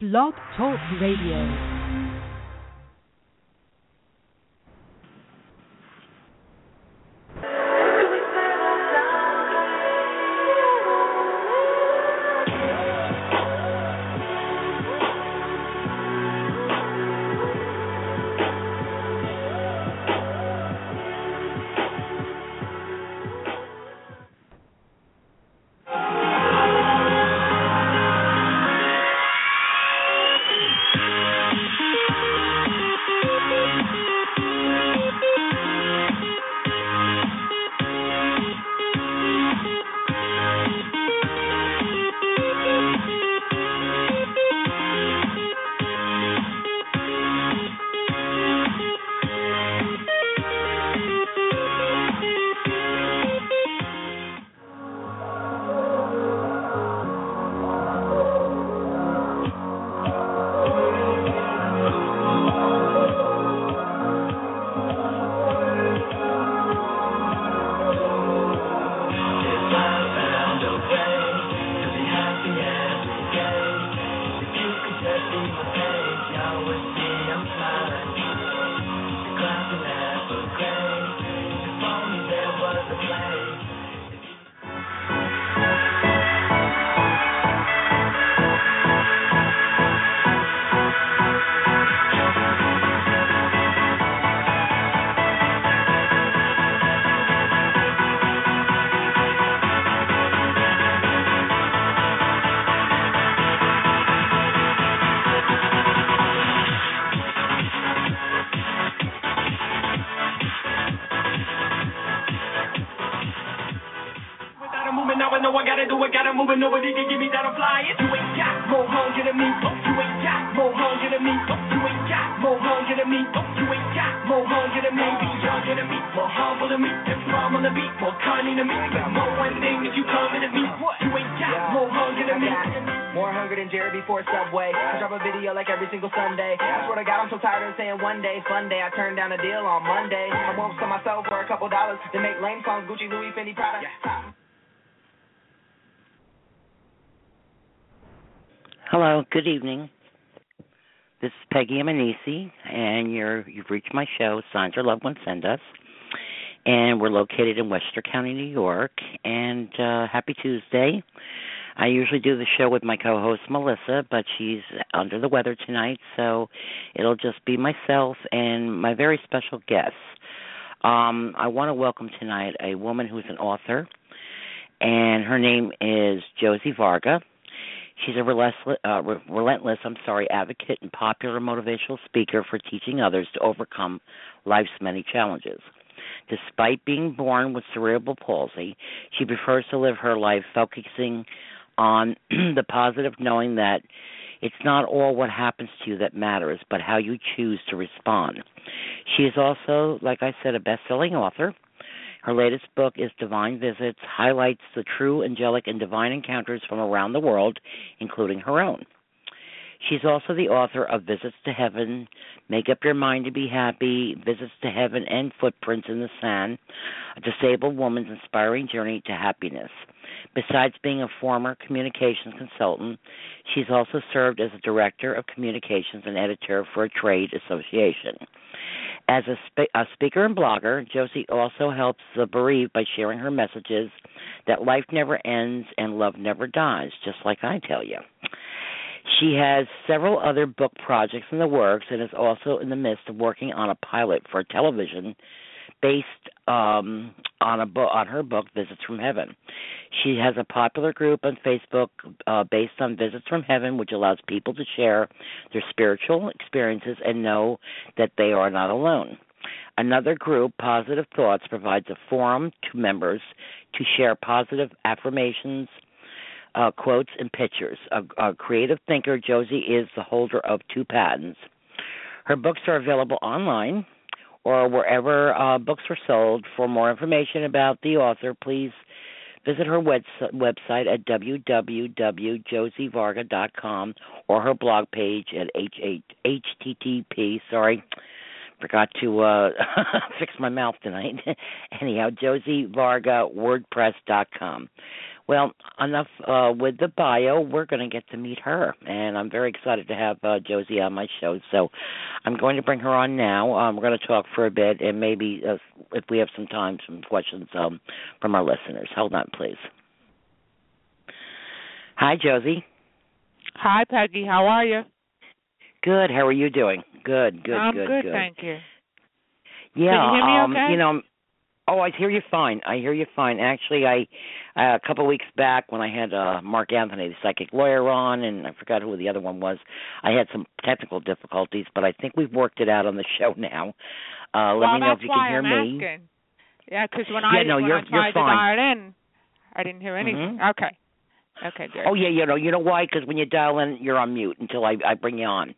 Blog Talk Radio. Good evening. This is Peggy Simmanesi, and you're you've reached my show, Signs Your Loved Ones Send Us. And we're located in Westchester County, New York. And uh, happy Tuesday. I usually do the show with my co host Melissa, but she's under the weather tonight, so it'll just be myself and my very special guest. Um, I want to welcome tonight a woman who's an author, and her name is Josie Varga. She's a relentless, uh, relentless, I'm sorry, advocate and popular motivational speaker for teaching others to overcome life's many challenges. Despite being born with cerebral palsy, she prefers to live her life focusing on the positive, knowing that it's not all what happens to you that matters, but how you choose to respond. She is also, like I said, a best selling author her latest book is Divine Visits, highlights the true angelic and divine encounters from around the world, including her own. She's also the author of Visits to Heaven, Make Up Your Mind to Be Happy, Visits to Heaven, and Footprints in the Sand, a disabled woman's inspiring journey to happiness. Besides being a former communications consultant, she's also served as a director of communications and editor for a trade association. As a, spe- a, speaker and blogger, Josie also helps the bereaved by sharing her messages that life never ends and love never dies, just like I tell you. She has several other book projects in the works and is also in the midst of working on a pilot for television based um, on a book on her book Visits from Heaven. She has a popular group on Facebook uh, based on Visits from Heaven, which allows people to share their spiritual experiences and know that they are not alone. Another group, Positive Thoughts, provides a forum to members to share positive affirmations, uh, quotes, and pictures. A, a creative thinker, Josie is the holder of two patents. Her books are available online or wherever uh, books are sold. For more information about the author, please visit her web- website at www.josievarga.com or her blog page at http. Sorry, forgot to uh, fix my mouth tonight. Anyhow, josievargawordpress.com. Well, enough uh, with the bio. We're going to get to meet her, and I'm very excited to have uh, Josie on my show. So I'm going to bring her on now. Um, we're going to talk for a bit, and maybe uh, if we have some time, some questions um, from our listeners. Hold on, please. Hi, Josie. Hi, Peggy. How are you? Good. How are you doing? Good. Good. I'm good. good, good. thank you. Yeah. Can you hear me um, okay? You know, Oh, I hear you fine. I hear you fine. Actually, I uh, a couple of weeks back when I had uh, Mark Anthony, the psychic lawyer, on, and I forgot who the other one was. I had some technical difficulties, but I think we've worked it out on the show now. Uh, let well, me know if you can hear I'm me. Asking. Yeah, because when Yeah, I no, when you're- I tried you're to dial in, I didn't hear anything. Mhm. Okay. Okay, good. Oh yeah, you know, you know why? Because when you dial in, you're on mute until I I bring you on.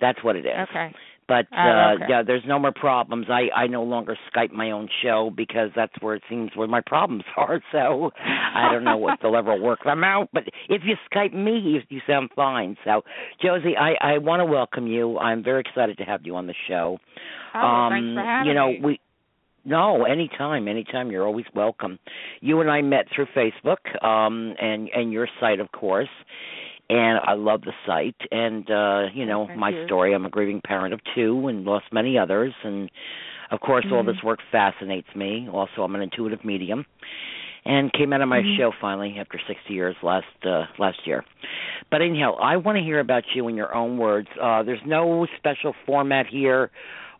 That's what it is. Okay. But Oh, uh okay. yeah, there's no more problems. I I no longer Skype my own show because that's where it seems where my problems are. So I don't know if they'll ever work them out. But if you Skype me, you, you sound fine. So Josie, I I want to welcome you. I'm very excited to have you on the show. Oh, um, thanks for having you know me. we. No, anytime, anytime. You're always welcome. You and I met through Facebook, um, and and your site, of course. And I love the site, and uh, you know Thank my you. story. I'm a grieving parent of two, and lost many others, and of course, all Mhm. this work fascinates me. Also, I'm an intuitive medium, and came out of my Mhm. show finally after 60 years last uh, last year. But anyhow, I want to hear about you in your own words. Uh, there's no special format here.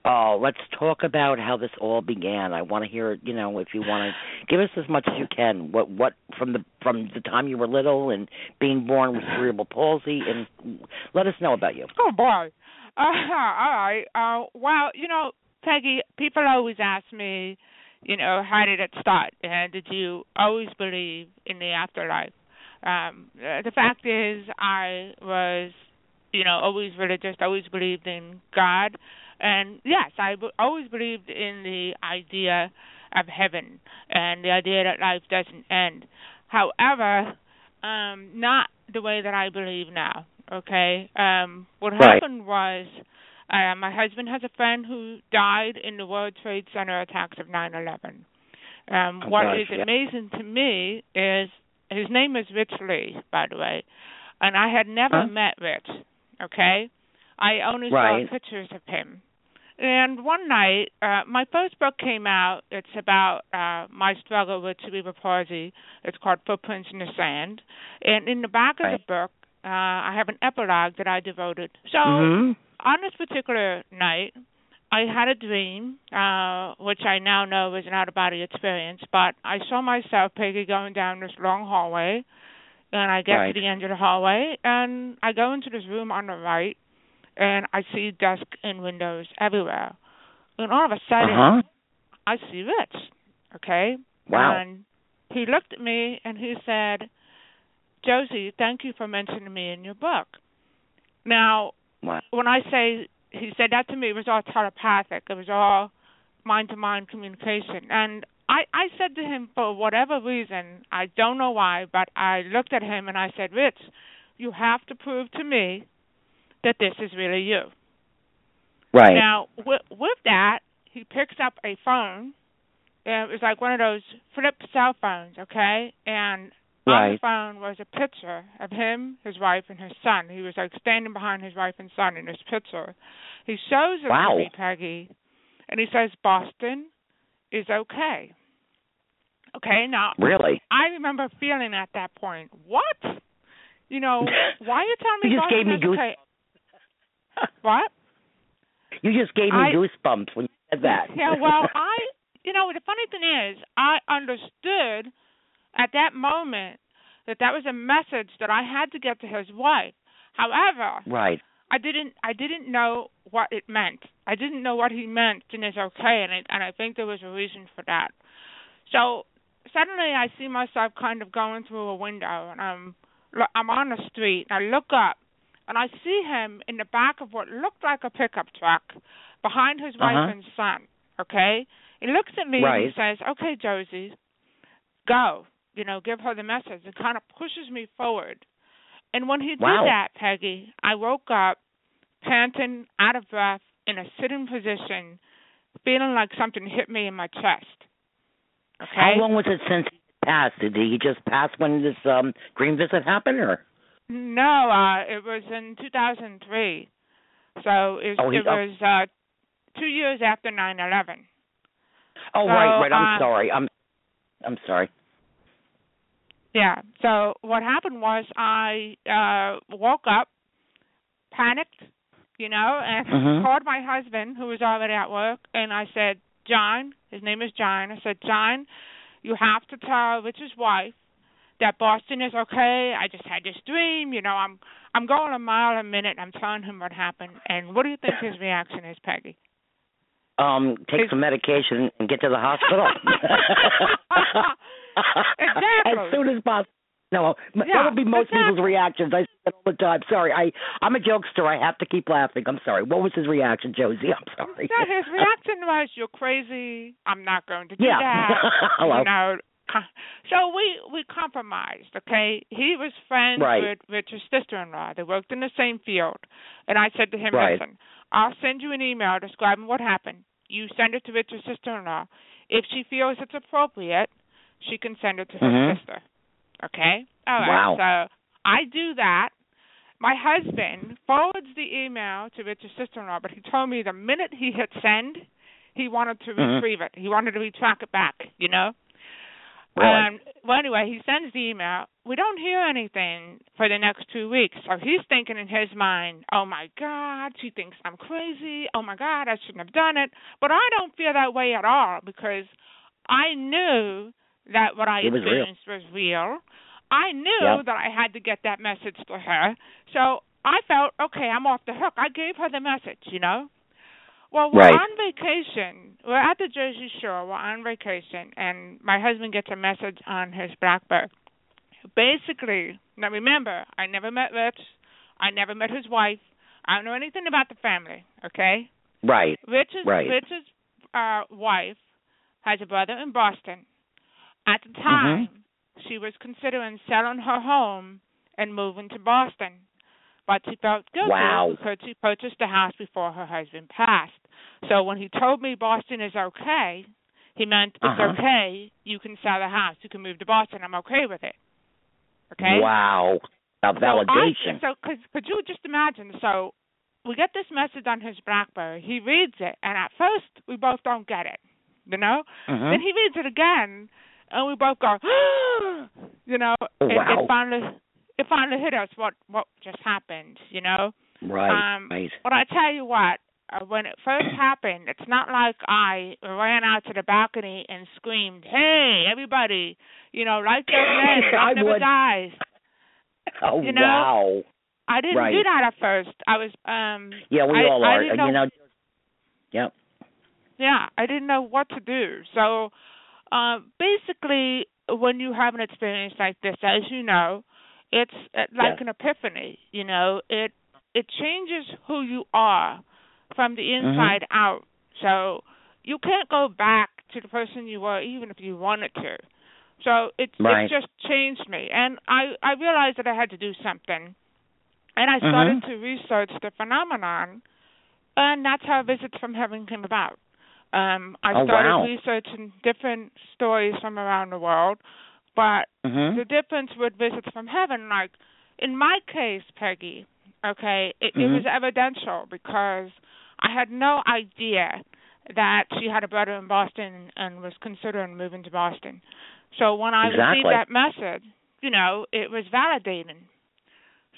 Uh, let's talk about how this all began. I want to hear, you know, if you want to give us as much as you can. What what from the from the time you were little and being born with cerebral palsy, and let us know about you. Oh boy. Uh, all right. Uh, well, you know, Peggy, people always ask me, you know, how did it start, and did you always believe in the afterlife? Um, the fact is, I was, you know, always religious. Always believed in God, and yes, I always believed in the idea of heaven and the idea that life doesn't end. However, um, not the way that I believe now. Okay. Um, what Right. happened was, uh, my husband has a friend who died in the World Trade Center attacks of 9/11. Um, Oh, what gosh, is yeah. amazing to me is his name is Rich Lee, by the way, and I had never Huh? met Rich. Okay, I only Right. saw pictures of him. And one night, uh, my first book came out. It's about uh, my struggle with cerebral palsy. It's called Footprints in the Sand. And in the back of Right. the book, uh, I have an epilogue that I devoted. So hmm on this particular night, I had a dream, uh, which I now know was an out of body experience, but I saw myself, Peggy, going down this long hallway, and I get Right. to the end of the hallway, and I go into this room on the right, and I see desk and windows everywhere. And all of a sudden, Uh huh. I see Rich, okay? Wow. And he looked at me and he said, Josie, thank you for mentioning me in your book. Now, Wow. when I say he said that to me, it was all telepathic. It was all mind to mind communication. And I, I said to him, for whatever reason, I don't know why, but I looked at him and I said, Rich, you have to prove to me that this is really you. Right. Now, with, with that, he picks up a phone. Uh, and it was like one of those flip cell phones, okay? And on the phone was a picture of him, his wife, and his son. He was like standing behind his wife and son in this picture. He shows it Wow. to me, Peggy, and he says, Boston is okay. Okay, now Really? I remember feeling at that point, what? You know, why are you telling me You just Boston gave me goose- okay? What? You just gave me I- goosebumps when you said that. Yeah, well, I, you know, the funny thing is, I understood at that moment that that was a message that I had to get to his wife. However, right. I didn't, I didn't know what it meant. I didn't know what he meant in his okay, and I, and I think there was a reason for that. So suddenly, I see myself kind of going through a window, and I'm I'm on the street. I look up, and I see him in the back of what looked like a pickup truck, behind his wife Uh-huh. and son. Okay, he looks at me Right. and he says, "Okay, Josie, go. You know, give her the message." And kind of pushes me forward. And when he Wow. did that, Peggy, I woke up panting, out of breath, in a sitting position, feeling like something hit me in my chest. Okay. How long was it since he passed? Did he just pass when this um green visit happened, or? No, uh, it was in 2003. So it, Oh, he- it was uh, two years after 9/11. Oh, So, right, right. I'm uh, sorry. I'm, I'm sorry. Yeah. So what happened was I uh woke up, panicked, you know, and Mhm. called my husband who was already at work and I said, "John, his name is John." I said, "John, you have to tell Rich's wife that Boston is okay. I just had this dream, you know, I'm I'm going a mile a minute. I'm telling him what happened." And what do you think his reaction is, Peggy? Um, take His- some medication and get to the hospital. Exactly. As soon as possible. No, Yeah, that would be most exactly. people's reactions. I say that all the time. Sorry, I I'm a jokester. I have to keep laughing. I'm sorry. What was his reaction, Josie? I'm sorry. Yeah, his reaction was, "You're crazy. I'm not going to do Yeah. that." Hello. You know. So we we compromised. Okay, he was friends Right. with Richard's sister-in-law. They worked in the same field, and I said to him, Right. "Listen, I'll send you an email describing what happened. You send it to Richard's sister-in-law. If she feels it's appropriate, she can send it to her Mhm. sister. Okay. All right. Wow. So I do that. My husband forwards the email to Richard's sister-in-law, but he told me the minute he hit send, he wanted to Mhm. retrieve it. He wanted to retrack it back. You know. Really? Um, well, anyway, he sends the email. We don't hear anything for the next two weeks. So he's thinking in his mind, oh my God, she thinks I'm crazy. Oh my God, I shouldn't have done it. But I don't feel that way at all because I knew that what I was real. experienced was real. I knew Yep. that I had to get that message to her. So I felt, okay, I'm off the hook. I gave her the message, you know? Well, we're Right. on vacation. We're at the Jersey Shore. We're on vacation, and my husband gets a message on his BlackBerry. Basically, now remember, I never met Rich. I never met his wife. I don't know anything about the family. Okay. Right. Rich's Right. Rich's uh, wife has a brother in Boston. At Mm-hmm. the time, she was considering selling her home and moving to Boston, but she felt guilty Wow. because she purchased the house before her husband passed. So when he told me Boston is okay, he meant it's Uh-huh. okay. You can sell the house. You can move to Boston. I'm okay with it. Okay. Wow. A validation. So, I, so could, could you just imagine? So, we get this message on his BlackBerry. He reads it, and at first we both don't get it. You know. Mhm. Then he reads it again, and we both go, you know. Oh, it, it finally, it finally hit us what what just happened. You know. right. Um, right. But I tell you what, uh, when it first happened, it's not like I ran out to the balcony and screamed, "Hey, everybody! You know, light those men, I never would. dies." Oh you know, wow. I didn't Right. do that at first. I was um Yeah, we I, all are. you know. Yep. yeah, I didn't know what to do. So uh basically when you have an experience like this, as you know, it's uh, like Yes. an epiphany, you know. It it changes who you are from the Mm-hmm. inside out. So you can't go back to the person you were even if you wanted to. So it Right. it just changed me and I I realized that I had to do something. And I started Mhm. to research the phenomenon and that's how visits from heaven came about. Um I Oh, started wow. researching different stories from around the world, but Mhm. the difference with visits from heaven like in my case peggy okay it, it Mhm. was evidential because i had no idea that she had a brother in boston and was considering moving to boston so when i received that message you know it was validating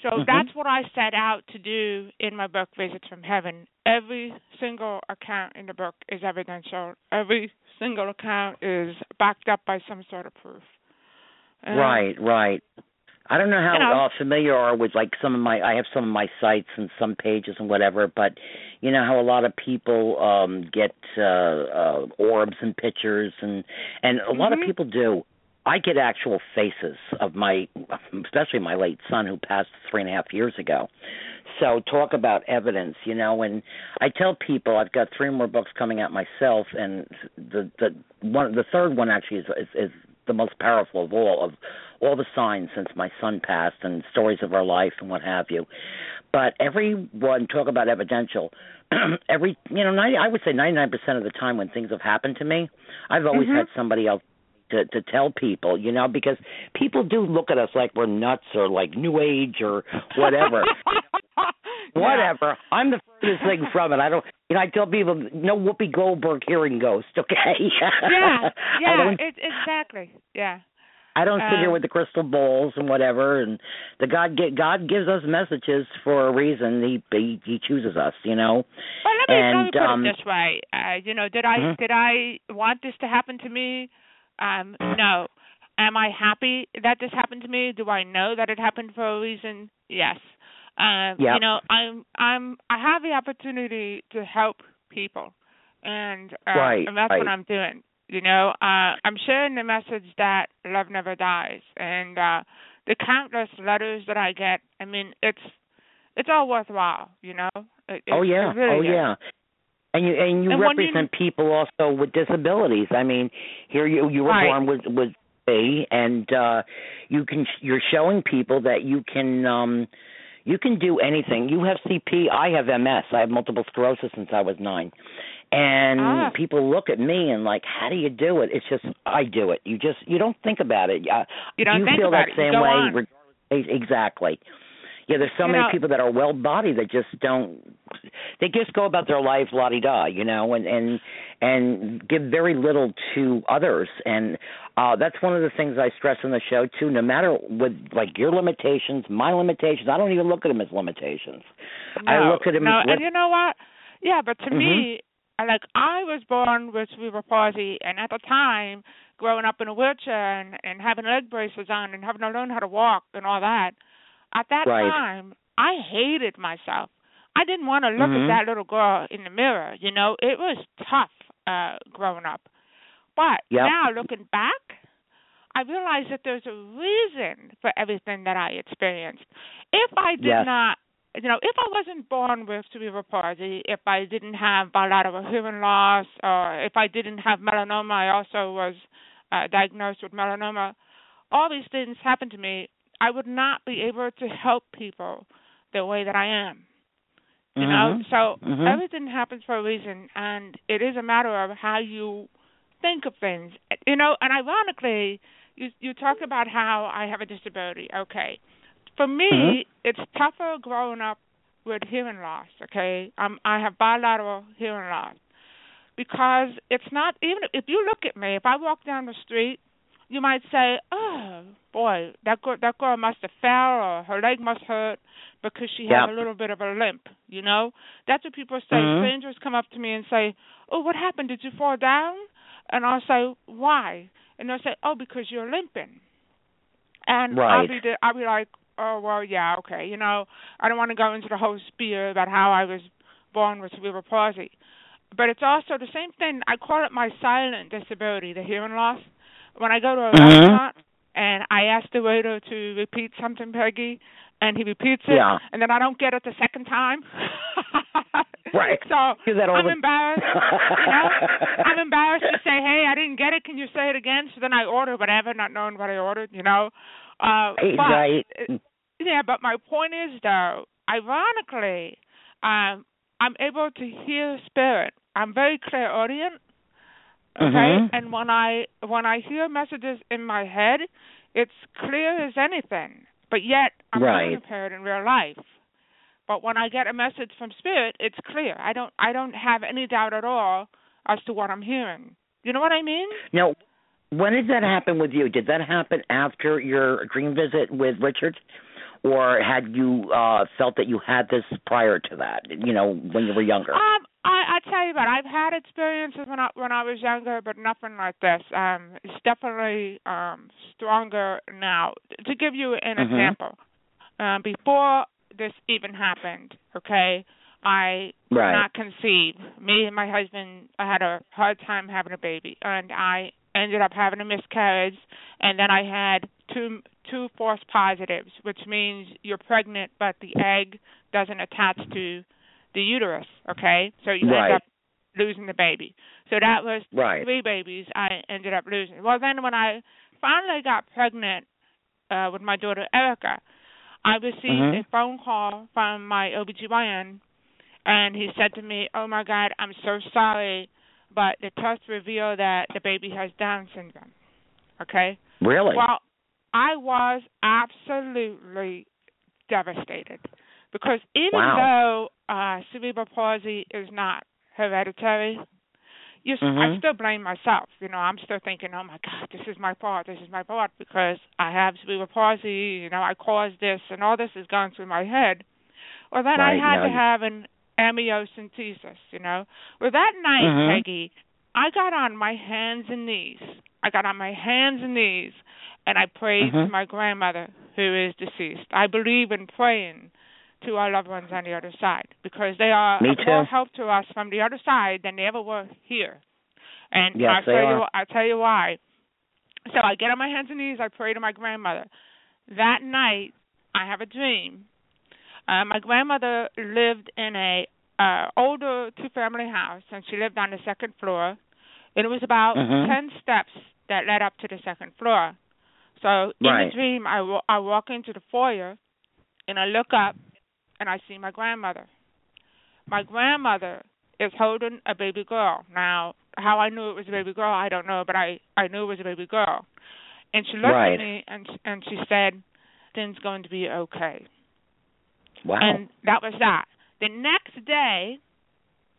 so Mhm. that's what i set out to do in my book visits from heaven every single account in the book is evidential every single account is backed up by some sort of proof Um, Right, right. I don't know how You know. uh, familiar you are with like some of my I have some of my sites and some pages and whatever, but you know how a lot of people um get uh uh orbs and pictures and and a lot of Mhm. people do. I get actual faces of my, especially my late son who passed three and a half years ago. So talk about evidence, you know. And I tell people I've got three more books coming out myself, and the the one the third one actually is is, is the most powerful of all of all the signs since my son passed and stories of our life and what have you. But everyone talk about evidential. Every you know, 90, I would say ninety nine percent of the time when things have happened to me, I've always Mhm. had somebody else to to tell people, you know, because people do look at us like we're nuts or like new age or whatever. Yeah. whatever. I'm the furthest thing from it. I don't you know, I tell people no Whoopi Goldberg hearing ghost, okay? Yeah, yeah, it, exactly. Yeah. I don't sit here Um, with the crystal balls and whatever. And the God get God gives us messages for a reason. He he, he chooses us, you know. Well, let me, let me put um, it this way. Uh, you know, did I Mhm. did I want this to happen to me? Um, no. Am I happy that this happened to me? Do I know that it happened for a reason? Yes. Um, Yep. You know, I'm I'm I have the opportunity to help people, and uh, Right, and that's right. what I'm doing. You know, uh, I'm sharing the message that love never dies, and uh, the countless letters that I get. I mean, it's it's all worthwhile. You know. It, oh yeah, really oh is. yeah. And you and you And when you- represent people also with disabilities. I mean, here you you were Right. born with with A, and uh you can you're showing people that you can um you can do anything. You have CP, I have MS. I have multiple sclerosis since I was 9. And Ah. people look at me and like, how do you do it? It's just I do it. You just you don't think about it. Uh, You don't you think feel about that same go way on. exactly. Yeah, there's so You many know- people that are well bodied that just don't they just go about their life la di da, you know, and and and give very little to others. And uh that's one of the things I stress on the show too. No matter with like your limitations, my limitations, I don't even look at them as limitations. I No, look at them no, as and you know what? Yeah, but to Mhm. me, like I was born with cerebral palsy, and at the time, growing up in a wheelchair and and having leg braces on and having to learn how to walk and all that, at that Right. time, I hated myself. I didn't want to look Mhm. at that little girl in the mirror. You know, it was tough uh growing up. But Yep. now looking back, I realize that there's a reason for everything that I experienced. If I did Yes. not, you know, if I wasn't born with cerebral palsy, if I didn't have bilateral hearing loss, or if I didn't have melanoma, I also was uh, diagnosed with melanoma. All these things happened to me. I would not be able to help people the way that I am. You know, Mhm. so Mhm. everything happens for a reason, and it is a matter of how you think of things. You know, and ironically, you you talk about how I have a disability. Okay, for me, Mhm. it's tougher growing up with hearing loss. Okay, um, I have bilateral hearing loss because it's not even if you look at me. If I walk down the street, you might say, "Oh boy, that girl that girl must have fell or her leg must hurt because she has Yep. a little bit of a limp." You know, that's what people say. Mhm. Strangers come up to me and say, "Oh, what happened? Did you fall down?" And I'll say, "Why?" And they'll say, "Oh, because you're limping." And I'll be the, I'll be like, "Oh, well, yeah, okay." You know, I don't want to go into the whole spiel about how I was born with cerebral palsy, but it's also the same thing. I call it my silent disability, the hearing loss. When I go to a Mhm. restaurant and I ask the waiter to repeat something, Peggy, and he repeats it, Yeah. and then I don't get it the second time. Right. So Do that all I'm the- embarrassed. you know, I'm embarrassed to say, "Hey, I didn't get it. Can you say it again?" So then I order whatever, not knowing what I ordered. You know. Uh, Right, but right. yeah, but my point is though, ironically, um, I'm able to hear spirit. I'm very clairaudient. Okay, Mhm. and when I when I hear messages in my head, it's clear as anything. But yet I'm Right. not impaired in real life. But when I get a message from spirit, it's clear. I don't I don't have any doubt at all as to what I'm hearing. You know what I mean? Now, when did that happen with you? Did that happen after your dream visit with Richard, or had you uh felt that you had this prior to that? You know, when you were younger. Um, I I tell you what, I've had experiences when I when I was younger, but nothing like this. Um, it's definitely um stronger now. To give you an Mhm. example, um, before this even happened, okay, I could Right. not conceive. Me and my husband I had a hard time having a baby, and I ended up having a miscarriage, and then I had two two false positives, which means you're pregnant but the egg doesn't attach to the uterus. Okay, so you right. end up losing the baby. So that was right. three babies I ended up losing. Well, then when I finally got pregnant uh, with my daughter Erica, I received mm-hmm. a phone call from my OBGYN, and he said to me, "Oh my God, I'm so sorry, but the test revealed that the baby has Down syndrome." Okay. Really? Well, I was absolutely devastated because even wow. though uh, cerebral palsy is not hereditary, you, mm-hmm. I still blame myself. You know, I'm still thinking, oh my God, this is my fault. This is my fault because I have cerebral palsy. You know, I caused this, and all this is going through my head. Well, then right, I had no, to have an amniocentesis. You know, well that night, mm-hmm. Peggy, I got on my hands and knees. I got on my hands and knees, and I prayed mm-hmm. to my grandmother who is deceased. I believe in praying to our loved ones on the other side because they are more help to us from the other side than they ever were here. And yes, I'll tell are. you I'll tell you why. So I get on my hands and knees, I pray to my grandmother. That night I have a dream. Uh, my grandmother lived in a uh older two family house and she lived on the second floor. And it was about Mhm. ten steps that led up to the second floor. So in Right. the dream, I I walk into the foyer, and I look up, and I see my grandmother. My grandmother is holding a baby girl. Now, how I knew it was a baby girl, I don't know, but I I knew it was a baby girl. And she looked Right. at me and and she said, "Things going to be okay." Wow. And that was that. The next day,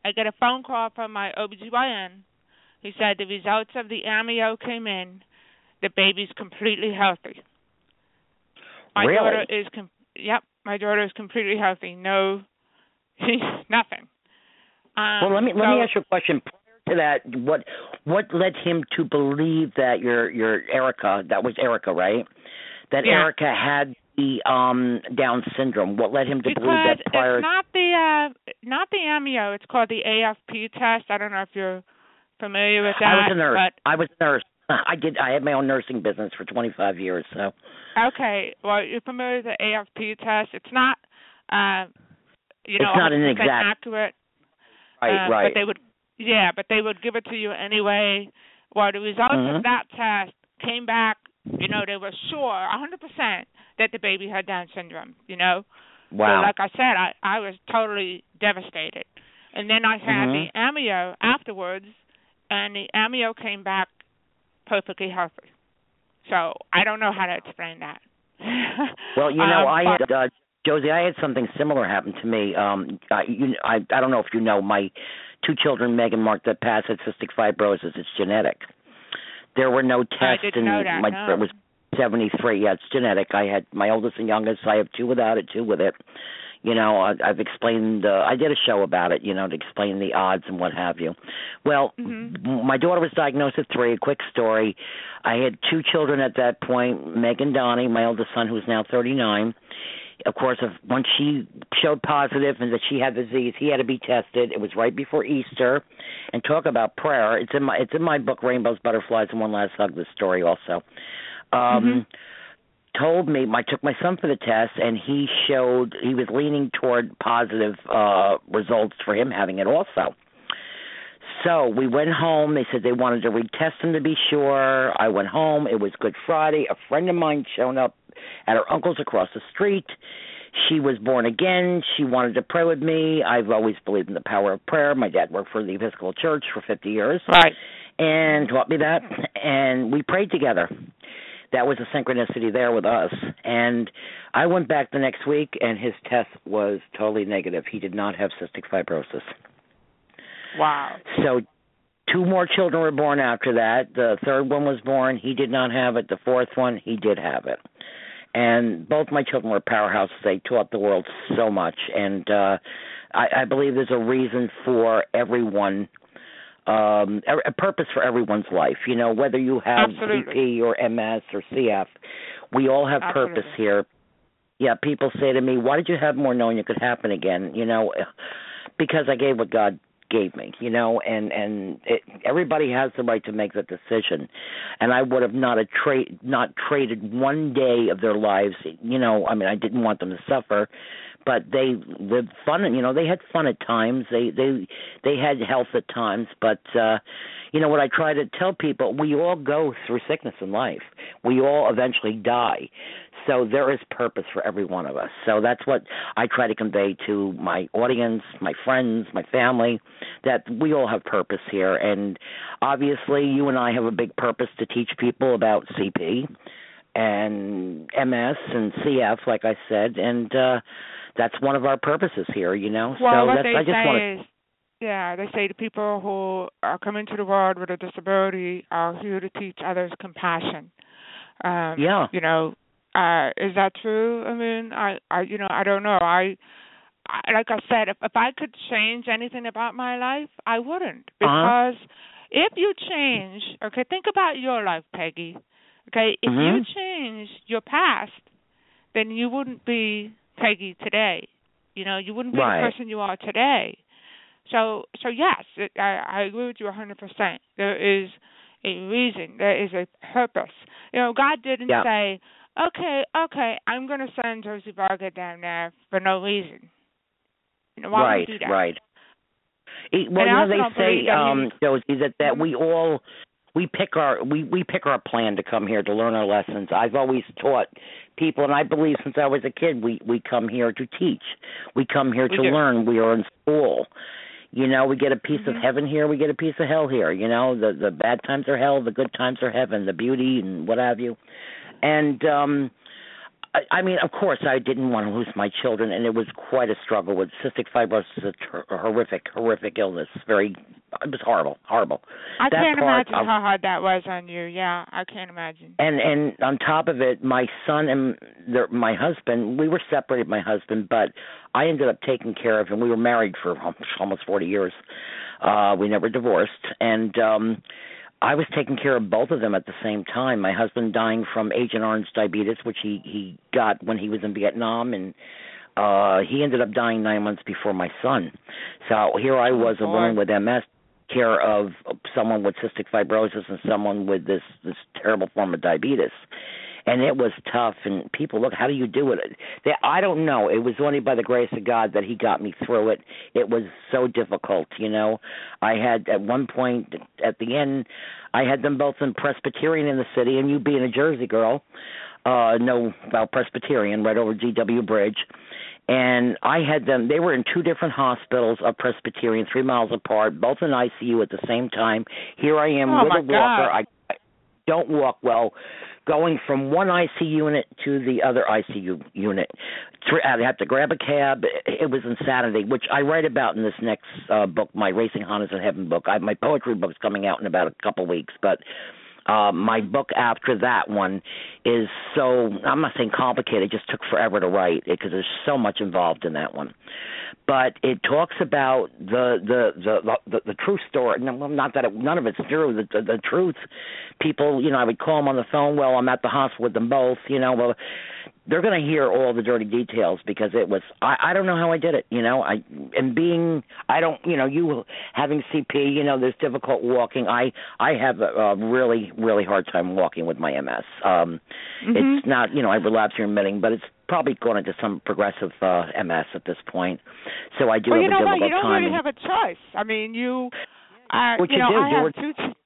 I get a phone call from my OBGYN. He said the results of the amnio came in. The baby's completely healthy. My Really? daughter is com- yep, my daughter is completely healthy. No nothing. Um, well, let me let so- me ask you a question. Prior to that, what what led him to believe that your your Erica, that was Erica, right? That Yeah. Erica had the um Down syndrome. What led him to because believe that prior? it's not the uh not the amnio, it's called the AFP test. I don't know if you're familiar with that. I was a nurse. But I was a nurse. I did. I had my own nursing business for 25 years. So Okay, well, you're familiar with the AFP test. It's not, uh, you It's know, not an 100% exact- accurate. right, uh, right. But they would, yeah, but they would give it to you anyway. Well, the results Mhm. of that test came back. You know, they were sure, 100%, that the baby had Down syndrome. You know, wow. so like I said, I I was totally devastated. And then I had Mhm. the amnio afterwards, and the amnio came back perfectly healthy. So I don't know how to explain that. Well, you know, Um, I had uh, Josie. I had something similar happen to me. Um, I, you, I, I don't know if you know my two children, Meg and Mark, that passed had cystic fibrosis. It's genetic. There were no tests, I didn't and know that, my no. it was seventy three. Yeah, it's genetic. I had my oldest and youngest. I have two without it, two with it. You know, I, I've explained. Uh, I did a show about it. You know, to explain the odds and what have you. Well, Mhm. my daughter was diagnosed at three. A quick story. I had two children at that point, Meg and Donnie, my oldest son, who's now 39. Of course, if, once she showed positive and that she had the disease, he had to be tested. It was right before Easter. And talk about prayer. It's in my it's in my book, Rainbows, Butterflies, and One Last Hug. This story also. Um, Told me I took my son for the test, and he showed he was leaning toward positive uh results for him having it also. So we went home. They said they wanted to retest him to be sure. I went home. It was Good Friday. A friend of mine showed up at her uncle's across the street. She was born again. She wanted to pray with me. I've always believed in the power of prayer. My dad worked for the Episcopal Church for 50 years Right. and taught me that. And we prayed together. That was a synchronicity there with us. And I went back the next week, and his test was totally negative. He did not have cystic fibrosis. Wow. So two more children were born after that. The third one was born. He did not have it. The fourth one, he did have it. And both my children were powerhouses. They taught the world so much. And uh I, I believe there's a reason for everyone um a a purpose for everyone's life. You know, whether you have Absolutely. CP or MS or CF, we all have purpose here. Yeah, people say to me, "Why did you have more knowing it could happen again?" You know, because I gave what God gave me, you know, and and it, everybody has the right to make that decision. And I would have not a trade not traded one day of their lives, you know. I mean, I didn't want them to suffer, but they lived fun and you know they had fun at times. They they they had health at times but uh you know what i try to tell people we all go through sickness in life. We all eventually die. So there is purpose for every one of us. So that's what i try to convey to my audience my friends my family that we all have purpose here. And obviously you and i have a big purpose to teach people about cp and ms and cf like i said. And uh that's one of our purposes here, you know. Well, so what that's, they I just say want is, yeah, they say to people who are coming to the world with a disability are here to teach others compassion. Um, Yeah. You know, uh, is that true? I mean, I, I, you know, I don't know. I, I like I said, if if I could change anything about my life, I wouldn't Uh-huh. because if you change, okay, think about your life, Peggy. Okay, if you Mhm. change your past, then you wouldn't be Peggy today. You know, you wouldn't be Right. the person you are today. So, so yes, it, I, I agree with you a 100%. There is a reason. There is a purpose. You know, God didn't say, "Okay, okay, I'm going to send Josie Varga down there for no reason." You know, why right, would do that? right. It, well, And you know they say, um, Josie, that that Mhm. we all we pick our we we pick our plan to come here to learn our lessons. I've always taught people, and I believe since I was a kid, we we come here to teach. We come here We to do. learn. We are in school. You know, we get a piece of Mhm. heaven here, we get a piece of hell here. You know, the the bad times are hell, the good times are heaven, the beauty and what have you. And um I, I mean, of course, I didn't want to lose my children, and it was quite a struggle with cystic fibrosis. is A, ter- horrific, horrific illness. Very, it was horrible, horrible. I That can't imagine of- how hard that was on you. Yeah, I can't imagine. And and on top of it, my son and their, my husband, we were separated. My husband, but I ended up taking care of him. We were married for almost forty years. Uh, we never divorced, and um I was taking care of both of them at the same time. My husband dying from Agent Orange diabetes, which he he got when he was in Vietnam, and uh he ended up dying nine months before my son. So here I was, a boy. woman with MS, care of someone with cystic fibrosis and someone with this this terrible form of diabetes. And it was tough. And people, look, how do you do it? They, I don't know. It was only by the grace of God that He got me through it. It was so difficult, you know. I had at one point at the end, I had them both in Presbyterian in the city, and you being a Jersey girl, uh, know about Presbyterian right over GW Bridge. And I had them. They were in two different hospitals of Presbyterian, three miles apart, both in ICU at the same time. Here I am Oh, with a walker. I don't walk well. Going from one ICU unit to the other ICU unit, I'd have to grab a cab. It was insanity, which I write about in this next uh, book, my Racing Hondas in Heaven book. I, my poetry book's coming out in about a couple weeks, but uh, my book after that one is so I'm not saying complicated. It just took forever to write because there's so much involved in that one. But it talks about the the the the, the true story. No, Not that it, none of it's true. The, the the truth. People, you know, I would call them on the phone. Well, I'm at the hospital with them both. You know, well, they're going to hear all the dirty details because it was I I don't know how I did it, you know. I and being I don't, you know, you having CP, you know, there's difficult walking. I I have a, a really really hard time walking with my MS. Um Mhm. it's not, you know, I relapse remitting, but it's probably going into some progressive uh MS at this point. So I do well, have you know a what? difficult You don't time. really have a choice. I mean, you. Uh, What you you know, do, I have two. ch-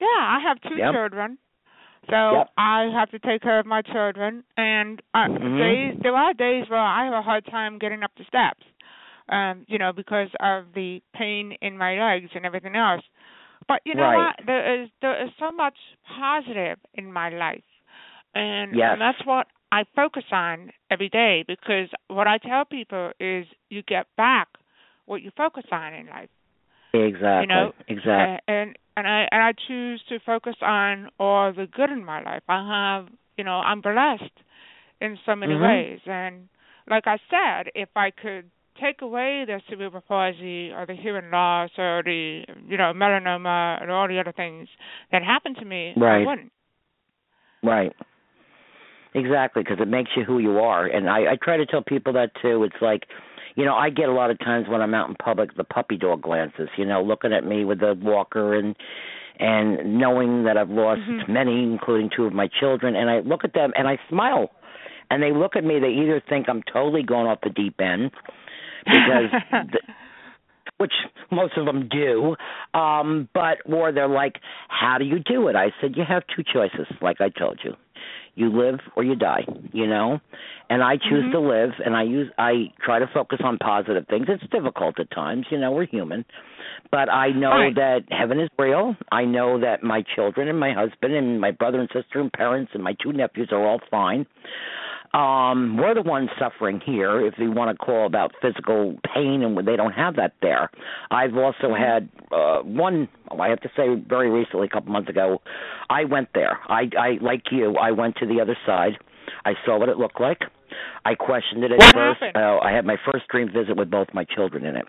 Yeah, I have two Yep. children, so Yep. I have to take care of my children. And uh, Mhm. days there are days where I have a hard time getting up the steps. Um, you know, because of the pain in my legs and everything else. But you know Right. what? There is there is so much positive in my life, and, Yes. and that's what I focus on every day. Because what I tell people is, you get back what you focus on in life. Exactly. you know, exactly. And, and I and I choose to focus on all the good in my life. I have, you know, I'm blessed in so many Mhm. ways. And like I said, if I could take away the cerebral palsy or the hearing loss or the you know melanoma and all the other things that happened to me, I Right. wouldn't. Right. Exactly, because it makes you who you are. And I, I try to tell people that too. It's like, you know, I get a lot of times when I'm out in public the puppy dog glances, you know, looking at me with the walker and and knowing that I've lost Mhm. many, including two of my children, and I look at them and I smile, and they look at me. They either think I'm totally going off the deep end because, the, which most of them do, um, but or they're like, "How do you do it?" I said, "You have two choices, like I told you." You live or you die, you know, and I choose Mhm. to live, and I use I try to focus on positive things. It's difficult at times, you know. We're human, but I know Right. that heaven is real. I know that my children and my husband and my brother and sister and parents and my two nephews are all fine. Um, we're the ones suffering here, if you want to call about physical pain, and they don't have that there. I've also had uh, one. I have to say, very recently, a couple months ago, I went there. I, I like you. I went to the other side. I saw what it looked like. I questioned it at What first. happened? Uh, I had my first dream visit with both my children in it.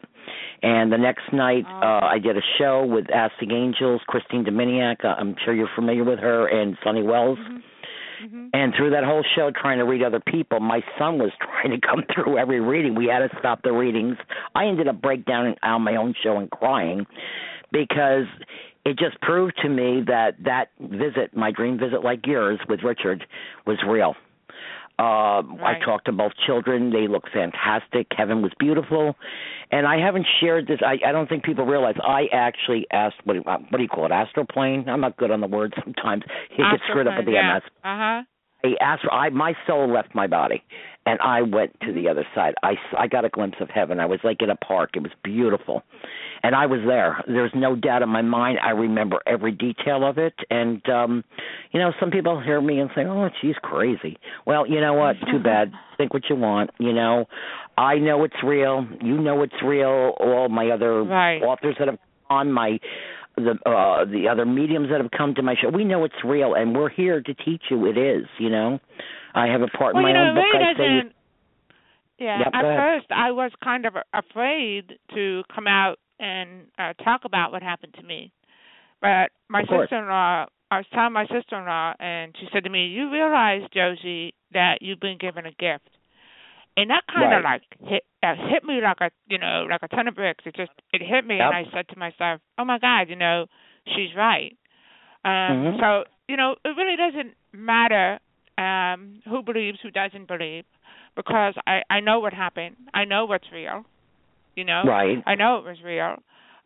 And the next night, Oh. uh, I did a show with Asking Angels, Christine Dominiak. Uh, I'm sure you're familiar with her, and Sonny Wells. Mhm. And through that whole show, trying to read other people, my son was trying to come through every reading. We had to stop the readings. I ended up breaking down on my own show and crying because it just proved to me that that visit, my dream visit like yours with Richard, was real. Uh, Right. I talked to both children. They look fantastic. Kevin was beautiful, and I haven't shared this. I, I don't think people realize I actually asked what, do- what do you call it? Astroplane. I'm not good on the words sometimes. It gets screwed up with the yeah. MS. Uh huh. I asked. I my soul left my body, and I went to the other side. I I got a glimpse of heaven. I was like in a park. It was beautiful, and I was there. There's no doubt in my mind. I remember every detail of it. And um, you know, some people hear me and say, "Oh, she's crazy." Well, you know what? Too bad. Think what you want. You know, I know it's real. You know it's real. All my other Right. authors that have on my the uh the other mediums that have come to my show we know it's real and we're here to teach you it is you know i have a part Well, in my you know, own book i say. Yeah, Yep, at first I was kind of afraid to come out and uh, talk about what happened to me, but my sister-in-law. I was telling my sister-in-law, and she said to me, "You realize, Josie, that you've been given a gift." And that kind of Right. like hit uh, hit me like a you know like a ton of bricks. It just it hit me, and I said to myself, "Oh my God, you know, she's right." Um, Mhm. So you know, it really doesn't matter um, who believes, who doesn't believe, because I I know what happened. I know what's real. You know, right I know it was real.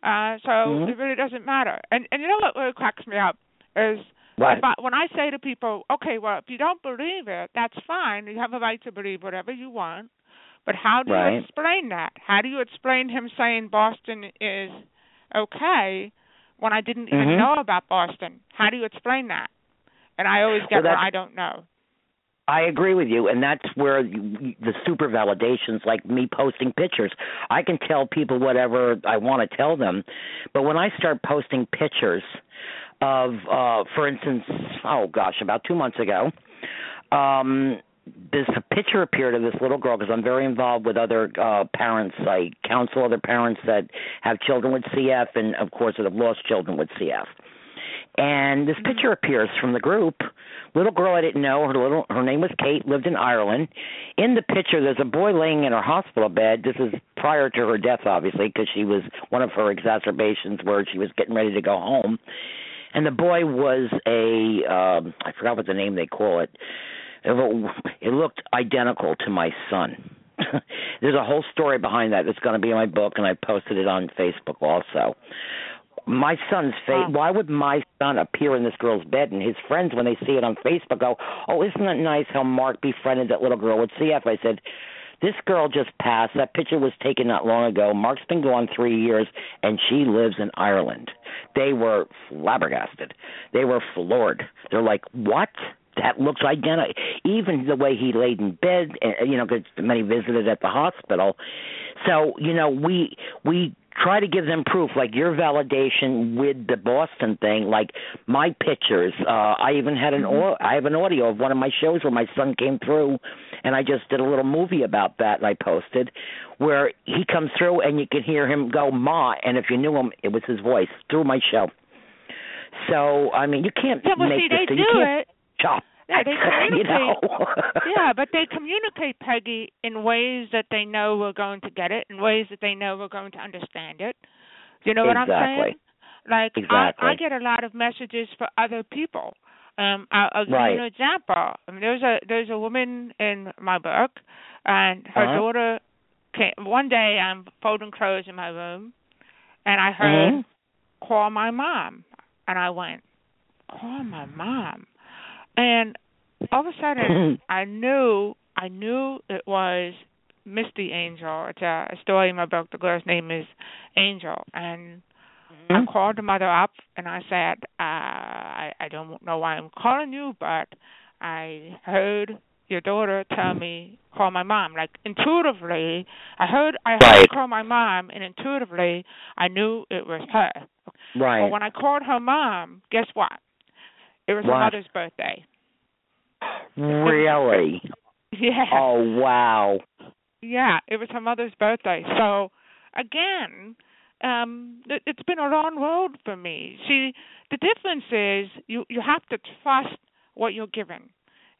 Uh, so Mhm. it really doesn't matter. And and you know what really cracks me up is right when I say to people, okay, well, if you don't believe it, that's fine. You have a right to believe whatever you want. But how do Right. you explain that? How do you explain him saying Boston is okay when I didn't even Mhm. know about Boston? How do you explain that? And I always get, Well, well, I don't know. I agree with you, and that's where the super validations, like me posting pictures, I can tell people whatever I want to tell them, but when I start posting pictures of, uh, for instance, oh gosh, about two months ago, um, this picture appeared of this little girl because I'm very involved with other uh, parents. I counsel other parents that have children with CF, and of course that have lost children with CF. And this picture appears from the group. Little girl I didn't know. Her little her name was Kate. Lived in Ireland. In the picture, there's a boy laying in her hospital bed. This is prior to her death, obviously, because she was one of her exacerbations where she was getting ready to go home. And the boy was a um, I forgot what the name they call it. It it looked identical to my son. There's a whole story behind that that's going to be in my book, and I posted it on Facebook also my son's face. Why would my son appear in this girl's bed? And his friends, when they see it on Facebook, go, "Oh, isn't that nice how Mark befriended that little girl with CF?" I said, "This girl just passed. That picture was taken not long ago. Mark's been gone three years, and she lives in Ireland." They were flabbergasted. They were floored. They're like, "What?" That looks identical. Even the way he laid in bed, uh, you know, because many visited at the hospital. So you know, we we try to give them proof, like your validation with the Boston thing, like my pictures. Uh, I even had an au- I have an audio of one of my shows where my son came through, and I just did a little movie about that, and I posted where he comes through and you can hear him go ma, and if you knew him, it was his voice through my show. So I mean, you can't Yeah, well, make see, this. they thing- do you can't it. chop. Yeah, they communicate. you know? yeah, but they communicate, Peggy, in ways that they know we're going to get it, in ways that they know we're going to understand it. You know what exactly. I'm saying? Like exactly. I, I get a lot of messages for other people. Um, I'll, I'll give right. you an example. I mean, there's a there's a woman in my book, and her uh-huh. daughter came. One day, I'm folding clothes in my room, and I heard mm-hmm. call my mom, and I went call my mom, and all of a sudden I knew I knew it was Misty Angel. It's a, a story in my book. The girl's name is Angel, and mm-hmm. I called the mother up and I said, uh, I I don't know why I'm calling you, but I heard your daughter tell me call my mom. Like intuitively, I heard I heard right. call my mom, and intuitively I knew it was her. Right. But when I called her mom, guess what? It was what? her mother's birthday. Really? yeah. Oh wow. Yeah, it was her mother's birthday. So again, um it, it's been a long road for me. See, the difference is you you have to trust what you're given,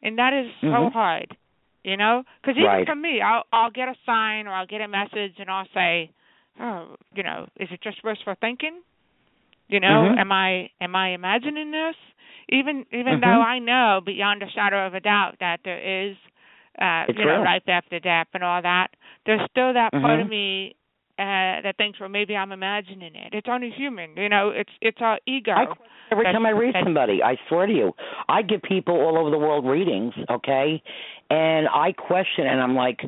and that is so mm-hmm. hard. You know, because even right. for me, I'll I'll get a sign or I'll get a message and I'll say, oh, you know, is it just wishful thinking? You know, mm-hmm. am I am I imagining this? Even even mm-hmm. though I know beyond a shadow of a doubt that there is uh it's you know real. life after death and all that, there's still that part Mm-hmm. of me uh that thinks well maybe I'm imagining it. It's only human, you know, it's it's our ego. I, every time I read somebody, I swear to you, I give people all over the world readings, okay? And I question and I'm like,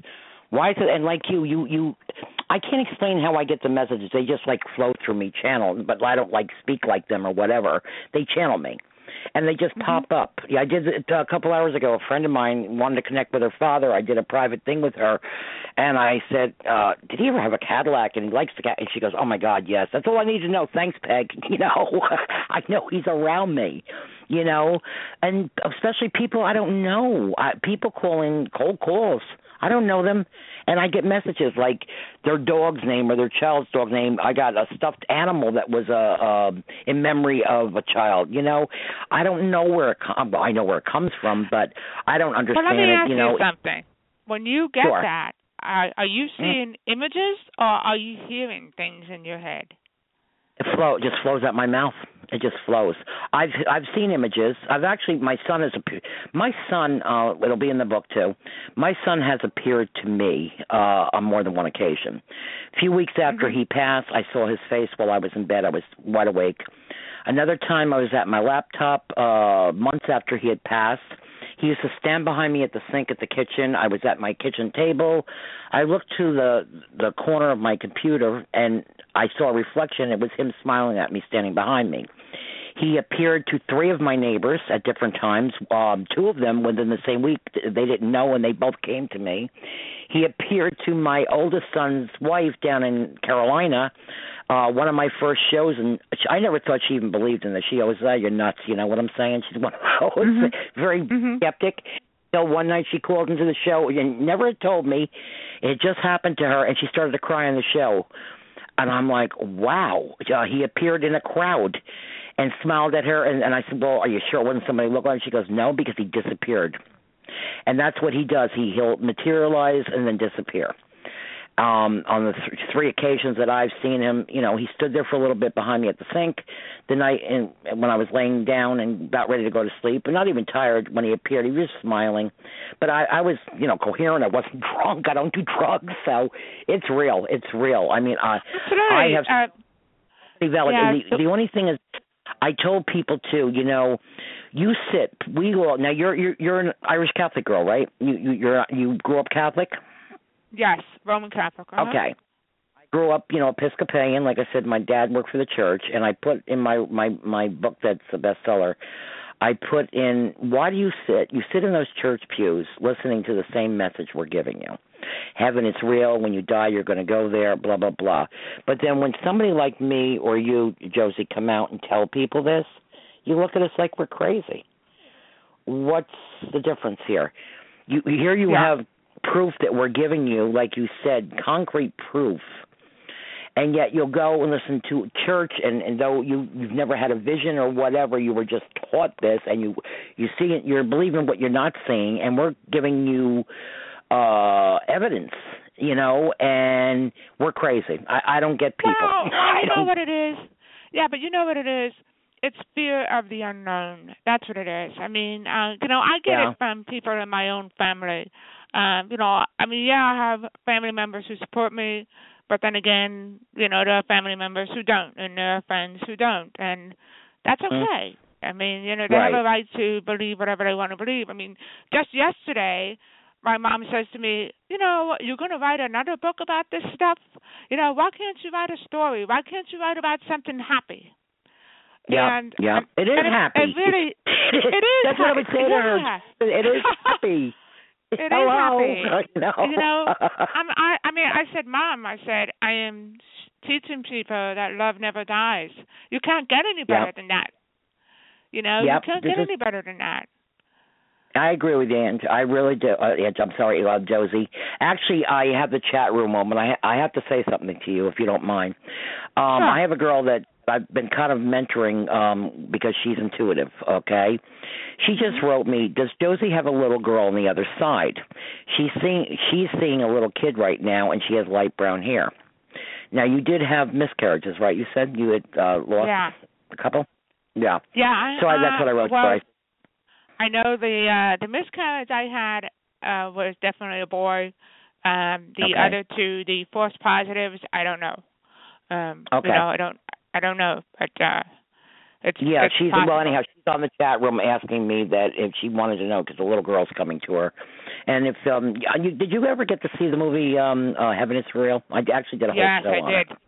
why is it and like you, you you I can't explain how I get the messages. They just like flow through me channel, but I don't like speak like them or whatever. They channel me. And they just Mm-hmm. pop up. Yeah, I did it a couple hours ago. A friend of mine wanted to connect with her father. I did a private thing with her, and I said, uh, "Did he ever have a Cadillac?" And he likes the cat. And she goes, "Oh my God, yes. That's all I need to know. Thanks, Peg. You know, I know he's around me. You know, and especially people I don't know. I, people calling cold calls. I don't know them, and I get messages like their dog's name or their child's dog name. I got a stuffed animal that was a uh, in memory of a child. You know, I don't know where it comes. Well, I know where it comes from, but I don't understand let me it. ask You know, something. When you get Sure. that, are, are you Mm. seeing images or are you hearing things in your head? it flow it just flows out my mouth. It just flows. I've I've seen images. I've actually my son has appeared. My son, uh, it'll be in the book too. My son has appeared to me uh, on more than one occasion. A few weeks after Mm-hmm. he passed, I saw his face while I was in bed. I was wide awake. Another time, I was at my laptop uh, months after he had passed. He used to stand behind me at the sink at the kitchen. I was at my kitchen table. I looked to the the corner of my computer and I saw a reflection. It was him smiling at me, standing behind me. He appeared to three of my neighbors at different times. Um, two of them within the same week. They didn't know, and they both came to me. He appeared to my oldest son's wife down in Carolina. Uh, one of my first shows, and she, I never thought she even believed in this. She always said, "You're nuts," you know what I'm saying? She's one of those Mhm. very Mhm. skeptic. So one night she called into the show and never told me. It just happened to her, and she started to cry on the show. And I'm like, wow. Uh, he appeared in a crowd and smiled at her. And, and I said, well, are you sure it wasn't somebody look like? She goes, no, because he disappeared. And that's what he does. He he'll materialize and then disappear. Um, on the th- three occasions that I've seen him, you know, he stood there for a little bit behind me at the sink. The night and when I was laying down and about ready to go to sleep, and not even tired when he appeared, he was smiling. But I, I was, you know, coherent. I wasn't drunk. I don't do drugs, so it's real. It's real. I mean, I I have uh, valid. Yeah, and the, so- the only thing is, I told people too. You know, you sit. We all now. You're you're you're an Irish Catholic girl, right? You you you're you grew up Catholic. Yes, Roman Catholic. uh-huh. Okay. I grew up, you know, Episcopalian. Like I said, my dad worked for the church, and I put in my my my book that's a bestseller. I put in why do you sit? You sit in those church pews listening to the same message we're giving you. Heaven is real. When you die, you're going to go there. Blah blah blah. But then when somebody like me or you, Josie, come out and tell people this, you look at us like we're crazy. What's the difference here? You here you Yeah. have proof that we're giving you, like you said, concrete proof. and yet you'll go and listen to church, and and though you you've never had a vision or whatever, you were just taught this, and you you see it, you're believing what you're not seeing, and we're giving you uh evidence you know, and we're crazy. I, I don't get people. Well, I you know what it is. Yeah, but you know what it is. It's fear of the unknown. That's what it is. I mean, uh, you know, I get Yeah. it from people in my own family. Um, you know, I mean, yeah, I have family members who support me, but then again, you know, there are family members who don't, and there are friends who don't, and that's Mhm. okay. I mean, you know, they have a right to believe whatever they want to believe. I mean, just yesterday, my mom says to me, "You know, you're going to write another book about this stuff. You know, why can't you write a story? Why can't you write about something happy?" Yeah, and, yeah. It is and happy. It really, it is. That's what I would say to her. Yeah. It is happy. It is Hello. happy. You know. You know, I'm, I, I mean, I said, Mom, I said, I am teaching people that love never dies. You can't get any better Yep. than that. You know, Yep, you can't this get is- any better than that. I agree with you, Ange. I really do. Uh, Ange, I'm sorry, uh, Josie. Actually, I have the chat room moment. I I have to say something to you, if you don't mind. Um, Sure. I have a girl that I've been kind of mentoring um, because she's intuitive. Okay, she just Mm-hmm. wrote me. Does Josie have a little girl on the other side? She's seeing she's seeing a little kid right now, and she has light brown hair. Now, you did have miscarriages, right? You said you had uh, lost Yeah. a couple. Yeah. Yeah. I, So I, that's uh, what I wrote. Well. I know the uh the miscarriage I had uh was definitely a boy. Um the Okay. other two, the false positives, I don't know. Um Okay. you know, I don't I don't know, but uh it's Yeah, it's she's possible. well. Anyhow, she's on the chat room asking me that if she wanted to know because the little girl's coming to her, and if um, you, did you ever get to see the movie um, uh, Heaven is Real? I actually did a whole Yes, show I on did. it.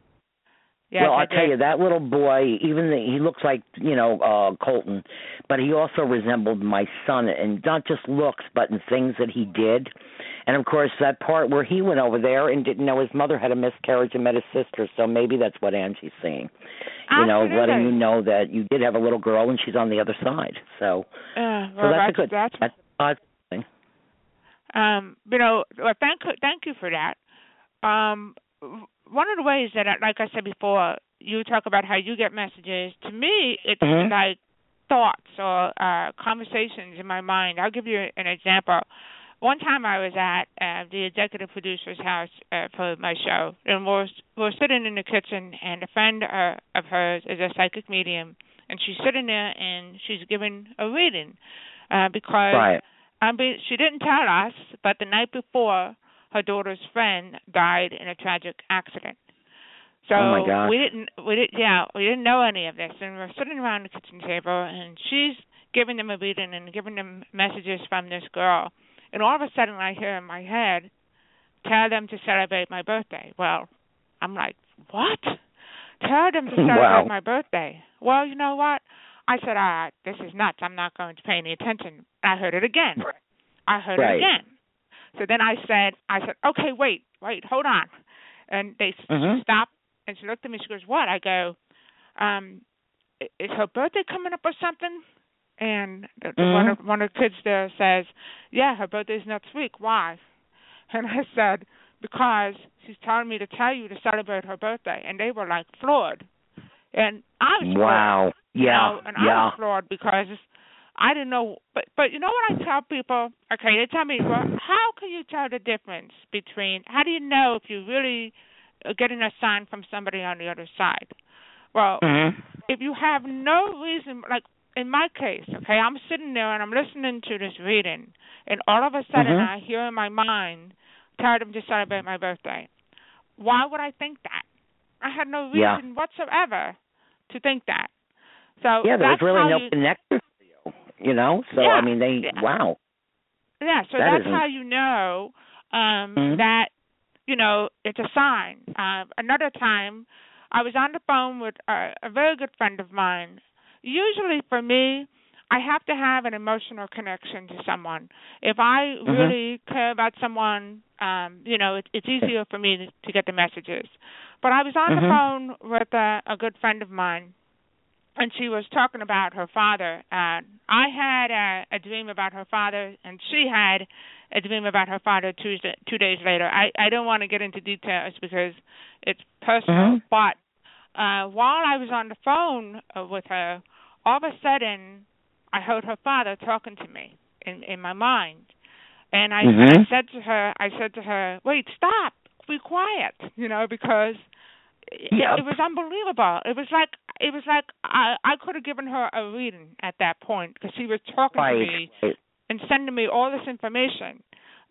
Yes, well, I I'll tell you that little boy. Even the, he looks like you know uh Colton, but he also resembled my son, and not just looks, but in things that he did. And of course, that part where he went over there and didn't know his mother had a miscarriage and met his sister. So maybe that's what Angie's seeing. You know, Absolutely. letting you know that you did have a little girl and she's on the other side. So, Uh, so that's, that's a good. that's that's a positive thing. um you know well thank thank you for that um one of the ways that I, like i said before you talk about how you get messages to me it's Mhm. like thoughts or uh conversations in my mind i'll give you an example one time i was at uh, the executive producer's house uh, for my show and we're we're sitting in the kitchen and a friend uh, of hers is a psychic medium and she's sitting there and she's giving a reading uh because Right. I mean, she didn't tell us, but the night before, her daughter's friend died in a tragic accident. So Oh, my gosh. we didn't, we didn't, yeah, we didn't know any of this, and we're sitting around the kitchen table, and she's giving them a reading and giving them messages from this girl, and all of a sudden, I hear in my head, "Tell them to celebrate my birthday." Well, I'm like, "What? Tell them to celebrate Wow. my birthday?" Well, you know what? I said, "All right, this is nuts. I'm not going to pay any attention." I heard it again. I heard Right. it again. So then I said, I said, okay, wait, wait, hold on. And they s Mhm. stopped, and she looked at me. She goes, what? I go, um, is her birthday coming up or something? And the, the one of one of the kids there says, yeah, her birthday's next week. Why? And I said, because she's telling me to tell you to celebrate her birthday. And they were like floored. And I was floored Wow. you Yeah. know, and I yeah. was floored because I didn't know. But but you know what I tell people? Okay, they tell me, well, how can you tell the difference between? How do you know if you're really are getting a sign from somebody on the other side? Well, Mhm. if you have no reason, like in my case, okay, I'm sitting there and I'm listening to this reading, and all of a sudden Mhm. I hear in my mind, tired of to celebrate my birthday. Why would I think that? I had no reason Yeah. whatsoever to think that. So Yeah, there was really no you, connection you. Know, so Yeah, I mean, they yeah. wow. Yeah, so That that's isn't- how you know um Mhm. that you know it's a sign. Uh, another time, I was on the phone with a, a very good friend of mine. Usually, for me, I have to have an emotional connection to someone. If I Mhm. really care about someone, um, you know, it, it's easier for me to, to get the messages. But I was on the Mhm. phone with a, a good friend of mine, and she was talking about her father. Uh, I had a, a dream about her father, and she had a dream about her father two two days later. I I don't want to get into details because it's personal, Mhm. but uh while I was on the phone uh, with her, all of a sudden I heard her father talking to me in in my mind. And I, Mhm. I said to her, I said to her, "Wait, stop, be quiet," you know, because it, it was unbelievable. It was like it was like I I could have given her a reading at that point because she was talking to me Right. and sending me all this information.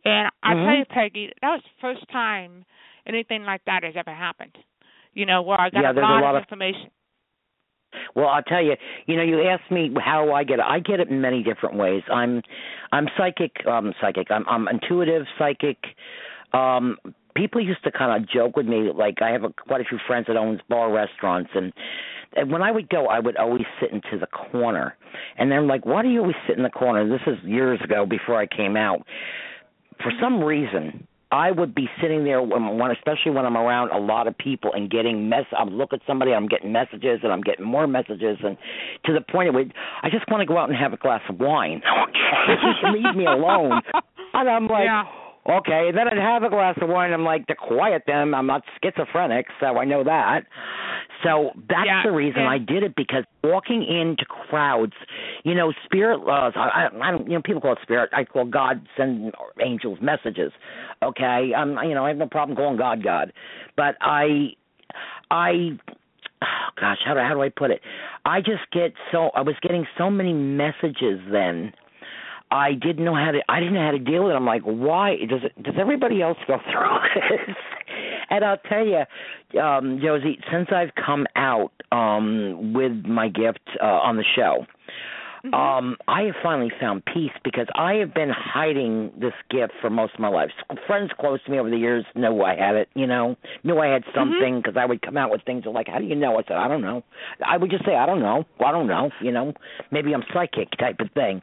And I Mhm. tell you, Peggy, that was the first time anything like that has ever happened. You know, where I got Yeah, a there's a lot, lot of of- information. Well, I'll tell you. You know, you asked me how I get it. I get it in many different ways. I'm, I'm psychic. Um, psychic. I'm, I'm intuitive, psychic. Um, people used to kind of joke with me. Like I have a, quite a few friends that owns bar restaurants, and, and when I would go, I would always sit into the corner. And they're like, "Why do you always sit in the corner?" This is years ago, before I came out. For some reason, I would be sitting there when, especially when I'm around a lot of people and getting mess. I'm look at somebody, I'm getting messages, and I'm getting more messages, and to the point of I just want to go out and have a glass of wine. just leave me alone. And I'm like, yeah. Okay. Then I'd have a glass of wine. I'm like, to quiet them. I'm not schizophrenic, so I know that. So that's Yeah, the reason yeah. I did it because walking into crowds, you know, spirit laws. I, I, I don't, you know, people call it spirit. I call God send angels messages. Okay, I'm, you know, I have no problem calling God God, but I, I, oh gosh, how do how do I put it? I just get so I was getting so many messages then. I didn't know how to. I didn't know how to deal with it. I'm like, why does it? Does everybody else go through this? and I'll tell you, um, Josie, since I've come out um, with my gift uh, on the show, um, I have finally found peace because I have been hiding this gift for most of my life. Friends close to me over the years knew I had it, you know, knew I had something because I would come out with things that like, how do you know? I said, I don't know. I would just say, I don't know. I don't know, you know, maybe I'm psychic type of thing.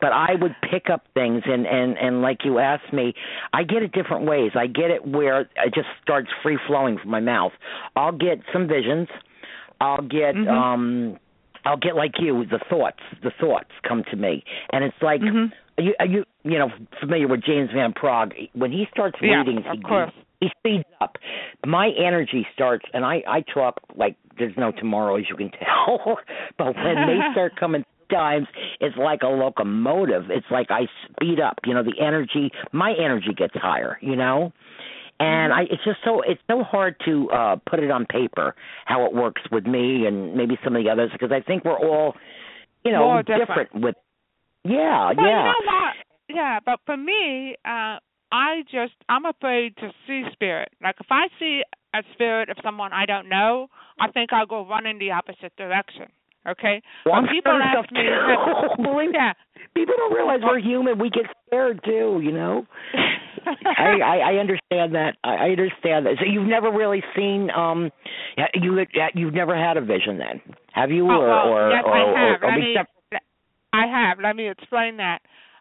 But I would pick up things and and and like you asked me, I get it different ways. I get it where it just starts free flowing from my mouth. I'll get some visions. I'll get Mhm. um I'll get like you, the thoughts. The thoughts come to me, and it's like Mhm. are you are you you know familiar with James Van Praagh? When he starts Yeah, reading, of he, course. he speeds up. My energy starts, and I I talk like there's no tomorrow, as you can tell. but when they start coming times, it's like a locomotive. It's like I speed up. You know, the energy, my energy gets higher. You know. And I, it's just so it's so hard to uh put it on paper how it works with me and maybe some of the others because I think we're all, you know, More different. with. Yeah, Well, yeah. you know? Yeah, but for me, uh I just I'm afraid to see spirit. Like if I see a spirit of someone I don't know, I think I'll go run in the opposite direction. Okay? Well, when people ask me, too. Believe yeah, people don't realize we're human. We get scared too. You know. I, I I understand that. I, I understand that. So you've never really seen um, you you've never had a vision then, have you? Oh, Or well, or yes, or, I have. or, or Let me, except, I have. Let me explain that.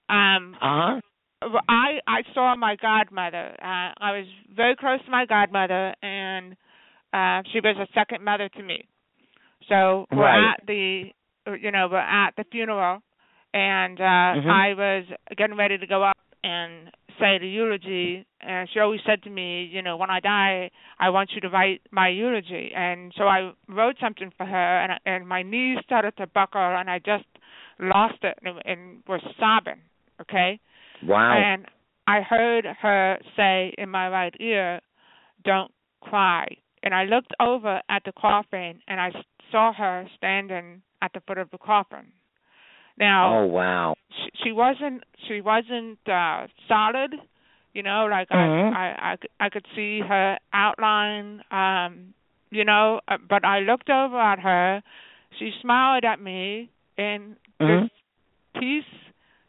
Um, uh huh. I I saw my godmother. Uh, I was very close to my godmother, and uh, she was a second mother to me. So we're Right. at the, you know, we're at the funeral, and uh, Mhm. I was getting ready to go up and say the eulogy, and she always said to me, you know, when I die, I want you to write my eulogy. And so I wrote something for her, and and my knees started to buckle, and I just lost it and, and was sobbing. Okay. Wow. And I heard her say in my right ear, "Don't cry." And I looked over at the coffin, and I saw her standing at the foot of the coffin. Now, oh wow. she, she wasn't she wasn't uh solid, you know, like Mhm. I, I I could- I could see her outline, um, you know, uh, but I looked over at her. She smiled at me, and Mhm. this peace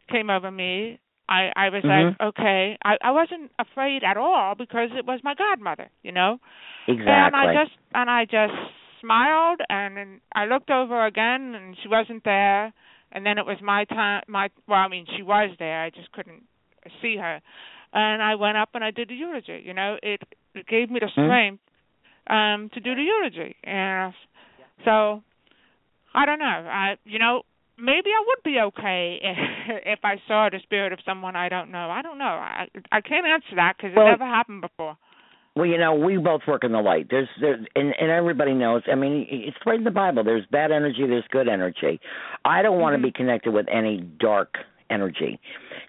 came over me. I I was Mhm. like, okay. I I wasn't afraid at all because it was my godmother, you know. Exactly. And I just and I just smiled and then I looked over again and she wasn't there and then it was my time my well I mean she was there I just couldn't see her and I went up and I did the eulogy you know it it gave me the Hmm. strength um to do the eulogy and so I don't know I you know maybe I would be okay if, if I saw the spirit of someone I don't know. I don't know. I I can't answer that because Well- it never happened before. Well, you know, we both work in the light. There's, there's, and, and everybody knows. I mean, it's right in the Bible. There's bad energy. There's good energy. I don't want to mm-hmm. be connected with any dark energy.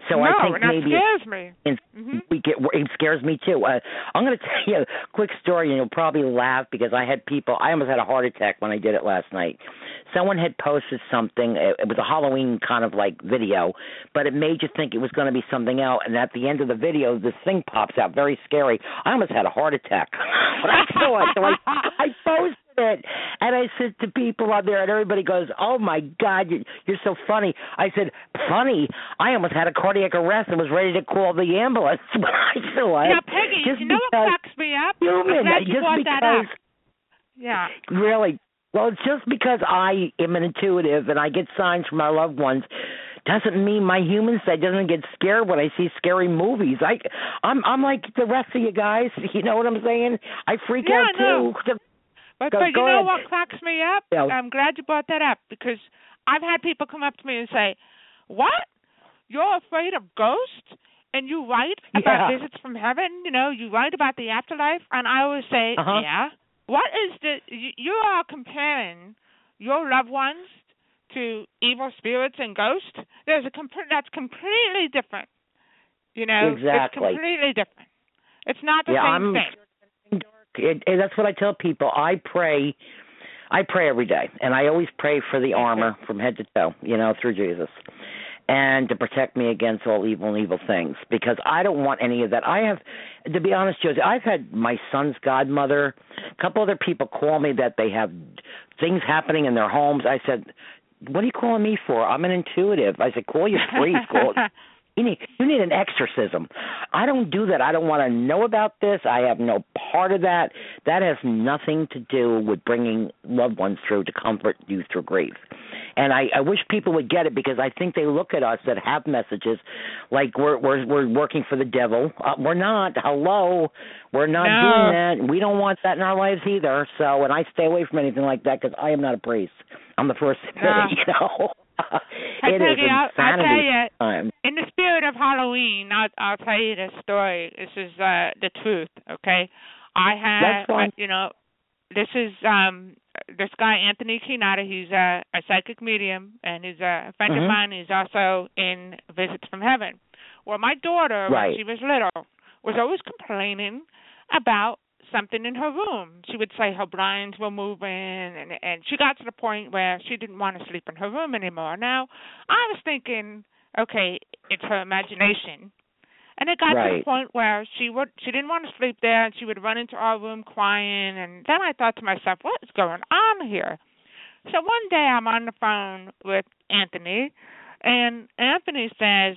So Mm-hmm. no, I think maybe scares me. and Mhm. we get it scares me too. Uh, I'm going to tell you a quick story, and you'll probably laugh because I had people. I almost had a heart attack when I did it last night. Someone had posted something. It it was a Halloween kind of like video, but it made you think it was going to be something else. And at the end of the video, this thing pops out, very scary. I almost had a heart attack when I saw it. So I, I posted it, and I said to people out there, and everybody goes, "Oh my God, you're, you're so funny." I said, "Funny? I almost had a cardiac arrest and was ready to call the ambulance when I saw it." Now, Peggy, just you know what cracks me up? Human, you just brought that up. because Yeah. really well it's just because i am an intuitive and i get signs from my loved ones doesn't mean my human side doesn't get scared when i see scary movies i i'm i'm like the rest of you guys you know what i'm saying i freak Yeah, out no. But, Go- but you go know ahead. what cracks me up? Yeah. I'm glad you brought that up because I've had people come up to me and say, "What? You're afraid of ghosts?" And you write about Yeah. visits from heaven, you know, you write about the afterlife, and I always say, Uh-huh. "Yeah. What is the you, you are comparing your loved ones to evil spirits and ghosts? There's a comp- that's completely different. You know, it's Exactly. completely different. It's not the Yeah, same I'm- thing. It, it, that's what i tell people i pray i pray every day and i always pray for the armor from head to toe you know through jesus and to protect me against all evil and evil things because I don't want any of that. I have, to be honest, Josie, I've had my son's godmother, a couple other people call me that they have things happening in their homes. I said, "What are you calling me for? I'm an intuitive." I said, "Call your priest. Call." You need you need an exorcism. I don't do that. I don't want to know about this. I have no part of that. That has nothing to do with bringing loved ones through to comfort you through grief. And I, I wish people would get it because I think they look at us that have messages like we're we're we're working for the devil. Uh, we're not. Hello, we're not No. doing that. We don't want that in our lives either. So, and I stay away from anything like that because I am not a priest. I'm the first, you know. It is you, I'll- I'll tell you, time. in the spirit of Halloween, I'll, I'll tell you the story. This is uh, the truth, okay? I had, uh, you know, this is um this guy Anthony Quinata. He's a, a psychic medium, and he's a friend Mhm. of mine. He's also in Visits from Heaven. Well, my daughter, Right. when she was little, was always complaining about something in her room. She would say her blinds were moving, and and she got to the point where she didn't want to sleep in her room anymore. Now, I was thinking, okay, it's her imagination. And it got to the point where she would she didn't want to sleep there and she would run into our room crying and then I thought to myself, What is going on here? So one day I'm on the phone with Anthony and Anthony says,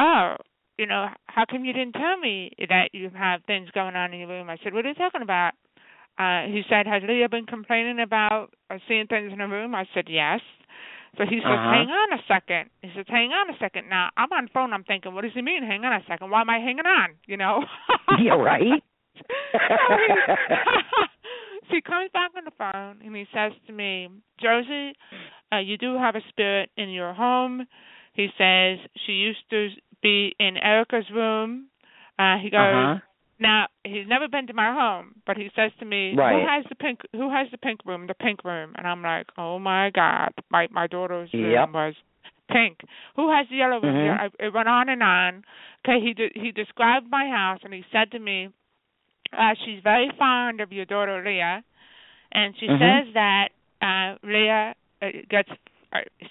Oh, you know, how come you didn't tell me that you have things going on in your room? I said, What are you talking about? Uh he said, Has Leah been complaining about uh, seeing things in her room? I said, Yes. So he says, Uh-huh. Hang on a second. He says, Hang on a second. Now I'm on the phone, I'm thinking, What does he mean, hang on a second? Why am I hanging on? You know? yeah, right. so he, comes back on the phone and he says to me, Josie, uh, you do have a spirit in your home. He says she used to be in Erica's room. Uh, he goes, Uh-huh. now he's never been to my home, but he says to me, Right. "Who has the pink? Who has the pink room? The pink room?" And I'm like, "Oh my God!" My my daughter's room Yep. was pink. Who has the yellow room? Mhm. Yeah, I, it went on and on. Okay, he de- he described my house and he said to me, uh, "She's very fond of your daughter Leah, and she Mhm. says that uh, Leah uh, gets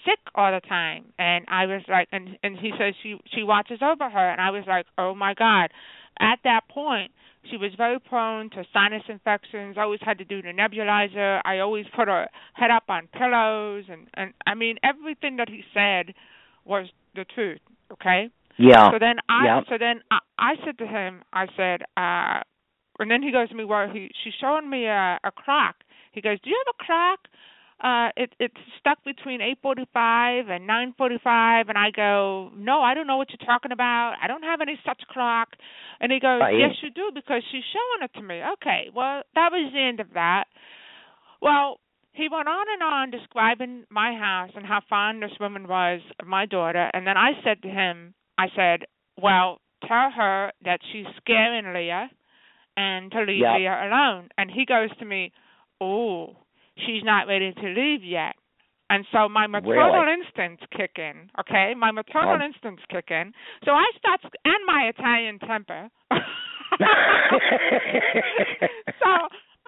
sick all the time." And I was like, and and he says she she watches over her, and I was like, "Oh my God!" At that point, she was very prone to sinus infections. Always had to do the nebulizer. I always put her head up on pillows, and and I mean everything that he said was the truth. Okay. Yeah. So then I Yep. so then I, I said to him, I said, uh and then he goes to me, Well he she's showing me a, a clock. He goes, Do you have a clock? Uh it it's stuck between eight forty five and nine forty five and I go, No, I don't know what you're talking about. I don't have any such clock and he goes, Right. Yes you do because she's showing it to me. Okay, well that was the end of that. Well, he went on and on describing my house and how fond this woman was of my daughter. And then I said to him, I said, "Well, tell her that she's scaring Leah, and to leave Yep. Leah alone." And he goes to me, "Oh, she's not ready to leave yet." And so my maternal Really? instincts kick in, okay? My maternal Oh. instincts kick in. So I start, and my Italian temper. so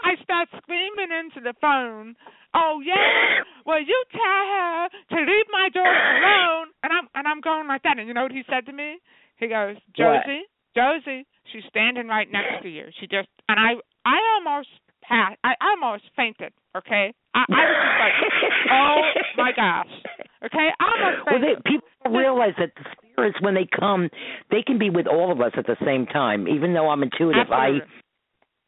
I start screaming into the phone, "Oh yeah, well you tell her to leave my daughter alone." And I'm and I'm going like that. And you know what he said to me? He goes, What? "Josie, Josie, she's standing right next to you. She just and I I almost passed. I almost fainted. Okay, I, I was just like, oh my gosh. Okay, I almost well, fainted. they, people don't realize that the spirits, when they come, they can be with all of us at the same time. Even though I'm intuitive, Absolutely. I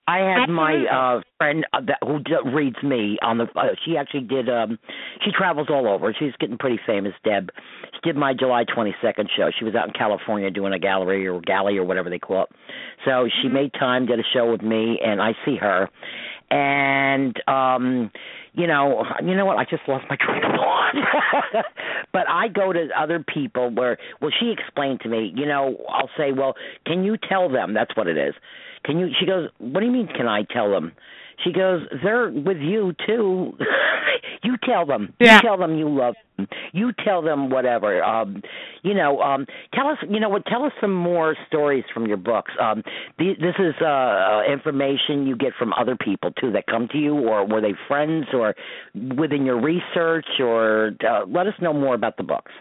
I had my uh friend uh, that who d- reads me on the. Uh, she actually did. um She travels all over. She's getting pretty famous. Deb. She did my July 22nd show. She was out in California doing a gallery or galley or whatever they call it. So she Mm-hmm. made time, did a show with me, and I see her. And um you know, you know what? I just lost my train of thought. but I go to other people where, well, she explained to me. You know, I'll say, well, can you tell them? That's what it is. Can you? She goes, what do you mean? Can I tell them? She goes, they're with you too. you tell them. Yeah. You tell them you love them. You tell them whatever. Um, you know, um, tell us. You know what? Tell us some more stories from your books. Um, the, this is uh, uh, information you get from other people too that come to you, or were they friends, or within your research, or uh, let us know more about the books.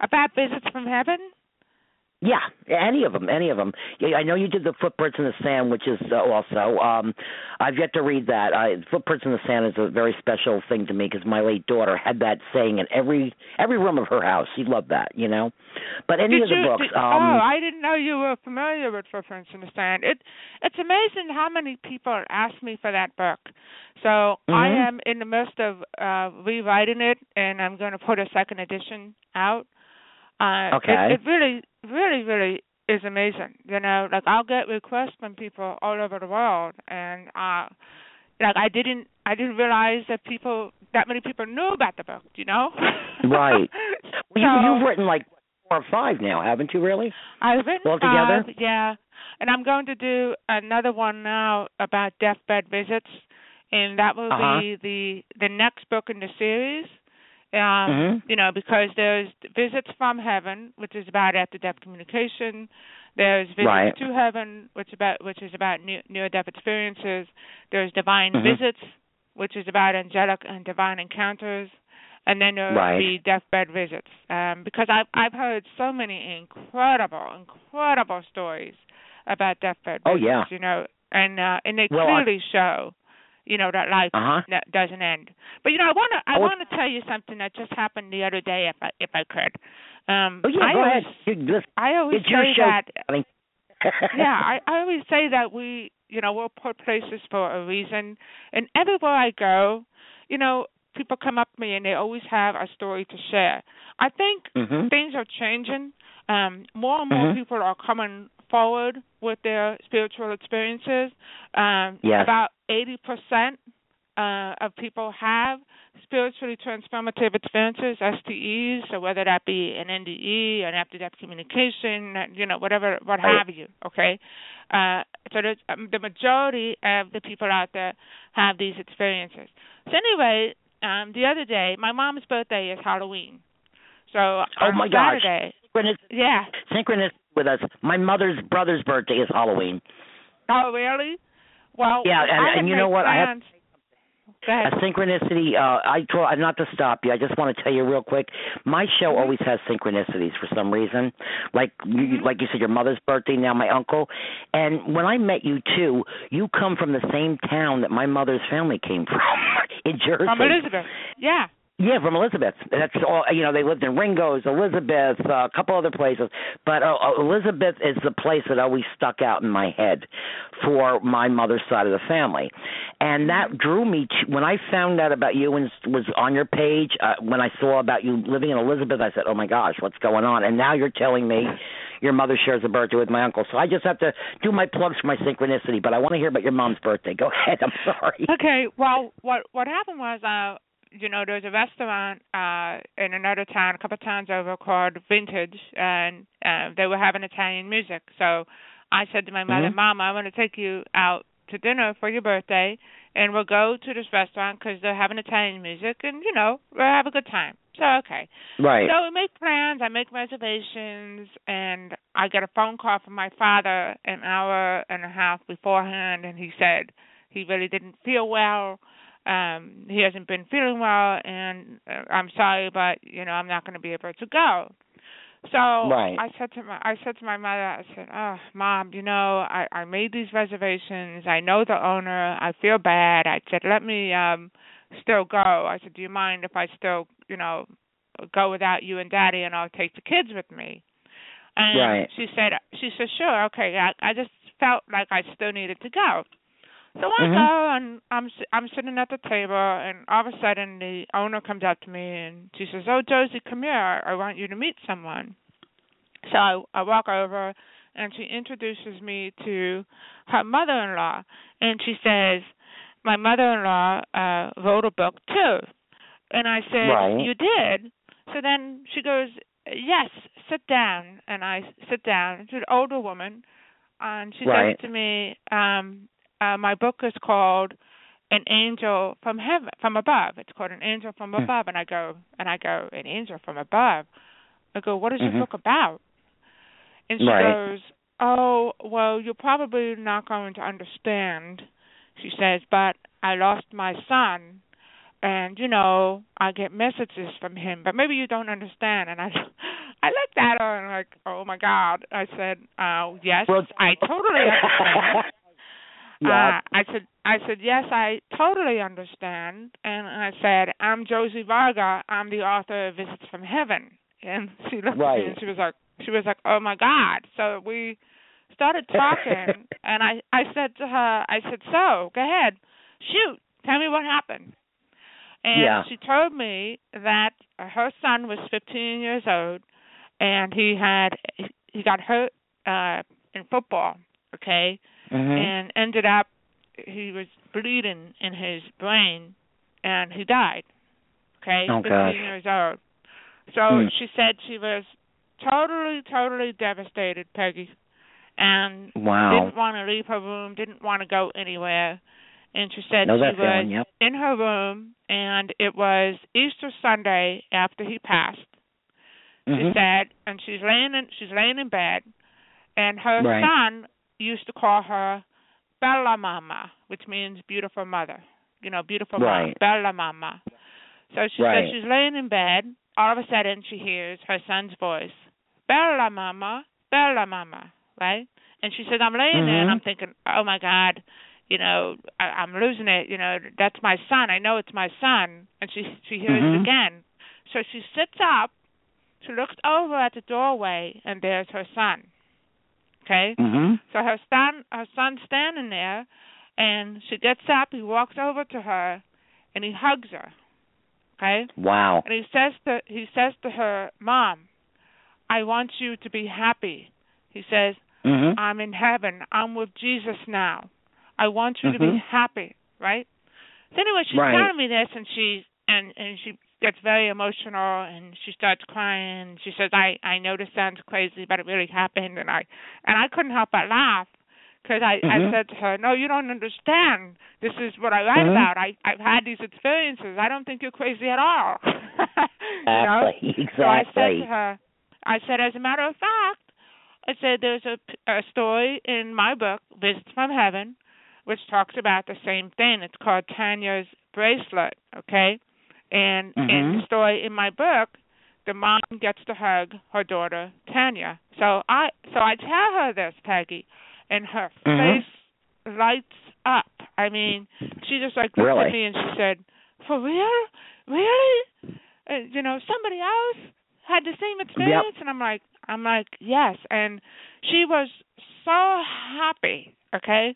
About visits from heaven? Yeah, any of them, any of them. Yeah, I know you did the Footprints in the Sand, which is uh, also. Um, I've yet to read that. I, Footprints in the Sand is a very special thing to me because my late daughter had that saying in every every room of her house. She loved that, you know. But any Did of the you, books. did- um, oh, I didn't know you were familiar with Footprints in the Sand. It it's amazing how many people ask me for that book. So I Mhm. am in the midst of uh rewriting it, and I'm going to put a second edition out. Uh, Okay. It, it really, really, really is amazing. You know, like I'll get requests from people all over the world, and uh, like I didn't, I didn't realize that people, that many people knew about the book. You know. Right. well, you, you've written like four or five now, haven't you? Really? I've written Altogether? five, yeah, and I'm going to do another one now about deathbed visits, and that will Uh-huh. be the the next book in the series. Um, Mhm. You know, because there's visits from heaven, which is about after death communication. There's visits Right. to heaven, which about which is about near, near death experiences. There's divine Mhm. visits, which is about angelic and divine encounters. And then there Right. will be deathbed visits, um, because I've I've heard so many incredible, incredible stories about deathbed Oh, visits. yeah. You know, and uh, and they Well, I- clearly show, you know, that life Uh huh. n- doesn't end. But you know, I want to I Oh, want to tell you something that just happened the other day, if I if I could. Um, Oh yeah. I go always, ahead. I always it's say show. that. yeah, I, I always say that we, you know, we're put places for a reason, and everywhere I go, you know, people come up to me and they always have a story to share. I think Mhm. things are changing. Um, more and more Mhm. people are coming forward with their spiritual experiences. Um, Yes. About eighty percent uh, of people have spiritually transformative experiences, STEs, so whether that be an NDE, an after-death communication, uh, you know, whatever, what have you. Okay, uh, so um, the majority of the people out there have these experiences. So anyway, um, the other day, my mom's birthday is Halloween. So Oh, on my gosh. Saturday, Synchronous, yeah. synchronous with us. My mother's brother's birthday is Halloween. Oh, really? Well, Yeah, and- and you know what? I have- plans- Go ahead. A synchronicity. Uh, I draw. Not to stop you. I just want to tell you real quick. My show Mm-hmm. always has synchronicities for some reason. Like you, Mm-hmm. like you said, your mother's birthday. Now my uncle. And when I met you too, you come from the same town that my mother's family came from in Jersey. From Elizabeth. Yeah. Yeah, from Elizabeth. That's all. You know, they lived in Ringoes, Elizabeth, uh, a couple other places, but uh, uh, Elizabeth is the place that always stuck out in my head for my mother's side of the family, and that drew me to when I found out about you and was on your page. Uh, when I saw about you living in Elizabeth, I said, "Oh my gosh, what's going on?" And now you're telling me your mother shares a birthday with my uncle. So I just have to do my plugs for my synchronicity. But I want to hear about your mom's birthday. Go ahead. I'm sorry. Okay. Well, what what happened was, uh, you know, there's a restaurant uh in another town, a couple of towns over, called Vintage, and uh, they were having Italian music. So I said to my mother, Mhm. "Mom, I want to take you out to dinner for your birthday, and we'll go to this restaurant because they're having Italian music, and you know, we'll have a good time." So okay. Right. So we make plans, I make reservations, and I get a phone call from my father an hour and a half beforehand, and he said he really didn't feel well. Um, he hasn't been feeling well, and uh, I'm sorry, but you know I'm not going to be able to go. So Right. I said to my I said to my mother, I said, "Oh, mom, you know I I made these reservations. I know the owner. I feel bad." I said, "Let me um still go." I said, "Do you mind if I still, you know, go without you and daddy and I'll take the kids with me. And Right. she said she said, Sure, okay. I I just felt like I still needed to go. So I Mhm. go and I'm I'm sitting at the table and all of a sudden the owner comes up to me and she says, Oh Josie, come here, I want you to meet someone. So I, I walk over and she introduces me to her mother in law and she says, My mother in law uh wrote a book too. And I said, Right. You did? So then she goes, Yes, sit down. And I sit down. She's an older woman. And she Right. says to me, um, uh, My book is called An Angel from Heaven, from Above. It's called An Angel from Hmm. Above. And I go, and I go, An Angel from Above. I go, What is Mhm. your book about? And she Right. goes, Oh, well, you're probably not going to understand. She says, But I lost my son and you know I get messages from him, but maybe you don't understand. And I, I looked at her and like, oh my God. I said, uh, yes, Well- I totally understand. yeah. Uh, I said, I said, yes, I totally understand. And I said, I'm Josie Varga. I'm the author of Visits from Heaven. And she looked at Right. me and she was like, she was like, oh my God. So we started talking, and I, I said to her, I said, so go ahead, shoot, tell me what happened. And Yeah. she told me that her son was 15 years old, and he had he got hurt uh in football, okay, Mhm. and ended up he was bleeding in his brain, and he died. Okay, Oh, 15 gosh. years old. So Hmm. she said she was totally, totally devastated, Peggy, and Wow. didn't want to leave her room, didn't want to go anywhere. And she said she was feeling, yep. in her room, and it was Easter Sunday after he passed. She Mhm. said, and she's laying in she's laying in bed, and her Right. son used to call her Bella Mama, which means beautiful mother. You know, beautiful mom, Right. Bella Mama. So she Right. said she's laying in bed. All of a sudden, she hears her son's voice, Bella Mama, Bella Mama, right? And she said, I'm laying there and. I'm thinking, oh my God, you know, I, I'm losing it. You know, that's my son. I know it's my son. And she she hears Mhm. it again. So she sits up. She looks over at the doorway, and there's her son. Okay. Mhm. So her son, her son's standing there, and she gets up. He walks over to her, and he hugs her. Okay. Wow. And he says to he says to her, "Mom, I want you to be happy." He says, Mhm. "I'm in heaven. I'm with Jesus now. I want you to be Mhm. happy." Right. So anyway, she's Right. telling me this, and she and and she gets very emotional, and she starts crying. She says, "I I know this sounds crazy, but it really happened," and I and I couldn't help but laugh. Because I, I Mhm. said to her, "No, you don't understand. This is what I write Mhm. about. I I've had these experiences. I don't think you're crazy at all." you know? Exactly. So I said to her, I said, as a matter of fact, I said there's a, a story in my book, Visits from Heaven, which talks about the same thing. It's called Tanya's bracelet. Okay, and in Mhm. the story in my book, the mom gets to hug her daughter Tanya. So I so I tell her this, Peggy, and her Mhm. face lights up. I mean, she just like looked Really? at me and she said, "For real? Really? Uh, you know, somebody else had the same experience?" And I'm like, I'm like, yes. And she was so happy. Okay,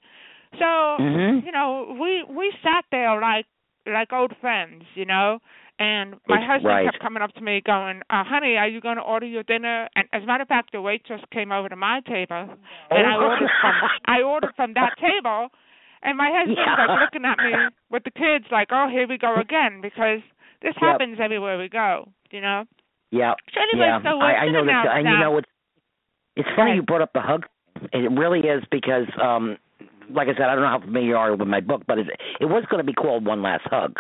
so Mhm. you know, we we sat there like like old friends, you know, And my It's- husband right. kept coming up to me, going, uh, "Honey, are you going to order your dinner?" And as a matter of fact, the waitress came over to my table, and I Oh. ordered from I ordered from that table. And my husband's Yeah. like looking at me with the kids, like, "Oh, here we go again," because this Yep. happens everywhere we go, you know. Yeah. So anyway, yeah. so I, I know that. And you know, it's it's funny you brought up the hug. It really is because, um, like I said, I don't know how familiar you are with my book, but it, it was going to be called One Last Hug.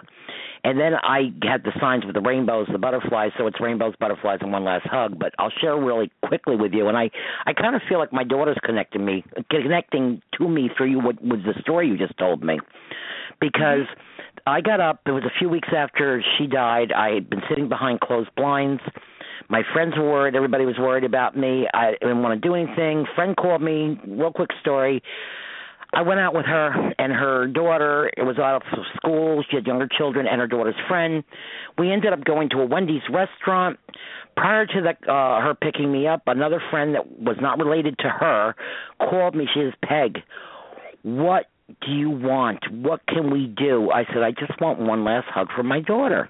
And then I had the signs with the rainbows, the butterflies, so it's rainbows, butterflies, and one last hug. But I'll share really quickly with you, and I, I kind of feel like my daughter's connecting me, connecting to me through you what was the story you just told me, because mm-hmm. I got up. It was a few weeks after she died. I had been sitting behind closed blinds. My friends were worried. Everybody was worried about me. I didn't want to do anything. Friend called me. Real quick story. I went out with her and her daughter. It was out of school. She had younger children and her daughter's friend. We ended up going to a Wendy's restaurant. Prior to the, uh, her picking me up, another friend that was not related to her called me. She says, "Peg, what do you want? What can we do?" I said, "I just want one last hug from my daughter."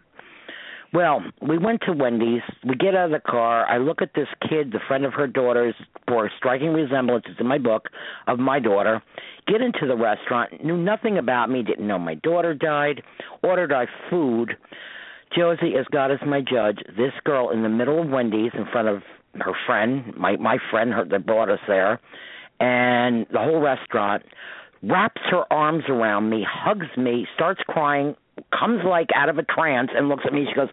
Well, we went to Wendy's. We get out of the car. I look at this kid, the friend of her daughter's, for striking resemblances in my book of my daughter. Get into the restaurant, knew nothing about me, didn't know my daughter died. Ordered our food. Josie, as God is my judge, this girl in the middle of Wendy's in front of her friend, my my friend her, that brought us there, and the whole restaurant wraps her arms around me, hugs me, starts crying, comes like out of a trance, and looks at me. She goes,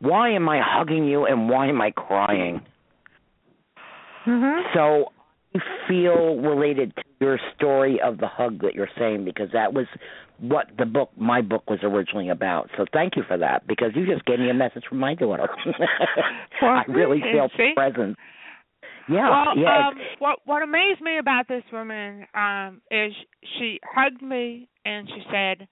"Why am I hugging you and why am I crying?" Mhm. So I feel related to your story of the hug that you're saying because that was what the book, my book, was originally about. So thank you for that because you just gave me a message from my daughter. I really feel See? present. Yeah, well, yeah. um, what what amazed me about this woman um, is she hugged me and she said,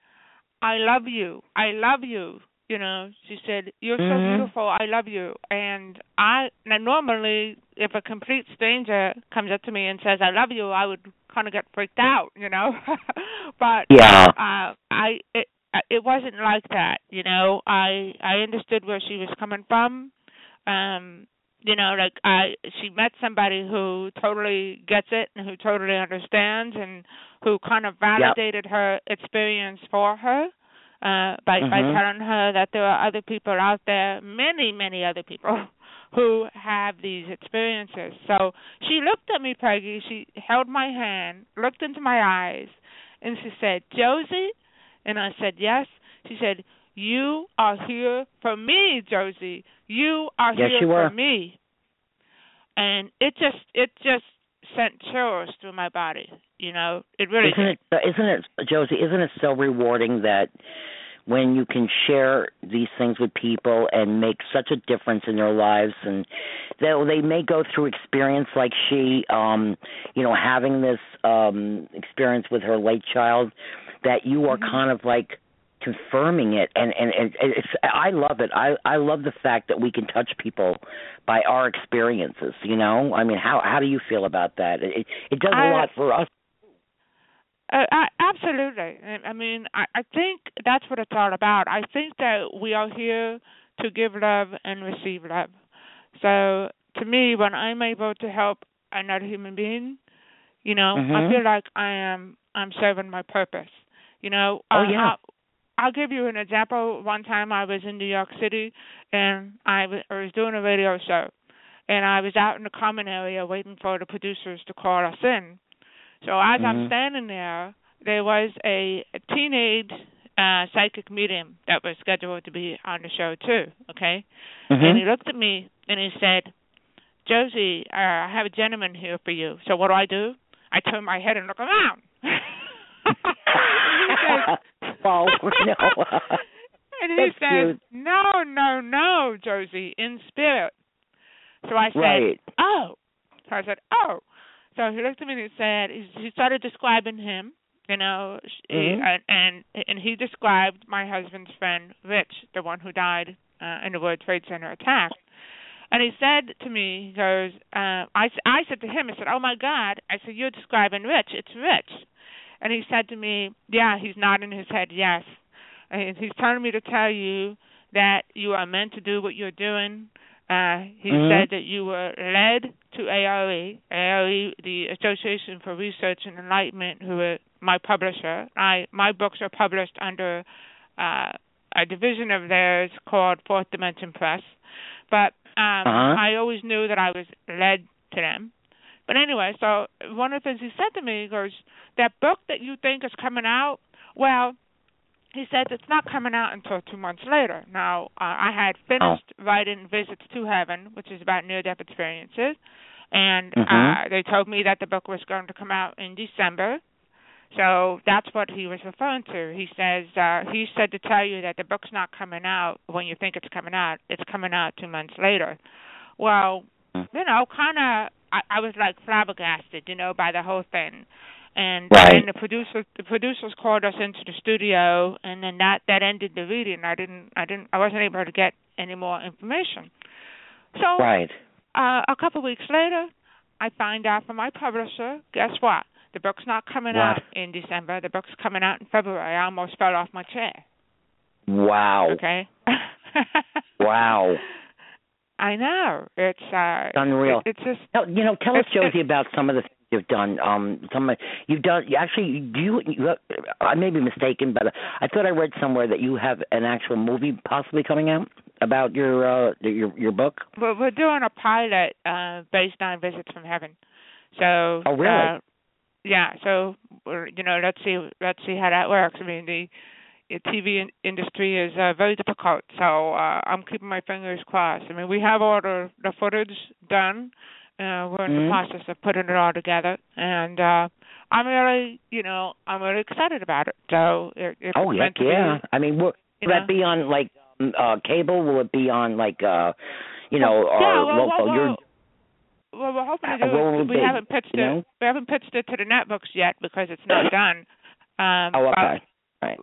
"I love you. I love you." You know, she said, "You're Mhm. so beautiful. I love you." And I now normally, if a complete stranger comes up to me and says, "I love you," I would kind of get freaked out. You know, but yeah. uh i it it wasn't like that you know i i understood where she was coming from um you know like i she met somebody who totally gets it and who totally understands and who kind of validated her experience for her uh by by Mhm. telling her that there are other people out there many many other people who have these experiences so she looked at me peggy she held my hand looked into my eyes and she said, Josie? And I said, Yes. She said, You are here for me, Josie. You are Yes, here for me. And it just it just sent chills through my body. You know, it really isn't did. it isn't it Josie, isn't it so rewarding that when you can share these things with people and make such a difference in their lives and they they may go through experience like she um you know having this um experience with her late child that you are Mhm. kind of like confirming it and and, and it's I love it. I I love the fact that we can touch people by our experiences, you know? I mean, how how do you feel about that? It it does a I- lot for us. Uh, I, absolutely. I- I mean, I, I think that's what it's all about. I think that we are here to give love and receive love. So, to me, when I'm able to help another human being, you know, I Mhm. feel like I am I'm serving my purpose. You know, Oh, yeah. I'll give you an example. One time I was in New York City and I was, I was doing a radio show, and I was out in the common area waiting for the producers to call us in. So as I'm Mhm. standing there, there was a, a teenage uh psychic medium that was scheduled to be on the show too. Okay, and he looked at me and he said, "Josie, uh, I have a gentleman here for you." So what do I do? I turn my head and look around. he says, No. and he That's says, cute. "No, no, no, Josie, in spirit." So I said, Right. "Oh." So I said, "Oh." So he looked at me and he said, he, started describing him, you know, Mhm. and, and and he described my husband's friend Rich, the one who died uh, in the World Trade Center attack. And he said to me, he goes, uh, I I said to him, I said, oh my God. I said, you're describing Rich. It's Rich. And he said to me, yeah, he's nodding his head, yes. And he's telling me to tell you that you are meant to do what you're doing. Uh, he Mhm. said that you were led to ARE, ARE, the Association for Research and Enlightenment, who are my publisher. I my books are published under uh, a division of theirs called Fourth Dimension Press. But um, Uh-huh. I always knew that I was led to them. But anyway, so one of the things he said to me he goes, "That book that you think is coming out, well." He said it's not coming out until two months later. Now, uh, I had finished writing Visits to Heaven, which is about near-death experiences, and Mhm. uh, they told me that the book was going to come out in December. So that's what he was referring to. He says uh, he said to tell you that the book's not coming out when you think it's coming out. It's coming out two months later. Well, Mm. you know, kind of, I, I was like flabbergasted, you know, by the whole thing. And Right. and the producers the producers called us into the studio, and then that that ended the reading. I didn't I didn't I wasn't able to get any more information. So Right. uh, a couple of weeks later, I find out from my publisher. Guess what? The book's not coming What? out in December. The book's coming out in February. I almost fell off my chair. Wow. Okay. Wow. I know. It's uh It's unreal. It, it's just Tell, you know, tell us, Josie, about some of the things you've done. Um, some of, you've done. You actually, do you, you? I may be mistaken, but I thought I read somewhere that you have an actual movie possibly coming out about your uh your your book. we're, we're doing a pilot uh based on visits from heaven. So Oh, really? Uh, yeah. So we're you know let's see let's see how that works. I mean the TV in- industry is uh, very difficult, so uh, I'm keeping my fingers crossed. I mean, we have all the the footage done. Uh, we're in Mhm. the process of putting it all together, and uh, I'm really, you know, I'm really excited about it. So, if, if Oh yeah, yeah. be, I mean, will, will know. that be on like um, uh cable? Will it be on like uh, you know, Well, yeah, well, local? well, well, well, we're hoping to Uh, do will it. We haven't pitched it. know? We haven't pitched it to the netbooks yet because it's not done. Um, oh, okay.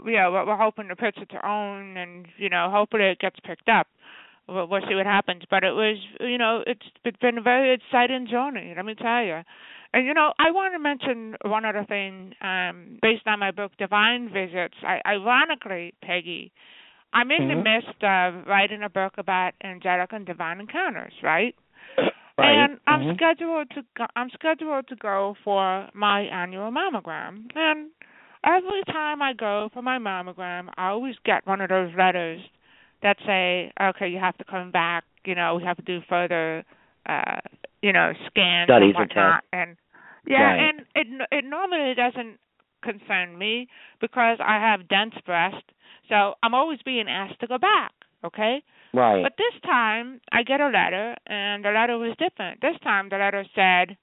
Yeah, we're, hoping to pitch it to OWN, and you know, hopefully it gets picked up. We'll, we'll see what happens. But it was, you know, it's it's been a very exciting journey. Let me tell you. And you know, I want to mention one other thing um, based on my book, Divine Visits. I, ironically, Peggy, I'm in the Mhm. midst of writing a book about angelic and divine encounters, right? Right. And I'm Mhm. scheduled to go, I'm scheduled to go for my annual mammogram. And every time I go for my mammogram, I always get one of those letters that say, "Okay, you have to come back. You know, we have to do further, uh, you know, scans Studies and whatnot." And yeah, Right. and it it normally doesn't concern me because I have dense breast, so I'm always being asked to go back. Okay. Right. But this time I get a letter and the letter was different. This time the letter said,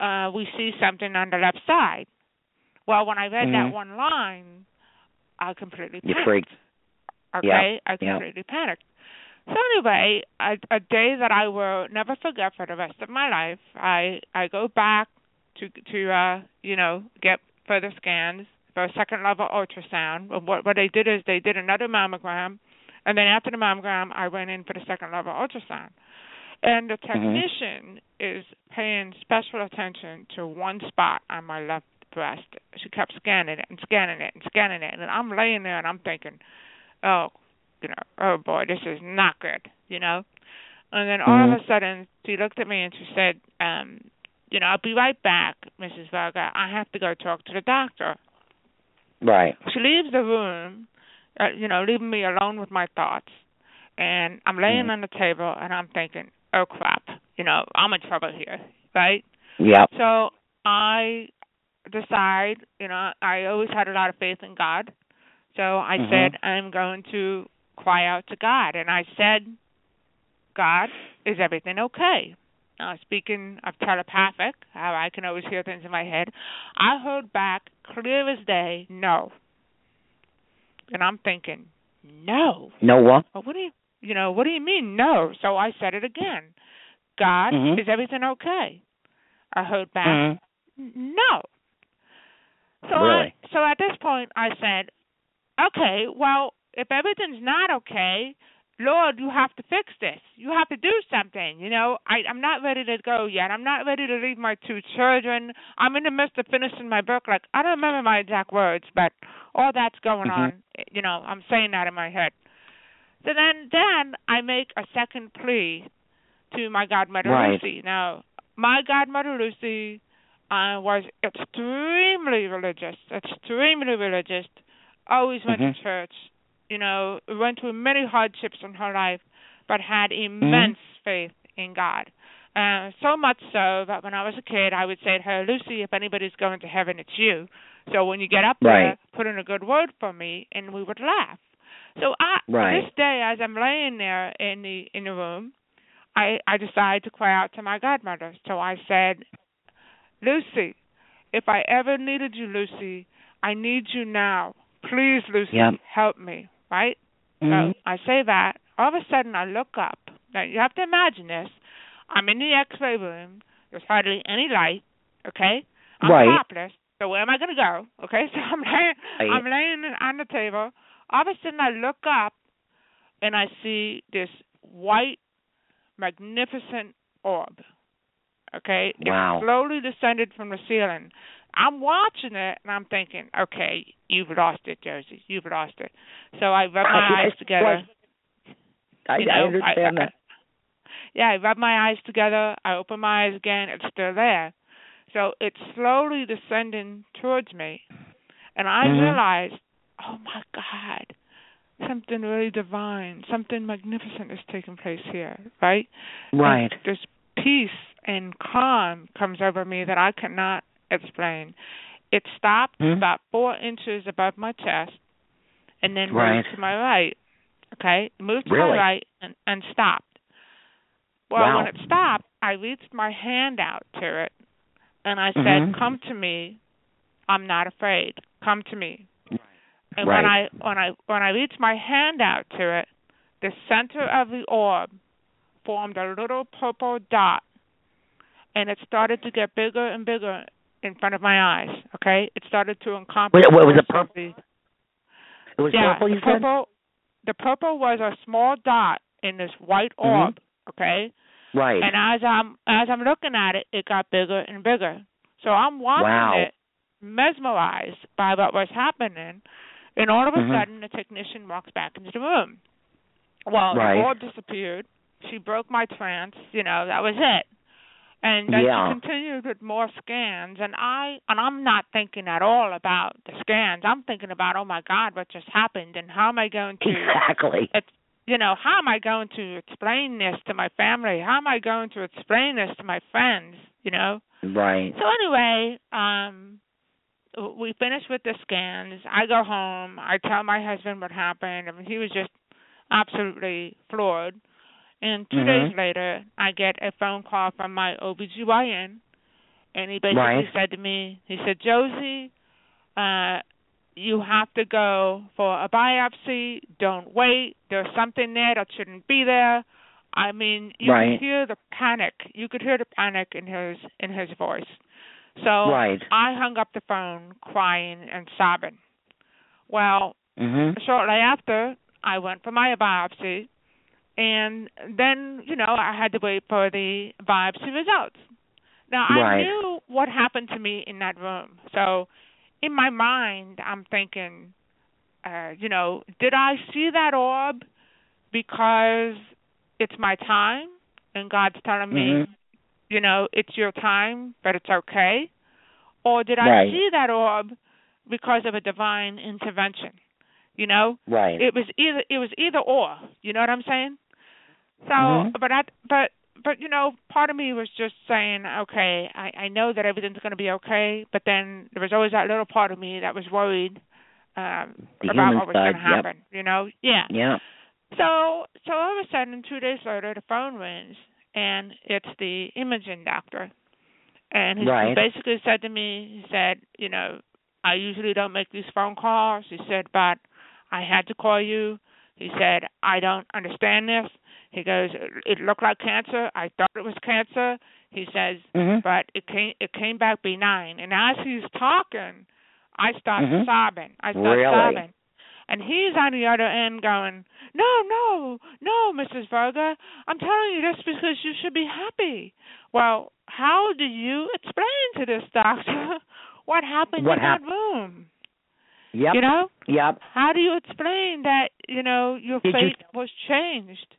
uh, we see something on the left side. Well, when I read Mhm. that one line, I completely you panicked. freaked. Okay, I yeah. completely panicked. So anyway, a, a day that I will never forget for the rest of my life, I I go back to to uh you know get further scans for a second level ultrasound. But What what they did is they did another mammogram, and then after the mammogram, I went in for the second level ultrasound. And the technician is paying special attention to one spot on my left breast. She kept scanning it and scanning it and scanning it, and I'm laying there and I'm thinking, oh, you know, oh boy, this is not good, you know. And then all of a sudden, she looked at me and she said, um, you know, I'll be right back, Mrs. Varga. I have to go talk to the doctor. Right. She leaves the room, uh, you know, leaving me alone with my thoughts. And I'm laying Mhm. on the table and I'm thinking, oh crap, you know, I'm in trouble here, right? Yep. So I decide, you know, I always had a lot of faith in God. So I Mhm. said, I'm going to cry out to God. And I said, God, is everything okay? Now, speaking of telepathic, how I can always hear things in my head, I heard back clear as day, no. And I'm thinking, no. No what? Well, what do you, you know, what do you mean no? So I said it again. God, Mhm. is everything okay? I heard back, Mhm. no. So Really? I, so at this point I said, okay, well, if everything's not okay, Lord, you have to fix this. You have to do something. You know, I, I'm not ready to go yet. I'm not ready to leave my two children. I'm in the midst of finishing my book. Like I don't remember my exact words, but all that's going Mhm. on. You know, I'm saying that in my head. So then, then I make a second plea to my godmother Right. Lucy. Now, my godmother Lucy uh, was extremely religious, extremely religious. Always went Mhm. to church. You know, went through many hardships in her life, but had immense faith in God. Uh, so much so that when I was a kid, I would say to her, Lucy, if anybody's going to heaven, it's you. So when you get up there, put in a good word for me, and we would laugh. So I, Right. this day, as I'm laying there in the in the room, I I decided to cry out to my godmother. So I said, Lucy, if I ever needed you, Lucy, I need you now. Please, Lucy, Yep. help me. Right? Mhm. So I say that. All of a sudden, I look up. Now you have to imagine this. I'm in the X-ray room. There's hardly any light. Okay. I'm Right. topless. So where am I going to go? Okay. So I'm laying. Right. I'm laying on the table. All of a sudden, I look up, and I see this white, magnificent orb. Okay. Wow. It slowly descended from the ceiling. I'm watching it and I'm thinking, okay, you've lost it, Josie. You've lost it. So I rub my eyes together. I, you I know, understand I, that. yeah, I rub my eyes together. I open my eyes again. It's still there. So it's slowly descending towards me, and I Mhm. realized, oh my God, something really divine, something magnificent is taking place here, right? Right. And this peace and calm comes over me that I cannot explain. It stopped Mhm. about four inches above my chest, and then Right. moved to my right. Okay, moved to Really? my right and and stopped. Well, Wow. when it stopped, I reached my hand out to it, and I said, Mhm. "Come to me. I'm not afraid. Come to me." And Right. when I when I when I reached my hand out to it, the center of the orb formed a little purple dot, and it started to get bigger and bigger in front of my eyes. Okay, it started to encompass. Wait, what was it, purple? It was yeah, purple, you the said? purple. The purple was a small dot in this white Mhm. orb. Okay, Right. and as I'm as I'm looking at it, it got bigger and bigger. So I'm watching Wow. it, mesmerized by what was happening, and all of a Mhm. sudden the technician walks back into the room. Well, Right. the orb disappeared. She broke my trance. You know that was it. And then Yeah. she continued with more scans, and I and I'm not thinking at all about the scans. I'm thinking about, oh my God, what just happened, and how am I going to Exactly. it's you know how am i going to explain this to my family how am i going to explain this to my friends you know Right. so anyway um we finished with the scans i go home i tell my husband what happened I mean, he was just absolutely floored and 2 Mhm. days later i get a phone call from my obgyn and he basically Right. said to me he said josie uh you have to go for a biopsy. Don't wait. There's something there that shouldn't be there. I mean, you Right. could hear the panic. You could hear the panic in his in his voice. So Right. I hung up the phone, crying and sobbing. Well, Mhm. shortly after, I went for my biopsy, and then you know I had to wait for the vibes biopsy results. Now I Right. knew what happened to me in that room, so in my mind I'm thinking, uh, you know, did I see that orb because it's my time and God's telling me, Mhm. you know, it's your time, but it's okay, or did I Right. see that orb because of a divine intervention? You know, Right. it was either it was either or. You know what I'm saying? So, Mhm. but I but but you know, part of me was just saying, okay, I I know that everything's going to be okay, but then there was always that little part of me that was worried um The about what was going to side, yep. happen. You know? Yeah. Yeah. So so all of a sudden, two days later, the phone rings, and it's the imaging doctor, and he, he Right. basically said to me, he said, you know, I usually don't make these phone calls. He said, but I had to call you. He said, I don't understand this. He goes, it looked like cancer. I thought it was cancer. He says, Mhm. but it came it came back benign. And as he's talking, I start Mhm. sobbing. I start Really? sobbing. And he's on the other end going, No, no, no, Mrs. Varga. I'm telling you this because you should be happy. Well, how do you explain to this doctor what happened What in hap- that room? Yep. You know? Yep. How do you explain that you know, your Did you fate was changed.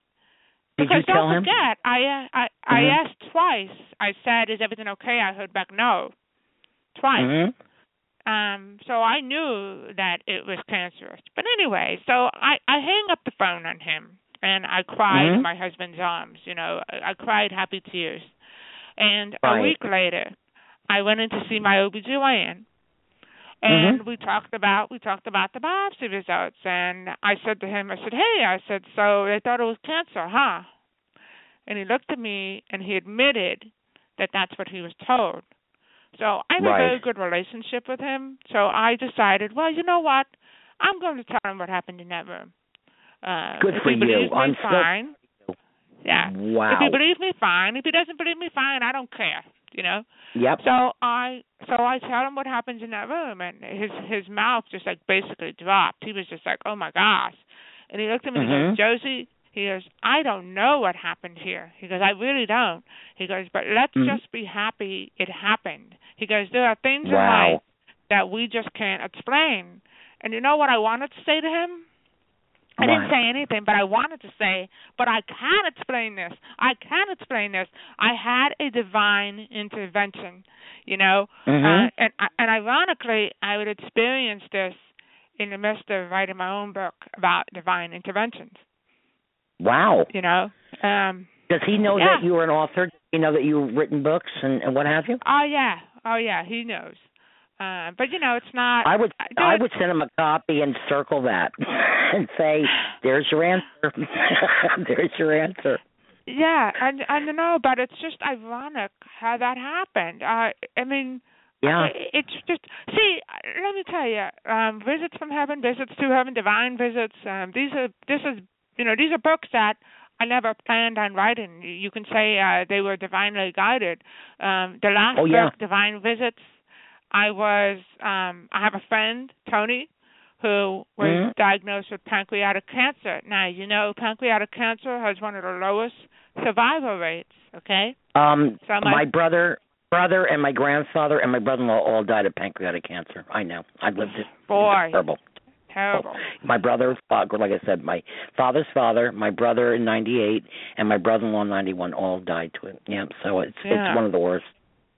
Did because you tell don't him? forget, I I I Mhm. asked twice. I said, "Is everything okay?" I heard back, "No," twice. Mhm. Um, so I knew that it was cancerous. But anyway, so I I hang up the phone on him and I cried Mhm. in my husband's arms. You know, I, I cried happy tears. And a week later, I went in to see my OBGYN. And Mhm. we talked about we talked about the biopsy results and I said to him, I said, Hey, I said, so they thought it was cancer, huh? And he looked at me and he admitted that that's what he was told. So I have Right. a very good relationship with him. So I decided, well, you know what? I'm going to tell him what happened in that room. Uh, Good for you. I'm so- fine. Yeah. Wow. If he believes me, fine. If he doesn't believe me, fine. I don't care. You know. Yep. So I so I tell him what happens in that room, and his his mouth just like basically dropped. He was just like, "Oh my gosh!" And he looked at me and he goes, "Josie," he goes, "I don't know what happened here." He goes, "I really don't." He goes, "But let's Mhm. just be happy it happened." He goes, "There are things in life that we just can't explain." And you know what I wanted to say to him? I didn't say anything, but I wanted to say, but I can explain this. I can explain this. I had a divine intervention, you know, Mhm. uh, and and ironically, I would experience this in the midst of writing my own book about divine interventions. Wow. You know, um, Does he know Yeah. that you are an author? Does he know that you've written books and, and what have you? oh yeah, oh yeah, he knows. Uh, but you know, it's not. I would I would send him a copy and circle that and say, "There's your answer. There's your answer." Yeah, and and you know, but it's just ironic how that happened. Uh, I mean, Yeah. It's just see. Let me tell you, um, visits from heaven, visits to heaven, divine visits. Um, these are this is you know these are books that I never planned on writing. You- You can say uh, they were divinely guided. Um, the last Oh, yeah. book, Divine Visits, I was um, I have a friend Tony who was Mhm. diagnosed with pancreatic cancer. Now you know pancreatic cancer has one of the lowest survival rates. Okay. Um, So my- my brother, brother, and my grandfather and my brother-in-law all died of pancreatic cancer. I know. I've lived it. Boy. It's terrible. Terrible. My brother, like I said, my father's father, my brother in '98, and my brother-in-law in '91 all died to it. Yeah, so it's Yeah. it's one of the worst.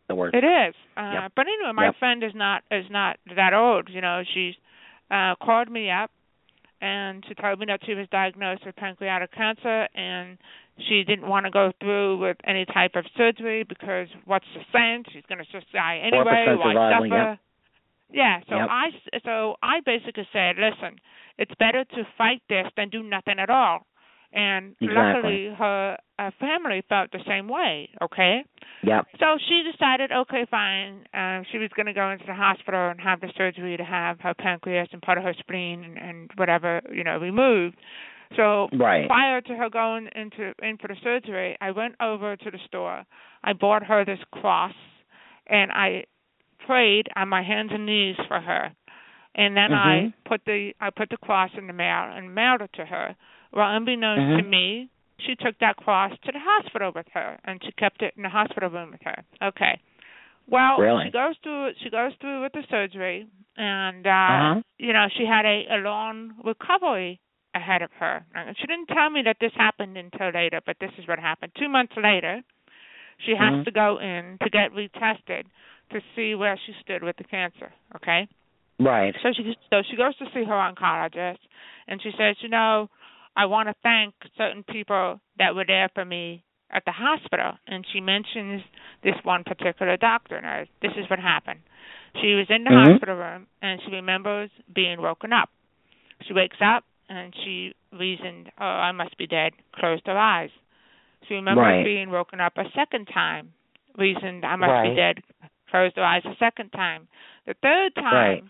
The worst. It is. Uh Yep. but anyway, my Yep. friend is not is not that old, you know, she's uh called me up and she told me that she was diagnosed with pancreatic cancer and she didn't want to go through with any type of surgery because what's the sense? She's going to just die anyway. Why survival, suffer? yep. Yeah, so Yep. I so I basically said, listen, it's better to fight this than do nothing at all. And Exactly. luckily, her, her family felt the same way. Okay, Yep. so she decided, okay, fine. Um, she was going to go into the hospital and have the surgery to have her pancreas and part of her spleen and, and whatever you know removed. So Right. prior to her going into in for the surgery, I went over to the store. I bought her this cross, and I prayed on my hands and knees for her. And then I Mhm. put the I put the cross in the mail and mailed it to her. Well, unbeknownst to Mhm. me, she took that cross to the hospital with her, and she kept it in the hospital room with her. Okay. Well, Really? she goes through she goes through with the surgery, and uh, Uh-huh. you know she had a, a long recovery ahead of her. And she didn't tell me that this happened until later, but this is what happened. Two months later, she has Mhm. to go in to get retested to see where she stood with the cancer. Okay. Right. So she so she goes to see her oncologist, and she says, you know, I want to thank certain people that were there for me at the hospital, and she mentions this one particular doctor. Now, this is what happened. She was in the Mhm. hospital room, and she remembers being woken up. She wakes up, and she reasoned, "Oh, I must be dead." Closed her eyes. She remembers Right. being woken up a second time. Reasoned, "I must be dead." Closed her eyes a second time. The third time, Right.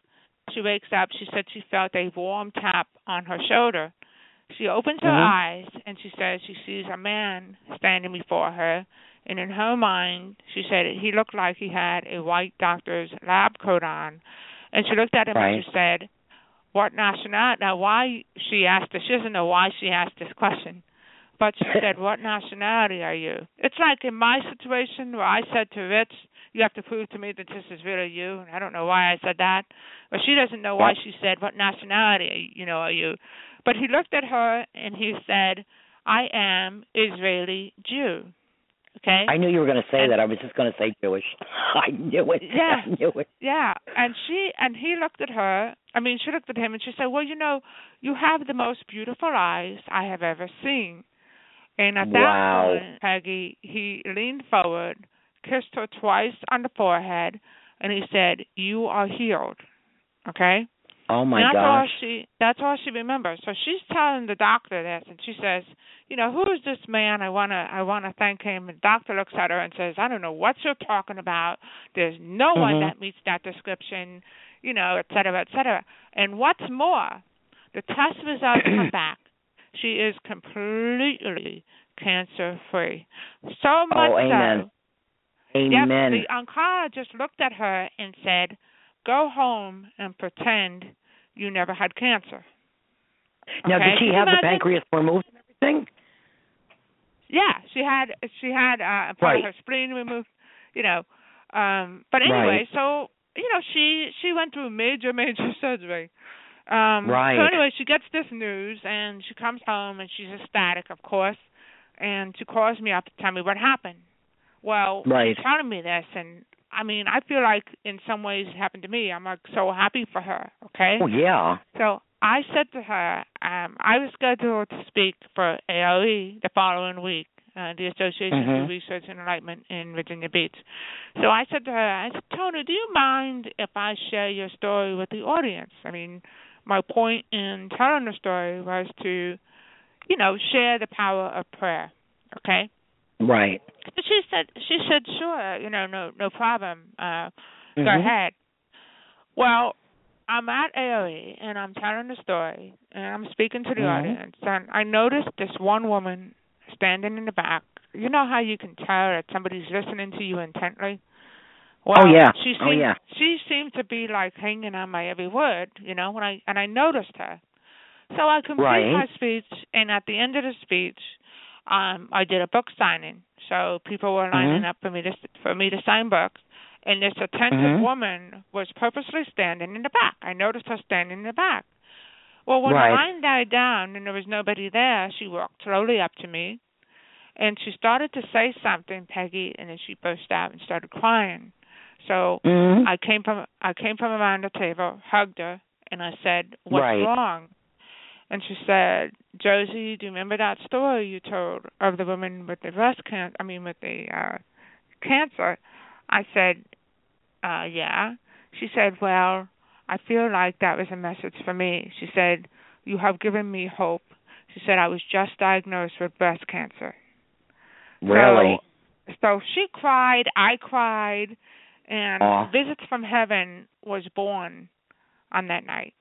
she wakes up. She said she felt a warm tap on her shoulder. She opens her Mhm. eyes and she says she sees a man standing before her. And in her mind, she said he looked like he had a white doctor's lab coat on. And she looked at him and she said, "What nationality?" Now, why she asked this? She doesn't know why she asked this question, but she said, "What nationality are you?" It's like in my situation where I said to Rich, "You have to prove to me that this is really you." And I don't know why I said that, but she doesn't know why she said, "What nationality, you know, are you?" But he looked at her and he said, "I am Israeli Jew." Okay. I knew you were going to say And- that. I was just going to say Jewish. I knew it. Yeah. I knew it. Yeah, and she and he looked at her. I mean, she looked at him and she said, "Well, you know, you have the most beautiful eyes I have ever seen." And at that Wow. point, Peggy, he leaned forward, kissed her twice on the forehead, and he said, "You are healed." Okay. Oh my and that's all gosh. she that's all she remembers. So she's telling the doctor this and she says, You know, who is this man? I wanna I wanna thank him and the doctor looks at her and says, I don't know what you're talking about. There's no one Mhm. that meets that description, you know, et cetera, et cetera. And what's more, the test results come back. She is completely cancer free. So much Oh, amen. so Amen. Yep, the oncologist looked at her and said, "Go home and pretend you never had cancer." now, okay, did she have the pancreas removed and everything? Yeah, she had she had uh part Right. of her spleen removed, you know. Um but anyway, Right. so you know, she she went through major major surgery. Um Right. so anyway, she gets this news and she comes home and she's ecstatic, of course, and she calls me up to tell me what happened. Well, Right. she's telling me this and I mean, I feel like in some ways it happened to me. I'm like so happy for her, okay? Oh yeah. So I said to her, um, I was scheduled to speak for ARE the following week, uh, the Association Mhm. for Research and Enlightenment in Virginia Beach. So I said to her, I said, Tony, do you mind if I share your story with the audience? I mean, my point in telling the story was to, you know, share the power of prayer. Okay. Right. So she said, she said, sure, you know, no, no problem. Uh, Go Mhm. ahead. Well, I'm at ARE and I'm telling the story and I'm speaking to the Mhm. audience and I noticed this one woman standing in the back. You know how you can tell that somebody's listening to you intently? Well, Oh, yeah. She Oh, seemed, yeah. She seemed to be like hanging on my every word, you know, when I and I noticed her. So I complete Right. my speech and at the end of the speech, um I did a book signing. So people were lining Mhm. up for me to for me to sign books and this attentive Mhm. woman was purposely standing in the back. I noticed her standing in the back. Well, when Right. the line died down and there was nobody there, she walked slowly up to me, and she started to say something, Peggy, and then she burst out and started crying. So Mhm. I came from I came from around the table, hugged her, and I said, "What's Right. wrong?" And she said, "Josie, do you remember that story you told of the woman with the breast cancer? I mean, with the uh cancer?" I said, uh, yeah. She said, Well, I feel like that was a message for me. She said, You have given me hope. She said, I was just diagnosed with breast cancer. Really? So, so she cried, I cried, and Aw. Visits from Heaven was born on that night.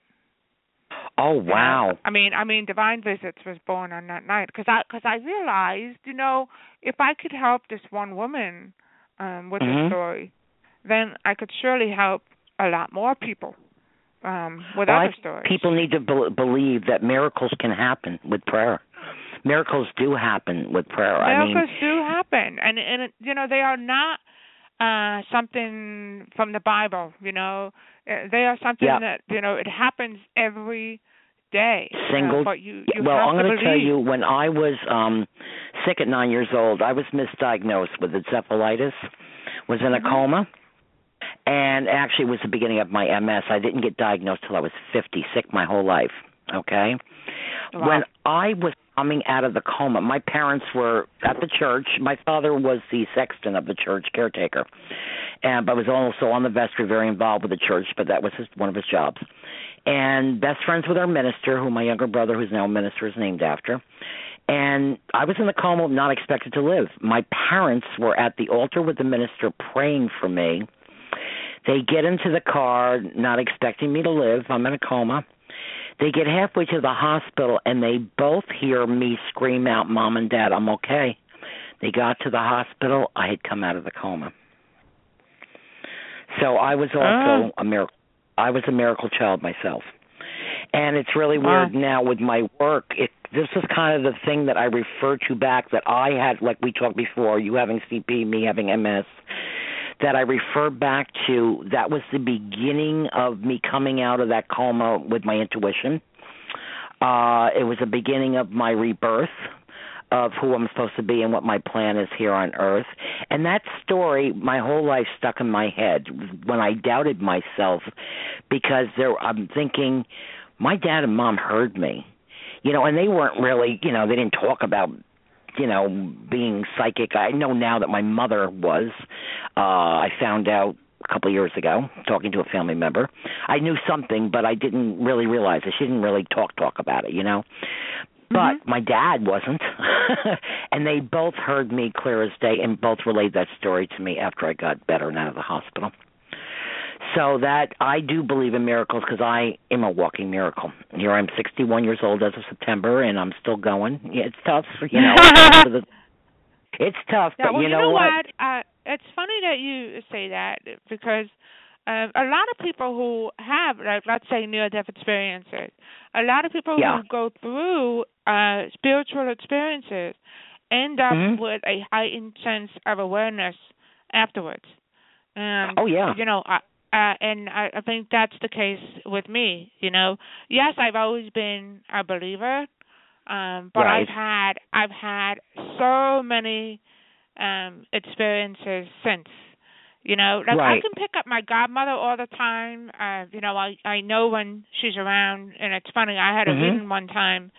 Oh wow. I mean, I mean, Divine Visits was born on that night because I because I realized, you know, if I could help this one woman um with the story, then I could surely help a lot more people um with Well, other stories. People need to be- believe that miracles can happen with prayer. Miracles do happen with prayer. I mean, Miracles do happen, and and it, you know they are not uh something from the Bible. You know, they are something Yeah. that you know it happens every day. uh, Single- you you well, I'm going to tell you, when I was um sick at nine years old, I was misdiagnosed with encephalitis, was in a Mhm. coma, and actually it was the beginning of my MS. I didn't get diagnosed till I was 50, sick my whole life. Okay. Wow. When I was coming out of the coma, my parents were at the church. My father was the sexton of the church, caretaker, and but was also on the vestry, very involved with the church. But that was his, one of his jobs. And best friends with our minister, who my younger brother, who's now a minister, is named after. And I was in the coma, not expected to live. My parents were at the altar with the minister praying for me. They get into the car, not expecting me to live. I'm in a coma. They get halfway to the hospital and they both hear me scream out, Mom and Dad, I'm okay. They got to the hospital. I had come out of the coma. So I was also ah. a miracle. I was a miracle child myself. And it's really Wow. weird now with my work. It this is kind of the thing that I refer to back that I had like we talked before, you having CP, me having MS, that I refer back to that was the beginning of me coming out of that coma with my intuition. Uh, it was the beginning of my rebirth of who I'm supposed to be and what my plan is here on earth. And that story, my whole life stuck in my head when I doubted myself because there I'm thinking my dad and mom heard me. You know, and they weren't really, you know, they didn't talk about you know being psychic. I know now that my mother was. Uh i found out a couple of years ago talking to a family member. I knew something but i didn't really realize it. She didn't really talk talk about it you know? But Mm-hmm. my dad wasn't. And they both heard me clear as day and both relayed that story to me after i got better and out of the hospital so that i do believe in miracles because i am a walking miracle here i'm sixty one years old as of september and i'm still going yeah, it's tough you know it's tough Yeah, but well, you know, what, what? Uh, it's funny that you say that because uh, a lot of people who have, like, let's say, near-death experiences, a lot of people Yeah. who go through uh, spiritual experiences end up Mhm. with a heightened sense of awareness afterwards. And Oh, yeah. you know, I, uh, and I, I think that's the case with me. You know, yes, I've always been a believer, um, but Right. I've had I've had so many um experiences since. You know, like I can pick up my godmother all the time. Uh, you know, I I know when she's around, and it's funny. I had a Mhm. reading one time,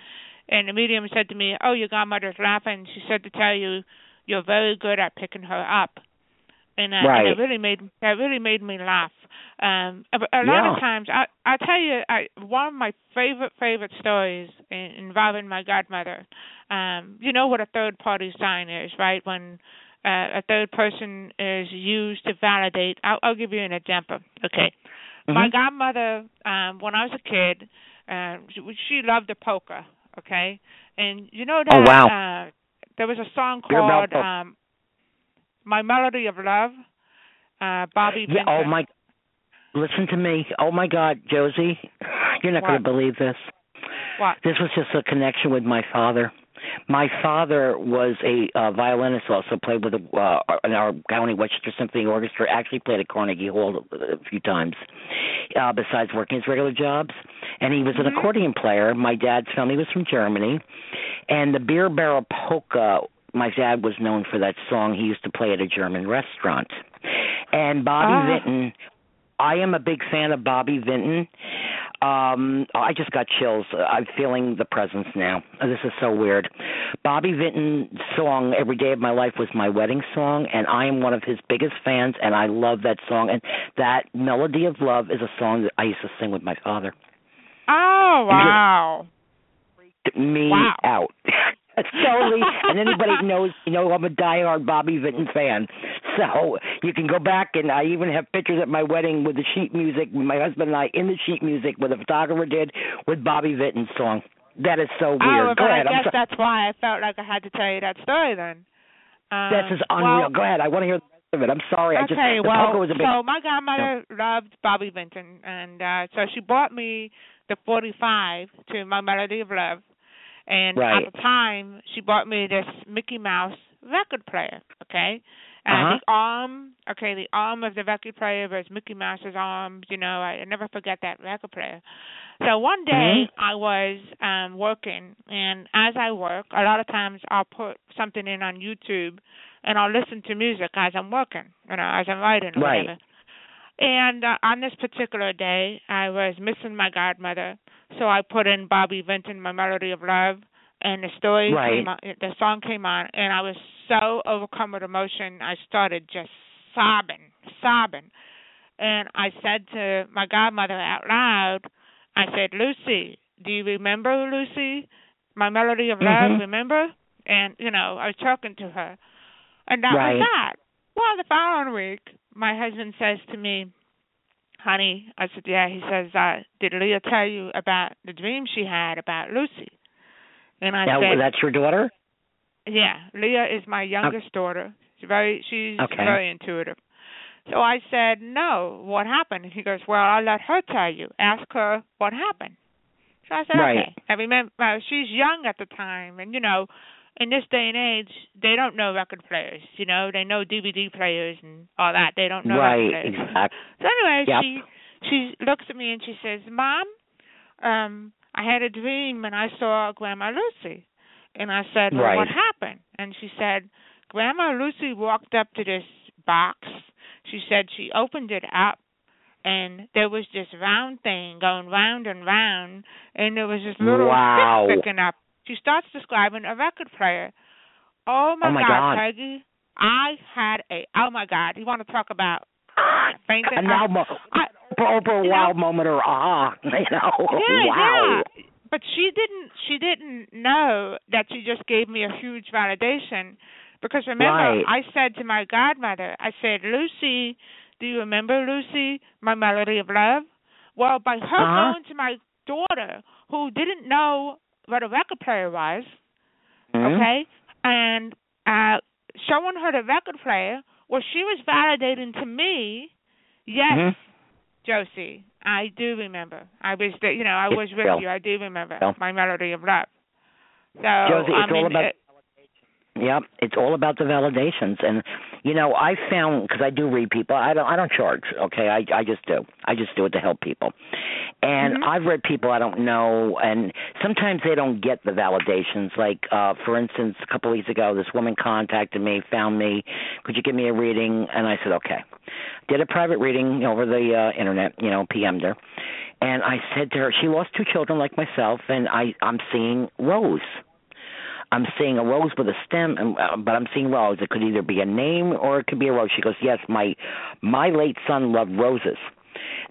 and the medium said to me, "Oh, your godmother's laughing." She said to tell you, "You're very good at picking her up." And, uh, and Right. it really made that really made me laugh. Um, a, a lot Yeah. of times, I I tell you, I one of my favorite favorite stories in, involving my godmother. Um, you know what a third party sign is, right? When uh, a third person is used to validate. I'll, I'll give you an example. Okay, my Mhm. godmother, um, when I was a kid, uh, she, she loved the polka. Okay, and you know that Oh, wow. uh, there was a song called um, "My Melody of Love." Uh, Bobby Yeah. Oh my. Listen to me. Oh my God, Josie, you're not going to believe this. What? This was just a connection with my father. My father was a uh, violinist, also played with the, uh, in our County Westchester Symphony Orchestra. Actually played at Carnegie Hall a few times, uh, besides working his regular jobs. And he was an Mhm. accordion player. My dad's family was from Germany, and the beer barrel polka. My dad was known for that song. He used to play at a German restaurant. And Bobby Ah. Vinton, I am a big fan of Bobby Vinton. Um, I just got chills. I'm feeling the presence now. This is so weird. Bobby Vinton's song "Every Day of My Life" was my wedding song, and I am one of his biggest fans. And I love that song. And that "Melody of Love" is a song that I used to sing with my father. Oh wow! Me Wow. out. totally. and anybody knows, you know, I'm a diehard Bobby Vinton fan. So you can go back, and I even have pictures at my wedding with the sheet music. My husband and I in the sheet music, where the photographer did with Bobby Vinton's song. That is so weird. Oh, go ahead. I guess that's why I felt like I had to tell you that story then. Um, this is unreal. Well, go ahead. I want to hear the rest of it. I'm sorry. I just okay, the well, was a big. so my godmother loved Bobby Vinton, and uh so she bought me the 45 to my Melody of Love, and Right. at the time she bought me this Mickey Mouse record player. Okay, and Uh-huh. the arm, okay, the arm of the record player was Mickey Mouse's arm. You know, I, I never forget that record player. So one day Mhm. I was um working and as I work, a lot of times I'll put something in on YouTube and I'll listen to music as I'm working, you know, as I'm writing or Right. whatever. And uh, on this particular day, I was missing my godmother, so I put in Bobby Vinton, "My Melody of Love," and the story Right. came on, the song came on, and I was so overcome with emotion, I started just sobbing, sobbing. And I said to my godmother out loud, I said, "Lucy, do you remember Lucy, my Melody of Love? Mhm. Remember?" And you know, I was talking to her, and that Right. was that. Well, the following week, my husband says to me, "Honey," I said, "Yeah." He says, uh, "Did Leah tell you about the dream she had about Lucy?" And I now, said, that's your daughter. "Yeah, Leah is my youngest daughter. She's very she's Okay. very intuitive." So I said, "No, what happened?" And he goes, "Well, I'll let her tell you. Ask her what happened." So I said, Right. "Okay." I remember uh, she's young at the time, and you know, in this day and age, they don't know record players. You know, they know DVD players and all that. They don't know right. record players. Exactly. So anyway, Yep. she she looks at me and she says, "Mom, um, I had a dream and I saw Grandma Lucy. And I said, well, Right. what happened? And she said, Grandma Lucy walked up to this box. She said she opened it up and there was this round thing going round and round and there was this little Wow. stick sticking up. She starts describing a record player. Oh my, Oh, my God. Peggy. I had a oh my God. You want to talk about fainting? Now mo- I- Oprah know- wow moment or ah, you know, yeah, wow. yeah. But she didn't. She didn't know that she just gave me a huge validation, because remember, Right. I said to my godmother, I said, Lucy, do you remember Lucy, my melody of love? Well, by her Uh-huh. going to my daughter, who didn't know what a record player was, Mhm. okay, and uh showing her the record player, well, she was validating to me, yes, Mhm. Josie, I do remember. I was, the, you know, I was with you. I do remember my melody of love. So Josie, I it's mean, all about it, Yep, it's all about the validations, and you know I found because I do read people. I don't I don't charge. Okay, I I just do. I just do it to help people, and Mhm. I've read people I don't know, and sometimes they don't get the validations. Like uh for instance, a couple weeks ago, this woman contacted me, found me. Could you give me a reading? And I said okay. Did a private reading over the uh internet. You know, PM'd her, and I said to her, she lost two children like myself, and I I'm seeing Rose. I'm seeing a rose with a stem, and, uh, but I'm seeing rose. It could either be a name or it could be a rose. She goes, yes, my my late son loved roses.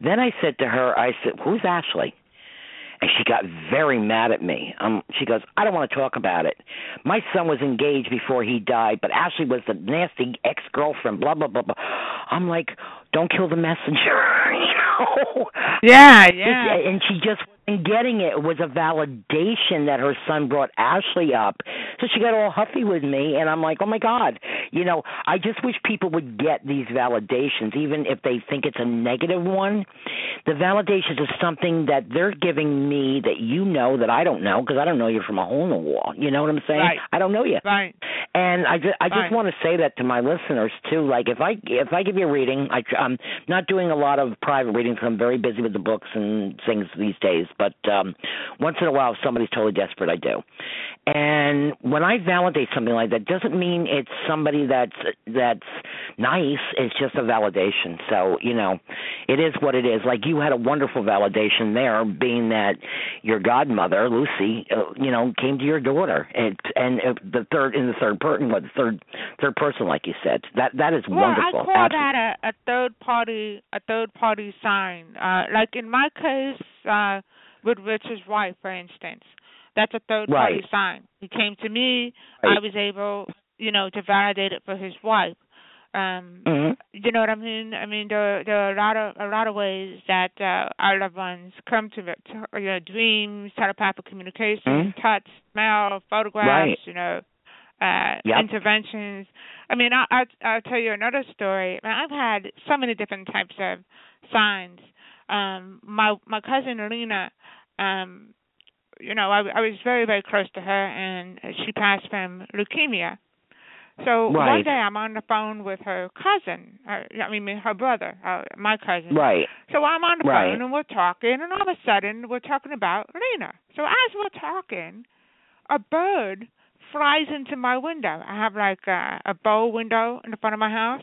Then I said to her, I said, who's Ashley? And she got very mad at me. Um, she goes, I don't want to talk about it. My son was engaged before he died, but Ashley was the nasty ex girlfriend. Blah blah blah blah. I'm like, don't kill the messenger. you know. yeah, yeah. and she just wasn't getting it. Was a validation that her son brought Ashley up. So she got all huffy with me, and I'm like, oh my God. You know, I just wish people would get these validations, even if they think it's a negative one. The validations is something that they're giving me that you know that I don't know because I don't know you from a hole in the wall. You know what I'm saying? Right. I don't know you. Right. And I just, I just Right. want to say that to my listeners too. Like if I if I give you a reading, I, I'm not doing a lot of private readings. I'm very busy with the books and things these days. But um once in a while, if somebody's totally desperate, I do. And when I validate something like that, doesn't mean it's somebody that's that's nice. It's just a validation. So you know, it is what it is. Like you had a wonderful validation there, being that your godmother Lucy, uh, you know, came to your daughter, and and uh, the third in the third person, what the third third person, like you said, that that is Well, wonderful. I call Absolutely. that a, a third party a third party sign. Uh like in my case, uh with Richard's wife, for instance. That's a third party Right. sign. He came to me, Right. I was able, you know, to validate it for his wife. Um Mhm. you know what I mean? I mean there there are a lot of a lot of ways that uh our loved ones come to. To, you know, dreams, telepathic communication, Mhm. touch, smell, photographs, Right. you know, uh Yep. interventions. I mean, I I I'll tell you another story. I mean, I've had so many different types of signs. Um my my cousin Lena um you know, I I was very very close to her and she passed from leukemia. So one day I'm on the phone with her cousin. Uh, I mean, her brother, uh, my cousin. Right. So I'm on the Right. phone and we're talking, and all of a sudden we're talking about Lena. So as we're talking, a bird flies into my window. I have like a, a bow window in the front of my house,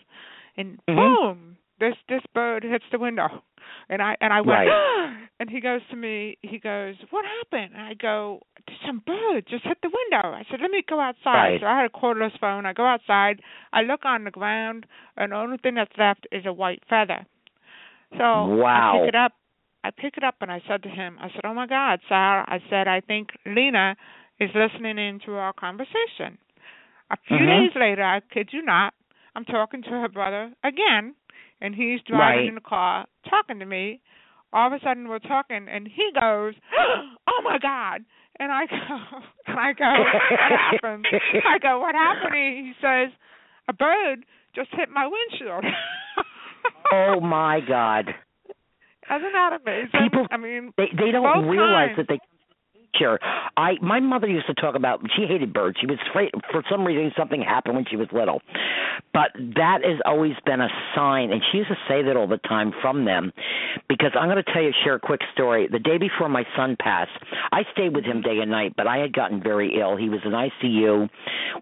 and Mhm. boom, this this bird hits the window, and I and I went, Right. and he goes to me, he goes, what happened? And I go, some bird just hit the window. I said, let me go outside. Right. So I had a cordless phone. I go outside. I look on the ground, and the only thing that's left is a white feather. So I pick it up. I pick it up and I said to him, I said, "Oh my God, Sal!" I said, "I think Lena is listening into our conversation." A few Mhm. days later, I kid you not, I'm talking to her brother again, and he's driving Right. in the car talking to me. All of a sudden, we're talking, and he goes, "Oh my God!" And I go, and I go, "What happened?" I go, "What happened?" He says, "A bird just hit my windshield." oh my God. Isn't that amazing? People- I mean, They they don't realize times. that they Sure. I my mother used to talk about she hated birds. She was afraid for some reason something happened when she was little. But that has always been a sign and she used to say that all the time from them because I'm going to tell you share a quick story. The day before my son passed, I stayed with him day and night, but I had gotten very ill. He was in ICU.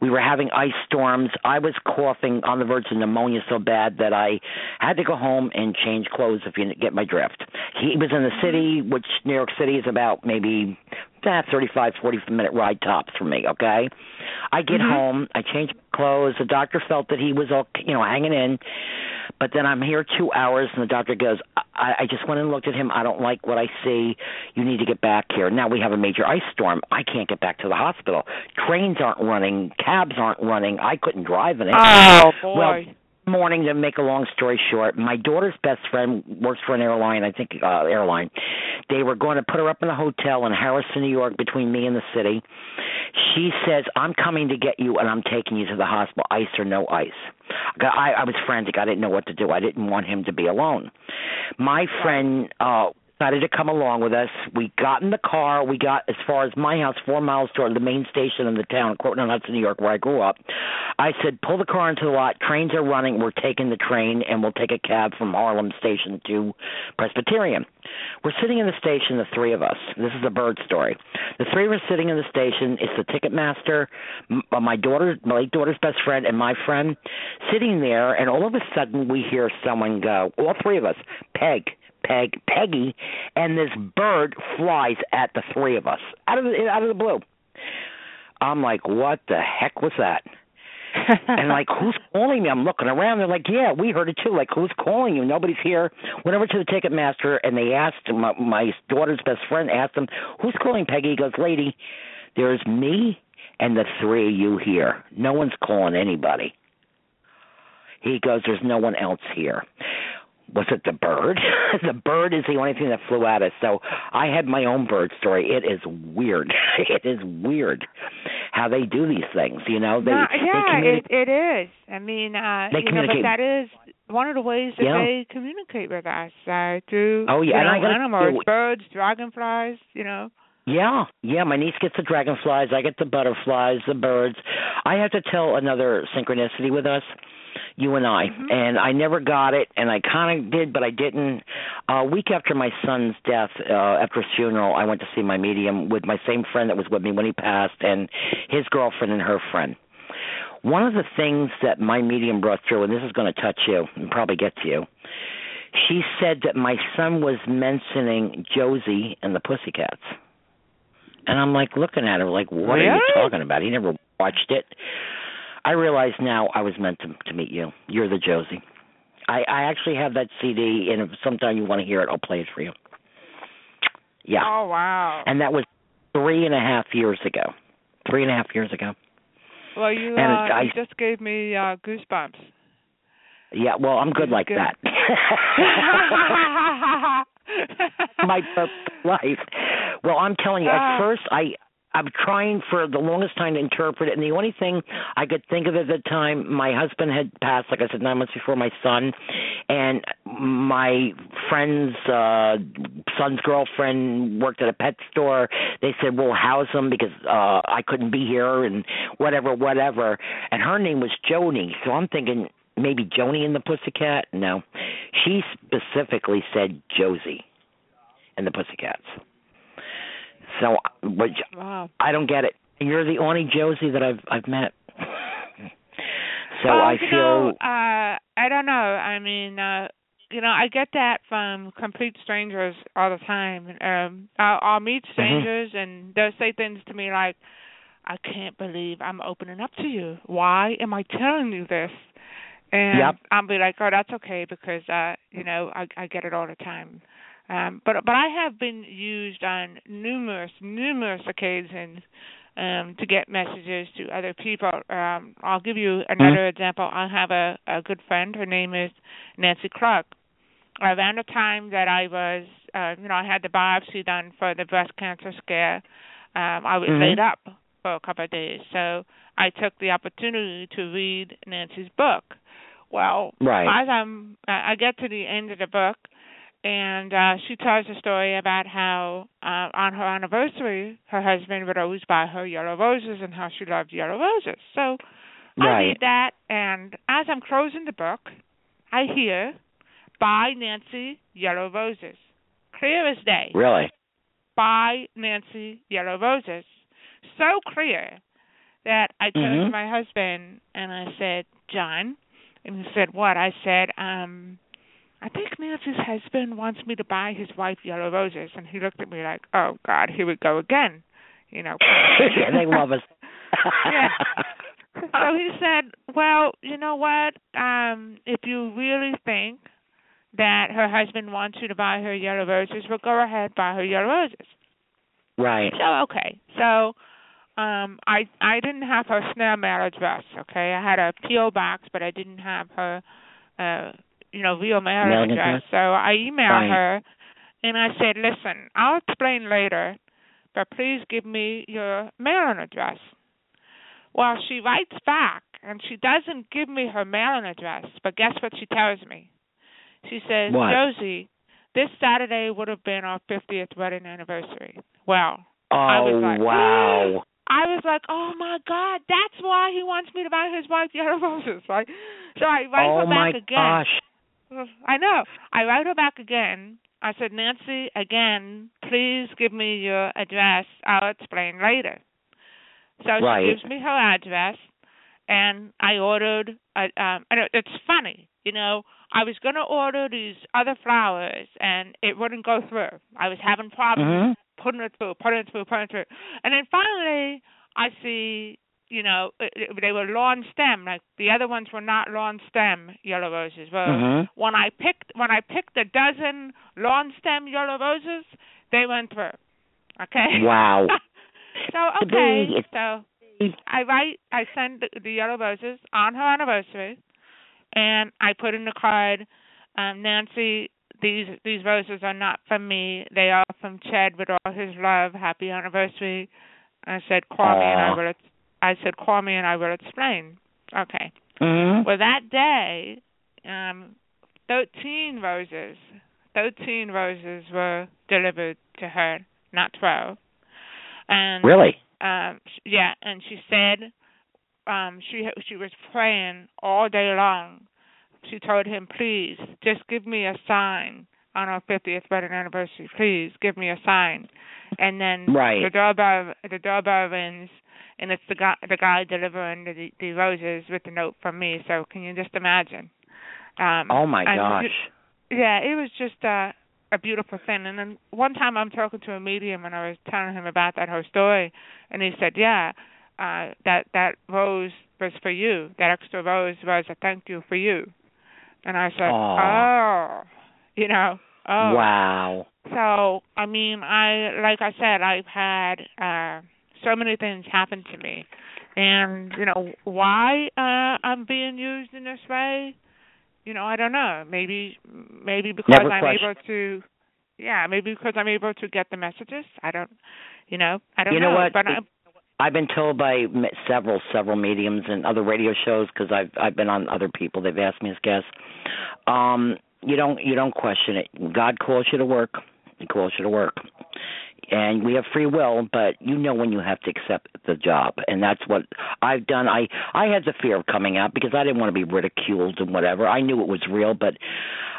We were having ice storms. I was coughing on the verge of pneumonia so bad that I had to go home and change clothes if you get my drift. He was in the city, which New York City is about maybe that 35, 40 minute ride tops for me, okay? I get Mhm. home, I change clothes. The doctor felt that he was all, you know, hanging in. But then I'm here two hours, and the doctor goes, I, I just went and looked at him. I don't like what I see. You need to get back here. Now we have a major ice storm. I can't get back to the hospital. Trains aren't running. Cabs aren't running. I couldn't drive in it. Oh boy. Well, morning to make a long story short my daughter's best friend works for an airline i think uh airline. They were going to put her up in a hotel in harrison new york between me and the city. She says i'm coming to get you and i'm taking you to the hospital. Ice or no ice. I i was frantic. I didn't know what to do. I didn't want him to be alone. My friend uh decided to come along with us. We got in the car. We got as far as my house, four miles toward the main station in the town, Cortland Hudson, New York, where I grew up. I said, pull the car into the lot. Trains are running. We're taking the train, and we'll take a cab from Harlem Station to Presbyterian. We're sitting in the station, the three of us. This is a bird story. The three of us sitting in the station. It's the ticket master, m- uh, my daughter, my late daughter's best friend, and my friend sitting there. And all of a sudden, we hear someone go. All three of us. Peg. Peg, Peggy, and this bird flies at the three of us out of the out of the blue. I'm like, what the heck was that? and like, who's calling me? I'm looking around. They're like, yeah, we heard it too. Like, who's calling you? Nobody's here. Went over to the ticket master and they asked him. My, my daughter's best friend asked him, who's calling Peggy? He goes, lady, there's me and the three of you here. No one's calling anybody. He goes, there's no one else here was it the bird? the bird is the only thing that flew at us. So I had my own bird story. It is weird. it is weird how they do these things. You know, they No, they yeah, communi- it it is. I mean, uh They you know, but that is one of the ways that Yeah. they communicate with us uh, through Oh, yeah, you know, animals, do- birds, dragonflies. You know. Yeah, yeah. My niece gets the dragonflies. I get the butterflies, the birds. I have to tell another synchronicity with us, you and I, Mhm. and I never got it, and I kind of did, but I didn't. A week after my son's death, uh, after his funeral, I went to see my medium with my same friend that was with me when he passed, and his girlfriend and her friend. One of the things that my medium brought through, and this is going to touch you and probably get to you. She said that my son was mentioning Josie and the Pussycats. And I'm like looking at her like, what are you talking about? He never watched it. I realize now I was meant to to meet you. You're the Josie. I I actually have that CD, and if sometime you want to hear it, I'll play it for you. Yeah, Oh wow. and that was three and a half years ago. Three and a half years ago. Well, you and uh, I- you just gave me uh goosebumps. Yeah, well, I'm good like Good. that. my life. Well, I'm telling you, at Ah. first I I'm trying for the longest time to interpret it, and the only thing I could think of at the time, my husband had passed, like I said, nine months before my son, and my friend's uh son's girlfriend worked at a pet store. They said we'll house him because uh I couldn't be here and whatever, whatever. And her name was Joni, so I'm thinking maybe Joni and the Pussycat. No, she specifically said Josie and the Pussycats. So, which wow. I don't get it. You're the only Josie that I've I've met. so well, I feel know, uh I don't know. I mean, uh you know, I get that from complete strangers all the time. Um I'll, I'll meet Mm-hmm. strangers and they'll say things to me like, "I can't believe I'm opening up to you. Why am I telling you this?" And Yep. I'll be like, "Oh, that's okay because uh, you know, I I get it all the time." Um but but I have been used on numerous numerous occasions um to get messages to other people. Um I'll give you another example. I have a a good friend. Her name is Nancy Clark. Around the time that I was uh you know, I had the biopsy done for the breast cancer scare, um I was Mhm. laid up for a couple of days. So I took the opportunity to read Nancy's book. Well, Right. as I'm I get to the end of the book and uh she tells a story about how uh on her anniversary her husband would always buy her yellow roses and how she loved yellow roses. So I read that and as I'm closing the book I hear Buy Nancy Yellow Roses. Clear as day. Really? Buy Nancy Yellow Roses. So clear that I turned to Mhm. my husband and I said, John and he said, What? I said, um, I think Nancy's husband wants me to buy his wife yellow roses and he looked at me like, Oh God, here we go again. You know. yeah, they love us. Yeah. so he said, "Well, you know what? Um, if you really think that her husband wants you to buy her yellow roses, well, go ahead, buy her yellow roses." right. So okay, so um, I I didn't have her snail mail address. Okay, I had a PO box, but I didn't have her, uh, you know, real mail Mailing address. So I emailed Right. her, and I said, "Listen, I'll explain later, but please give me your mailing address." Well, she writes back, and she doesn't give me her mailing address. But guess what she tells me? She says, What? "Josie, this Saturday would have been our 50th wedding anniversary." Well, Oh I was like, wow. I was like, "Oh my God, that's why he wants me to buy his wife yellow roses." Right? So I write oh her back again. gosh. I know. I wrote her back again. I said, Nancy, again, please give me your address. I'll explain later. So Right. she gives me her address, and I ordered. A, um, and it's funny, you know. I was going to order these other flowers, and it wouldn't go through. I was having problems Mhm. putting it through, putting it through, putting it through. And then finally, I see, you know, it, it, they were lawn stem. Like the other ones were not lawn stem yellow roses. Well, Mhm. when I picked when I picked a dozen lawn stem yellow roses, they went through. Okay. Wow. so okay, so I write, I send the, the yellow roses on her anniversary, and I put in the card, um, Nancy. These these roses are not from me. They are from Chad with all his love. Happy anniversary. I said, call me and I will. I said, call me and I will explain. Okay. Mhm. Well, that day, um, 13 roses, 13 roses were delivered to her, not 12. And Really? um sh- yeah, and she said um she she was praying all day long. She told him, "Please, just give me a sign on our 50th wedding anniversary. Please give me a sign." And then Right. the doorbell the doorbell rings, and it's the guy the guy delivering the the roses with the note from me. So can you just imagine? Um, Oh my gosh. yeah, it was just uh, a beautiful thing. And then one time I'm talking to a medium and I was telling him about that whole story, and he said, "Yeah, uh, that that rose was for you. That extra rose was a thank you for you." And I said, Aw. "Oh, you know, oh." Wow. So I mean, I like I said, I've had uh, so many things happen to me, and you know why uh, I'm being used in this way. You know, I don't know. Maybe maybe because Never I'm question. able to. Yeah, maybe because I'm able to get the messages. I don't. You know, I don't You know what? But I, I've been told by m- several several mediums and other radio shows because I've I've been on other people. They've asked me as guests. Um, you don't you don't question it. God calls you to work. He calls you to work, and we have free will. But you know when you have to accept the job, and that's what I've done. I I had the fear of coming out because I didn't want to be ridiculed and whatever. I knew it was real, but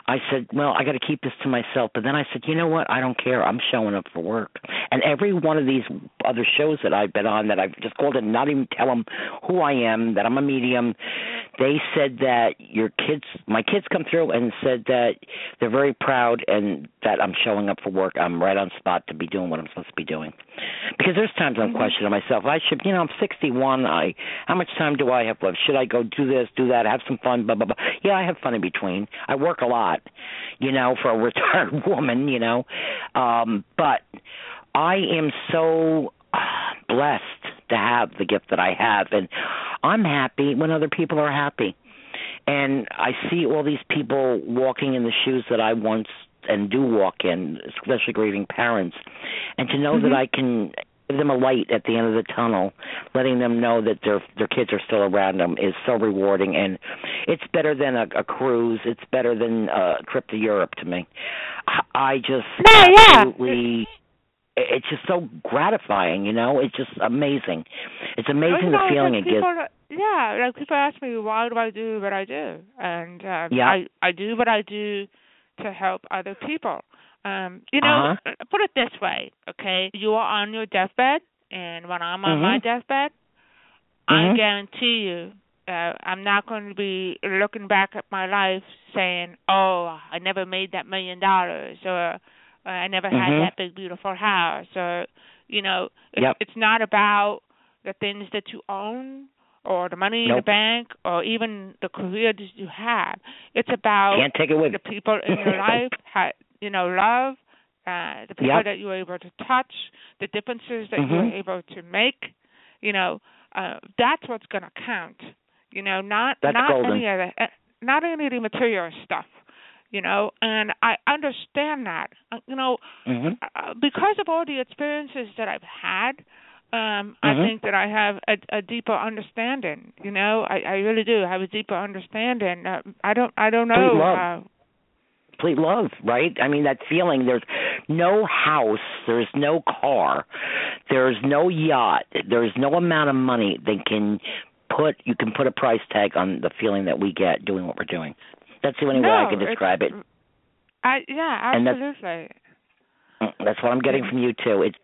I said, well, I got to keep this to myself. But then I said, you know what? I don't care. I'm showing up for work. And every one of these other shows that I've been on that I've just called and not even tell them who I am, that I'm a medium, they said that your kids, my kids come through and said that they're very proud and that I'm showing up for work. I'm right on spot to be doing what I'm supposed to be doing. Because there's times I'm questioning myself. I should, you know, I'm 61. I, how much time do I have left? Should I go do this, do that, have some fun, blah blah blah. Yeah, I have fun in between. I work a lot, you know, for a retired woman, you know. Um, but I am so uh, blessed to have the gift that I have, and I'm happy when other people are happy. And I see all these people walking in the shoes that I once and do walk in, especially grieving parents, and to know that I can give them a light at the end of the tunnel, letting them know that their their kids are still around them is so rewarding, and it's better than a, a cruise. It's better than a trip to Europe to me. I just no, absolutely. Yeah. It's just so gratifying, you know. It's just amazing. It's amazing the feeling it gives. Yeah, like people ask me why do I do what I do, and um, yeah. I I do what I do to help other people. Um, you know, uh-huh. put it this way, okay? You are on your deathbed, and when I'm on mm-hmm. my deathbed, mm-hmm. I guarantee you, uh, I'm not going to be looking back at my life saying, "Oh, I never made that million dollars," or "I never had mm-hmm. that big beautiful house," or you know, it's, yep. it's not about the things that you own or the money nope. in the bank or even the career that you have. It's about Can't take it with the people in your life, you know, love, uh, the people yep. that you were able to touch, the differences that mm-hmm. you were able to make. You know, uh, that's what's going to count. You know, not that's not golden. any of the uh, not any of the material stuff. You know, and I understand that. Uh, you know, mm-hmm. uh, because of all the experiences that I've had, um, mm-hmm. I think that I have a, a deeper understanding. You know, I, I really do have a deeper understanding. Uh, I don't, I don't know. Uh, complete love, right? I mean, that feeling. There's no house, there's no car, there's no yacht, there's no amount of money that can put you can put a price tag on the feeling that we get doing what we're doing. That's the only no, way I can describe it. I yeah, absolutely. That's, that's what I'm getting from you too. It's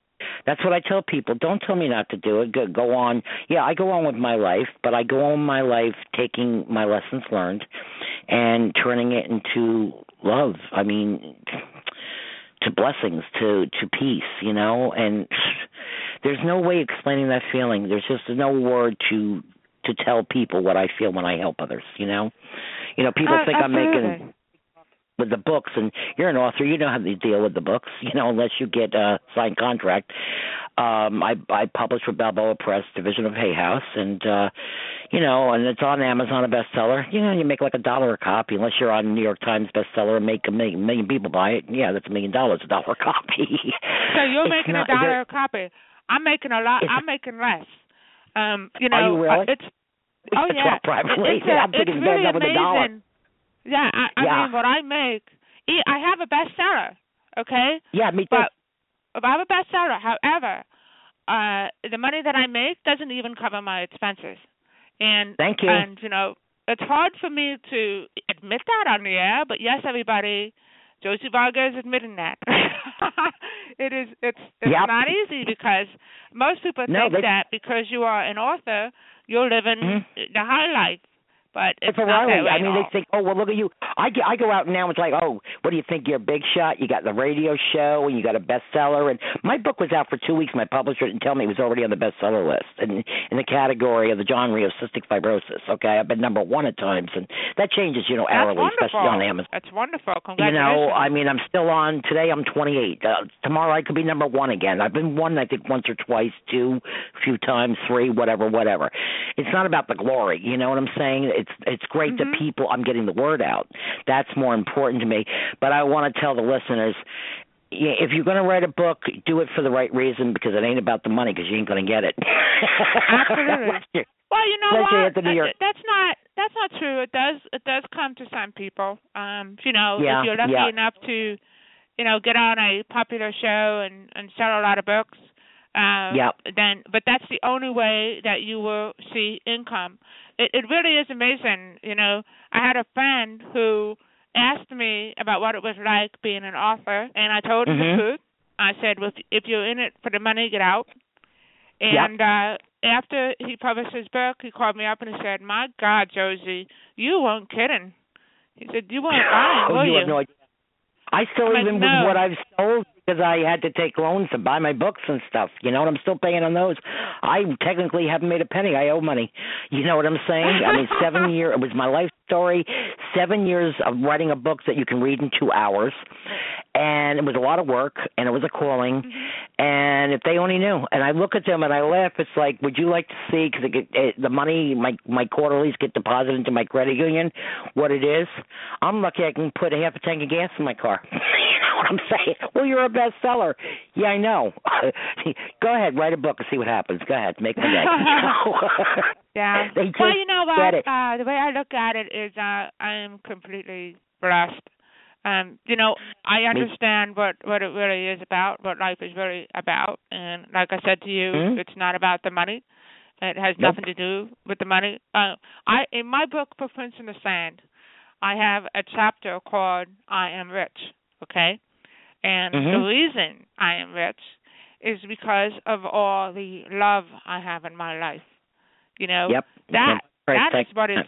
that's what I tell people. Don't tell me not to do it. Go, go on. Yeah, I go on with my life, but I go on my life taking my lessons learned and turning it into love. I mean, to blessings, to to peace. You know, and there's no way explaining that feeling. There's just no word to to tell people what I feel when I help others. You know, you know, people uh, think absolutely. I'm making with the books and you're an author you know how to deal with the books you know unless you get a signed contract. Um i i published with balboa press division of hay house and uh you know and it's on amazon a bestseller. You know you make like a dollar a copy unless you're on new york times bestseller and make a million, million people buy it. Yeah that's a million dollars a dollar a copy. So you're it's making not, a dollar a copy. I'm making a lot i'm making less. Um you know you really? Uh, it's oh it's yeah. it's, a, i'm thinking it's really a dollar. amazing yeah, I, I yeah. mean, what I make, I have a bestseller, okay? Yeah, me too. But I have a bestseller, however, uh, the money that I make doesn't even cover my expenses. And thank you. And you know, it's hard for me to admit that on the air, but yes, everybody, Josie Varga is admitting that. it is. It's it's yep. not easy because most people no, think they... that because you are an author, you're living mm-hmm. the high life. But it's, it's a not that way I mean, they think, oh well, look at you. I I go out now. It's like, oh, what do you think? You're a big shot. You got the radio show, and you got a bestseller. And my book was out for two weeks. My publisher didn't tell me it was already on the bestseller list, and in the category of the genre of cystic fibrosis. Okay, I've been number one at times, and that changes, you know, That's hourly, wonderful. especially on Amazon. That's wonderful. You know, I mean, I'm still on. Today, I'm 28. Uh, tomorrow, I could be number one again. I've been one, I think, once or twice, two, a few times, three, whatever, whatever. It's not about the glory. You know what I'm saying? It's it's great mm-hmm. that people. I'm getting the word out. That's more important to me. But I want to tell the listeners. If you're going to write a book, do it for the right reason because it ain't about the money because you ain't going to get it. Absolutely. Well, you know Let's what? York. That's not that's not true. It does it does come to some people. Um, you know, yeah, if you're lucky yeah. enough to, you know, get on a popular show and and sell a lot of books, um, yeah. then but that's the only way that you will see income. It it really is amazing. You know, I had a friend who asked me about what it was like being an author, and I told him mm-hmm. the truth. I said, well, if you're in it for the money, get out. And yep. uh after he published his book, he called me up and he said, "My God, Josie, you weren't kidding." He said, "You weren't lying, oh, were you you?" idea. I still I'm even like, no. with what I've sold because I had to take loans to buy my books and stuff. You know, and I'm still paying on those. I technically haven't made a penny. I owe money. You know what I'm saying? I mean, seven year. It was my life story. Seven years of writing a book that you can read in two hours, and it was a lot of work, and it was a calling. Mm-hmm. And if they only knew. And I look at them and I laugh. It's like, would you like to see? Because the money, my my quarterlies get deposited into my credit union. What it is? I'm lucky I can put a half a tank of gas in my car. know what I'm saying? Well, you're a bestseller. Yeah, I know. Go ahead, write a book and see what happens. Go ahead, make my day. yeah. They well, you know what? Uh, the way I look at it is, uh, I am completely blessed. Um, you know, I understand what what it really is about, what life is really about, and like I said to you, Mhm. it's not about the money. It has Nope. nothing to do with the money. Uh, I in my book, Footprints in the Sand, I have a chapter called "I Am Rich." Okay, and Mhm. the reason I am rich is because of all the love I have in my life. You know, Yep. that Right, that thank- is what is.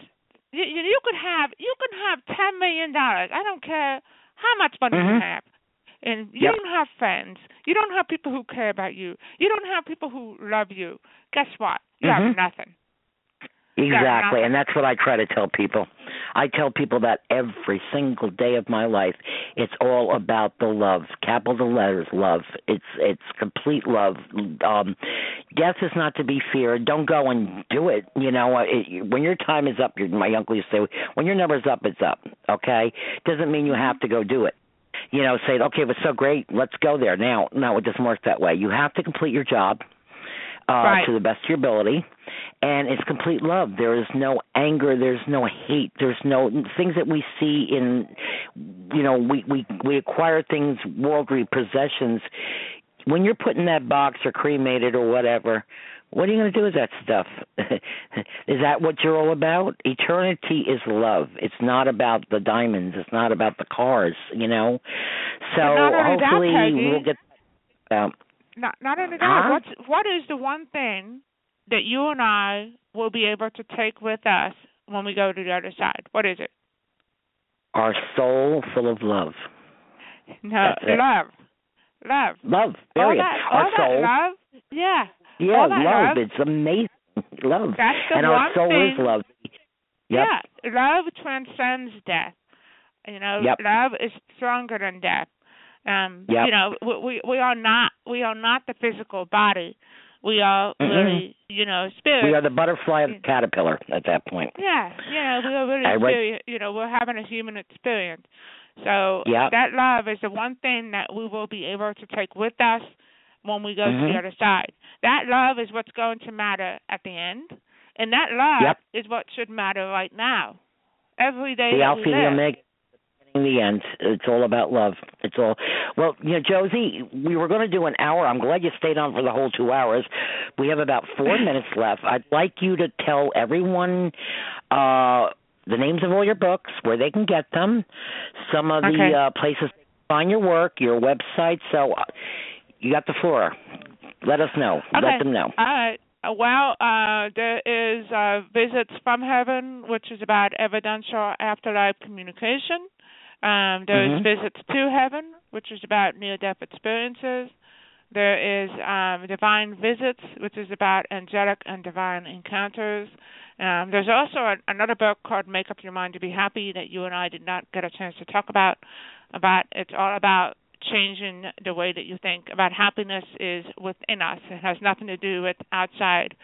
You, you you could have you can have ten million dollars. I don't care how much money you Mhm. have, and you Yep. don't have friends. You don't have people who care about you. You don't have people who love you. Guess what? You Mhm. have nothing. Exactly, and that's what I try to tell people. I tell people that every single day of my life, it's all about the love, capital letters, love. It's it's complete love. Um, death is not to be feared. Don't go and do it. You know, it, when your time is up, your, my uncle used to say, when your number's up, it's up. Okay, doesn't mean you have to go do it. You know, say, okay, it was so great, let's go there. Now, no, it doesn't work that way. You have to complete your job uh, Right. to the best of your ability, and it's complete love. There is no anger. There's no hate. There's no things that we see in, you know, we we we acquire things, worldly possessions. When you're put in that box or cremated or whatever, what are you going to do with that stuff? is that what you're all about? Eternity is love. It's not about the diamonds. It's not about the cars. You know. So only that, hopefully we'll get. Um, Not not only that. Huh? What's what is the one thing that you and I will be able to take with us when we go to the other side? What is it? our soul full of love. No, love. Love. Love, all period. that, our all soul. that love. Yeah. yeah, all that love. love. It's amazing. Love. That's the and our soul thing. is love. Yep. Yeah, love transcends death. You know, Yep. love is stronger than death. Um, Yep. you know, we, we are not we are not the physical body. We are Mm-mm. really, you know, spirit. We are the butterfly and the caterpillar at that point. Yeah, yeah, we are really spirit, you know, we're having a human experience. So Yeah. that love is the one thing that we will be able to take with us when we go to Mhm. the other side. That love is what's going to matter at the end, and that love Yep. is what should matter right now. Every day The alpha we and the omega. In the end, it's all about love. It's all well, you know, Josie. We were going to do an hour. I'm glad you stayed on for the whole two hours. We have about four minutes left. I'd like you to tell everyone uh, the names of all your books, where they can get them, some of Okay. the uh, places to find your work, your website. So uh, you got the floor. Let us know. Okay. Let them know. All right. Uh, well, uh, there is uh, Visits from Heaven, which is about evidential afterlife communication. Um, there is Mhm. Visits to Heaven, which is about near-death experiences. There is um, Divine Visits, which is about angelic and divine encounters. Um, there's also a, another book called Make Up Your Mind to Be Happy that you and I did not get a chance to talk about. About it's all about changing the way that you think about happiness is within us. It has nothing to do with outside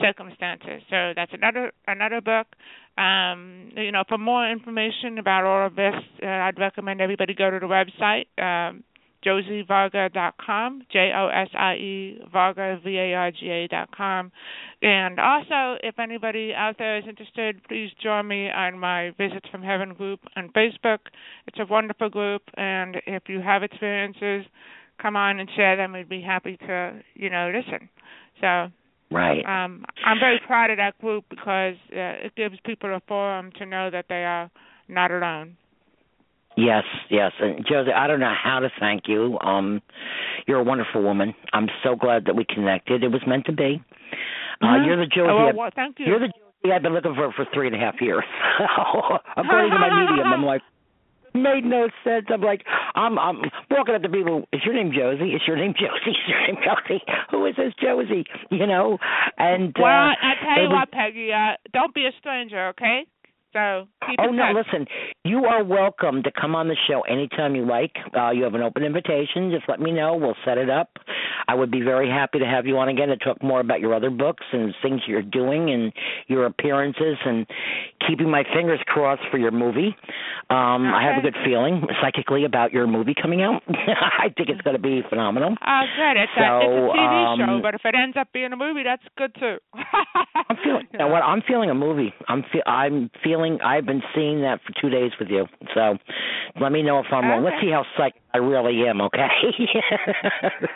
circumstances. So that's another another book. Um, you know, for more information about all of this, uh, I'd recommend everybody go to the website. Um, josievarga.com, J O S I E Varga V A R G A dot com. And also, if anybody out there is interested, please join me on my Visits from Heaven group on Facebook. It's a wonderful group, and if you have experiences, come on and share them. We'd be happy to, you know, listen. So Right. um, I'm very proud of that group because uh, it gives people a forum to know that they are not alone. Yes, yes. And Josie, I don't know how to thank you. Um you're a wonderful woman. I'm so glad that we connected. It was meant to be. Uh Mhm. you're the Josie Oh, well, I've- well, thank you. you're the Josie I've been looking for for three and a half years. According to my medium, I'm like made no sense. I'm like I'm I'm walking up to people, is your name Josie? Is your name Josie? Is your name Josie? Who is this Josie? You know? And well, uh I tell you what, Peggy, uh, don't be a stranger, okay? So oh no, touch. listen. You are welcome to come on the show anytime you like. Uh, you have an open invitation. Just let me know. We'll set it up. I would be very happy to have you on again to talk more about your other books and things you're doing and your appearances and keeping my fingers crossed for your movie. Um, I have a good feeling psychically about your movie coming out. I think it's going to be phenomenal. Oh, good. It's, a, it's a So, TV show, um, but if it ends up being a movie, that's good too. I'm feeling. You know what? I'm feeling a movie. I'm fe- I'm feeling. I've been seeing that for two days with you. So, let me know if I'm wrong. Let's see how psychic I really am. Okay. but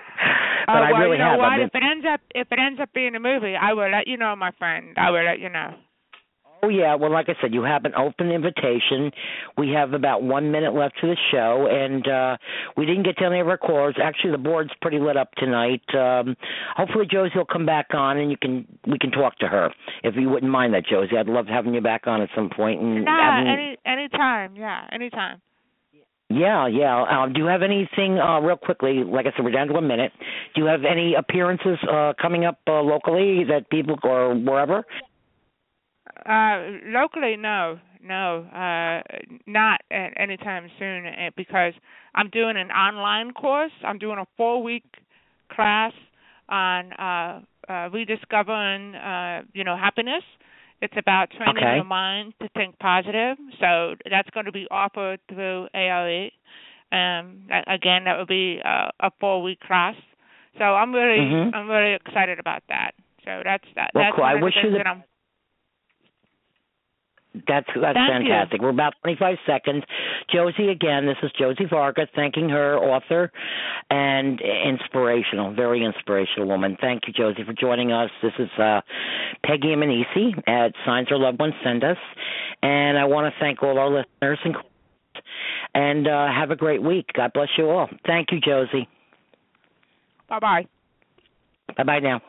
oh, I well, really you know have. what? Been, If it ends up if it ends up being a movie, I will let you know, my friend. I will let you know. Oh yeah. Well, like I said, you have an open invitation. We have about one minute left to the show, and uh we didn't get to any of our callers. Actually, the board's pretty lit up tonight. Um Hopefully, Josie will come back on, and you can we can talk to her if you wouldn't mind that, Josie. I'd love having you back on at some point and Nah, having any anytime. Yeah, anytime. Yeah, yeah. Um, do you have anything uh, real quickly? Like I said, we're down to a minute. Do you have any appearances uh, coming up uh, locally that people or wherever? Uh, locally, no, no, uh, not at anytime soon uh, because I'm doing an online course. I'm doing a four-week class on uh, uh, rediscovering, uh, you know, happiness. It's about training Okay. your mind to think positive. So that's going to be offered through ARE. Um, again, that will be uh, a four-week class. So I'm really, Mhm. I'm really excited about that. So that's that. Well, that's cool. I wish you the- That's that's Thank you. fantastic. We're about 25 seconds. Josie again. This is Josie Varga thanking her author and inspirational, very inspirational woman. Thank you, Josie, for joining us. This is uh, Peggy Simmanesi at Signs Our Loved Ones Send Us, and I want to thank all our listeners and and uh, have a great week. God bless you all. Thank you, Josie. bye bye. Bye bye now.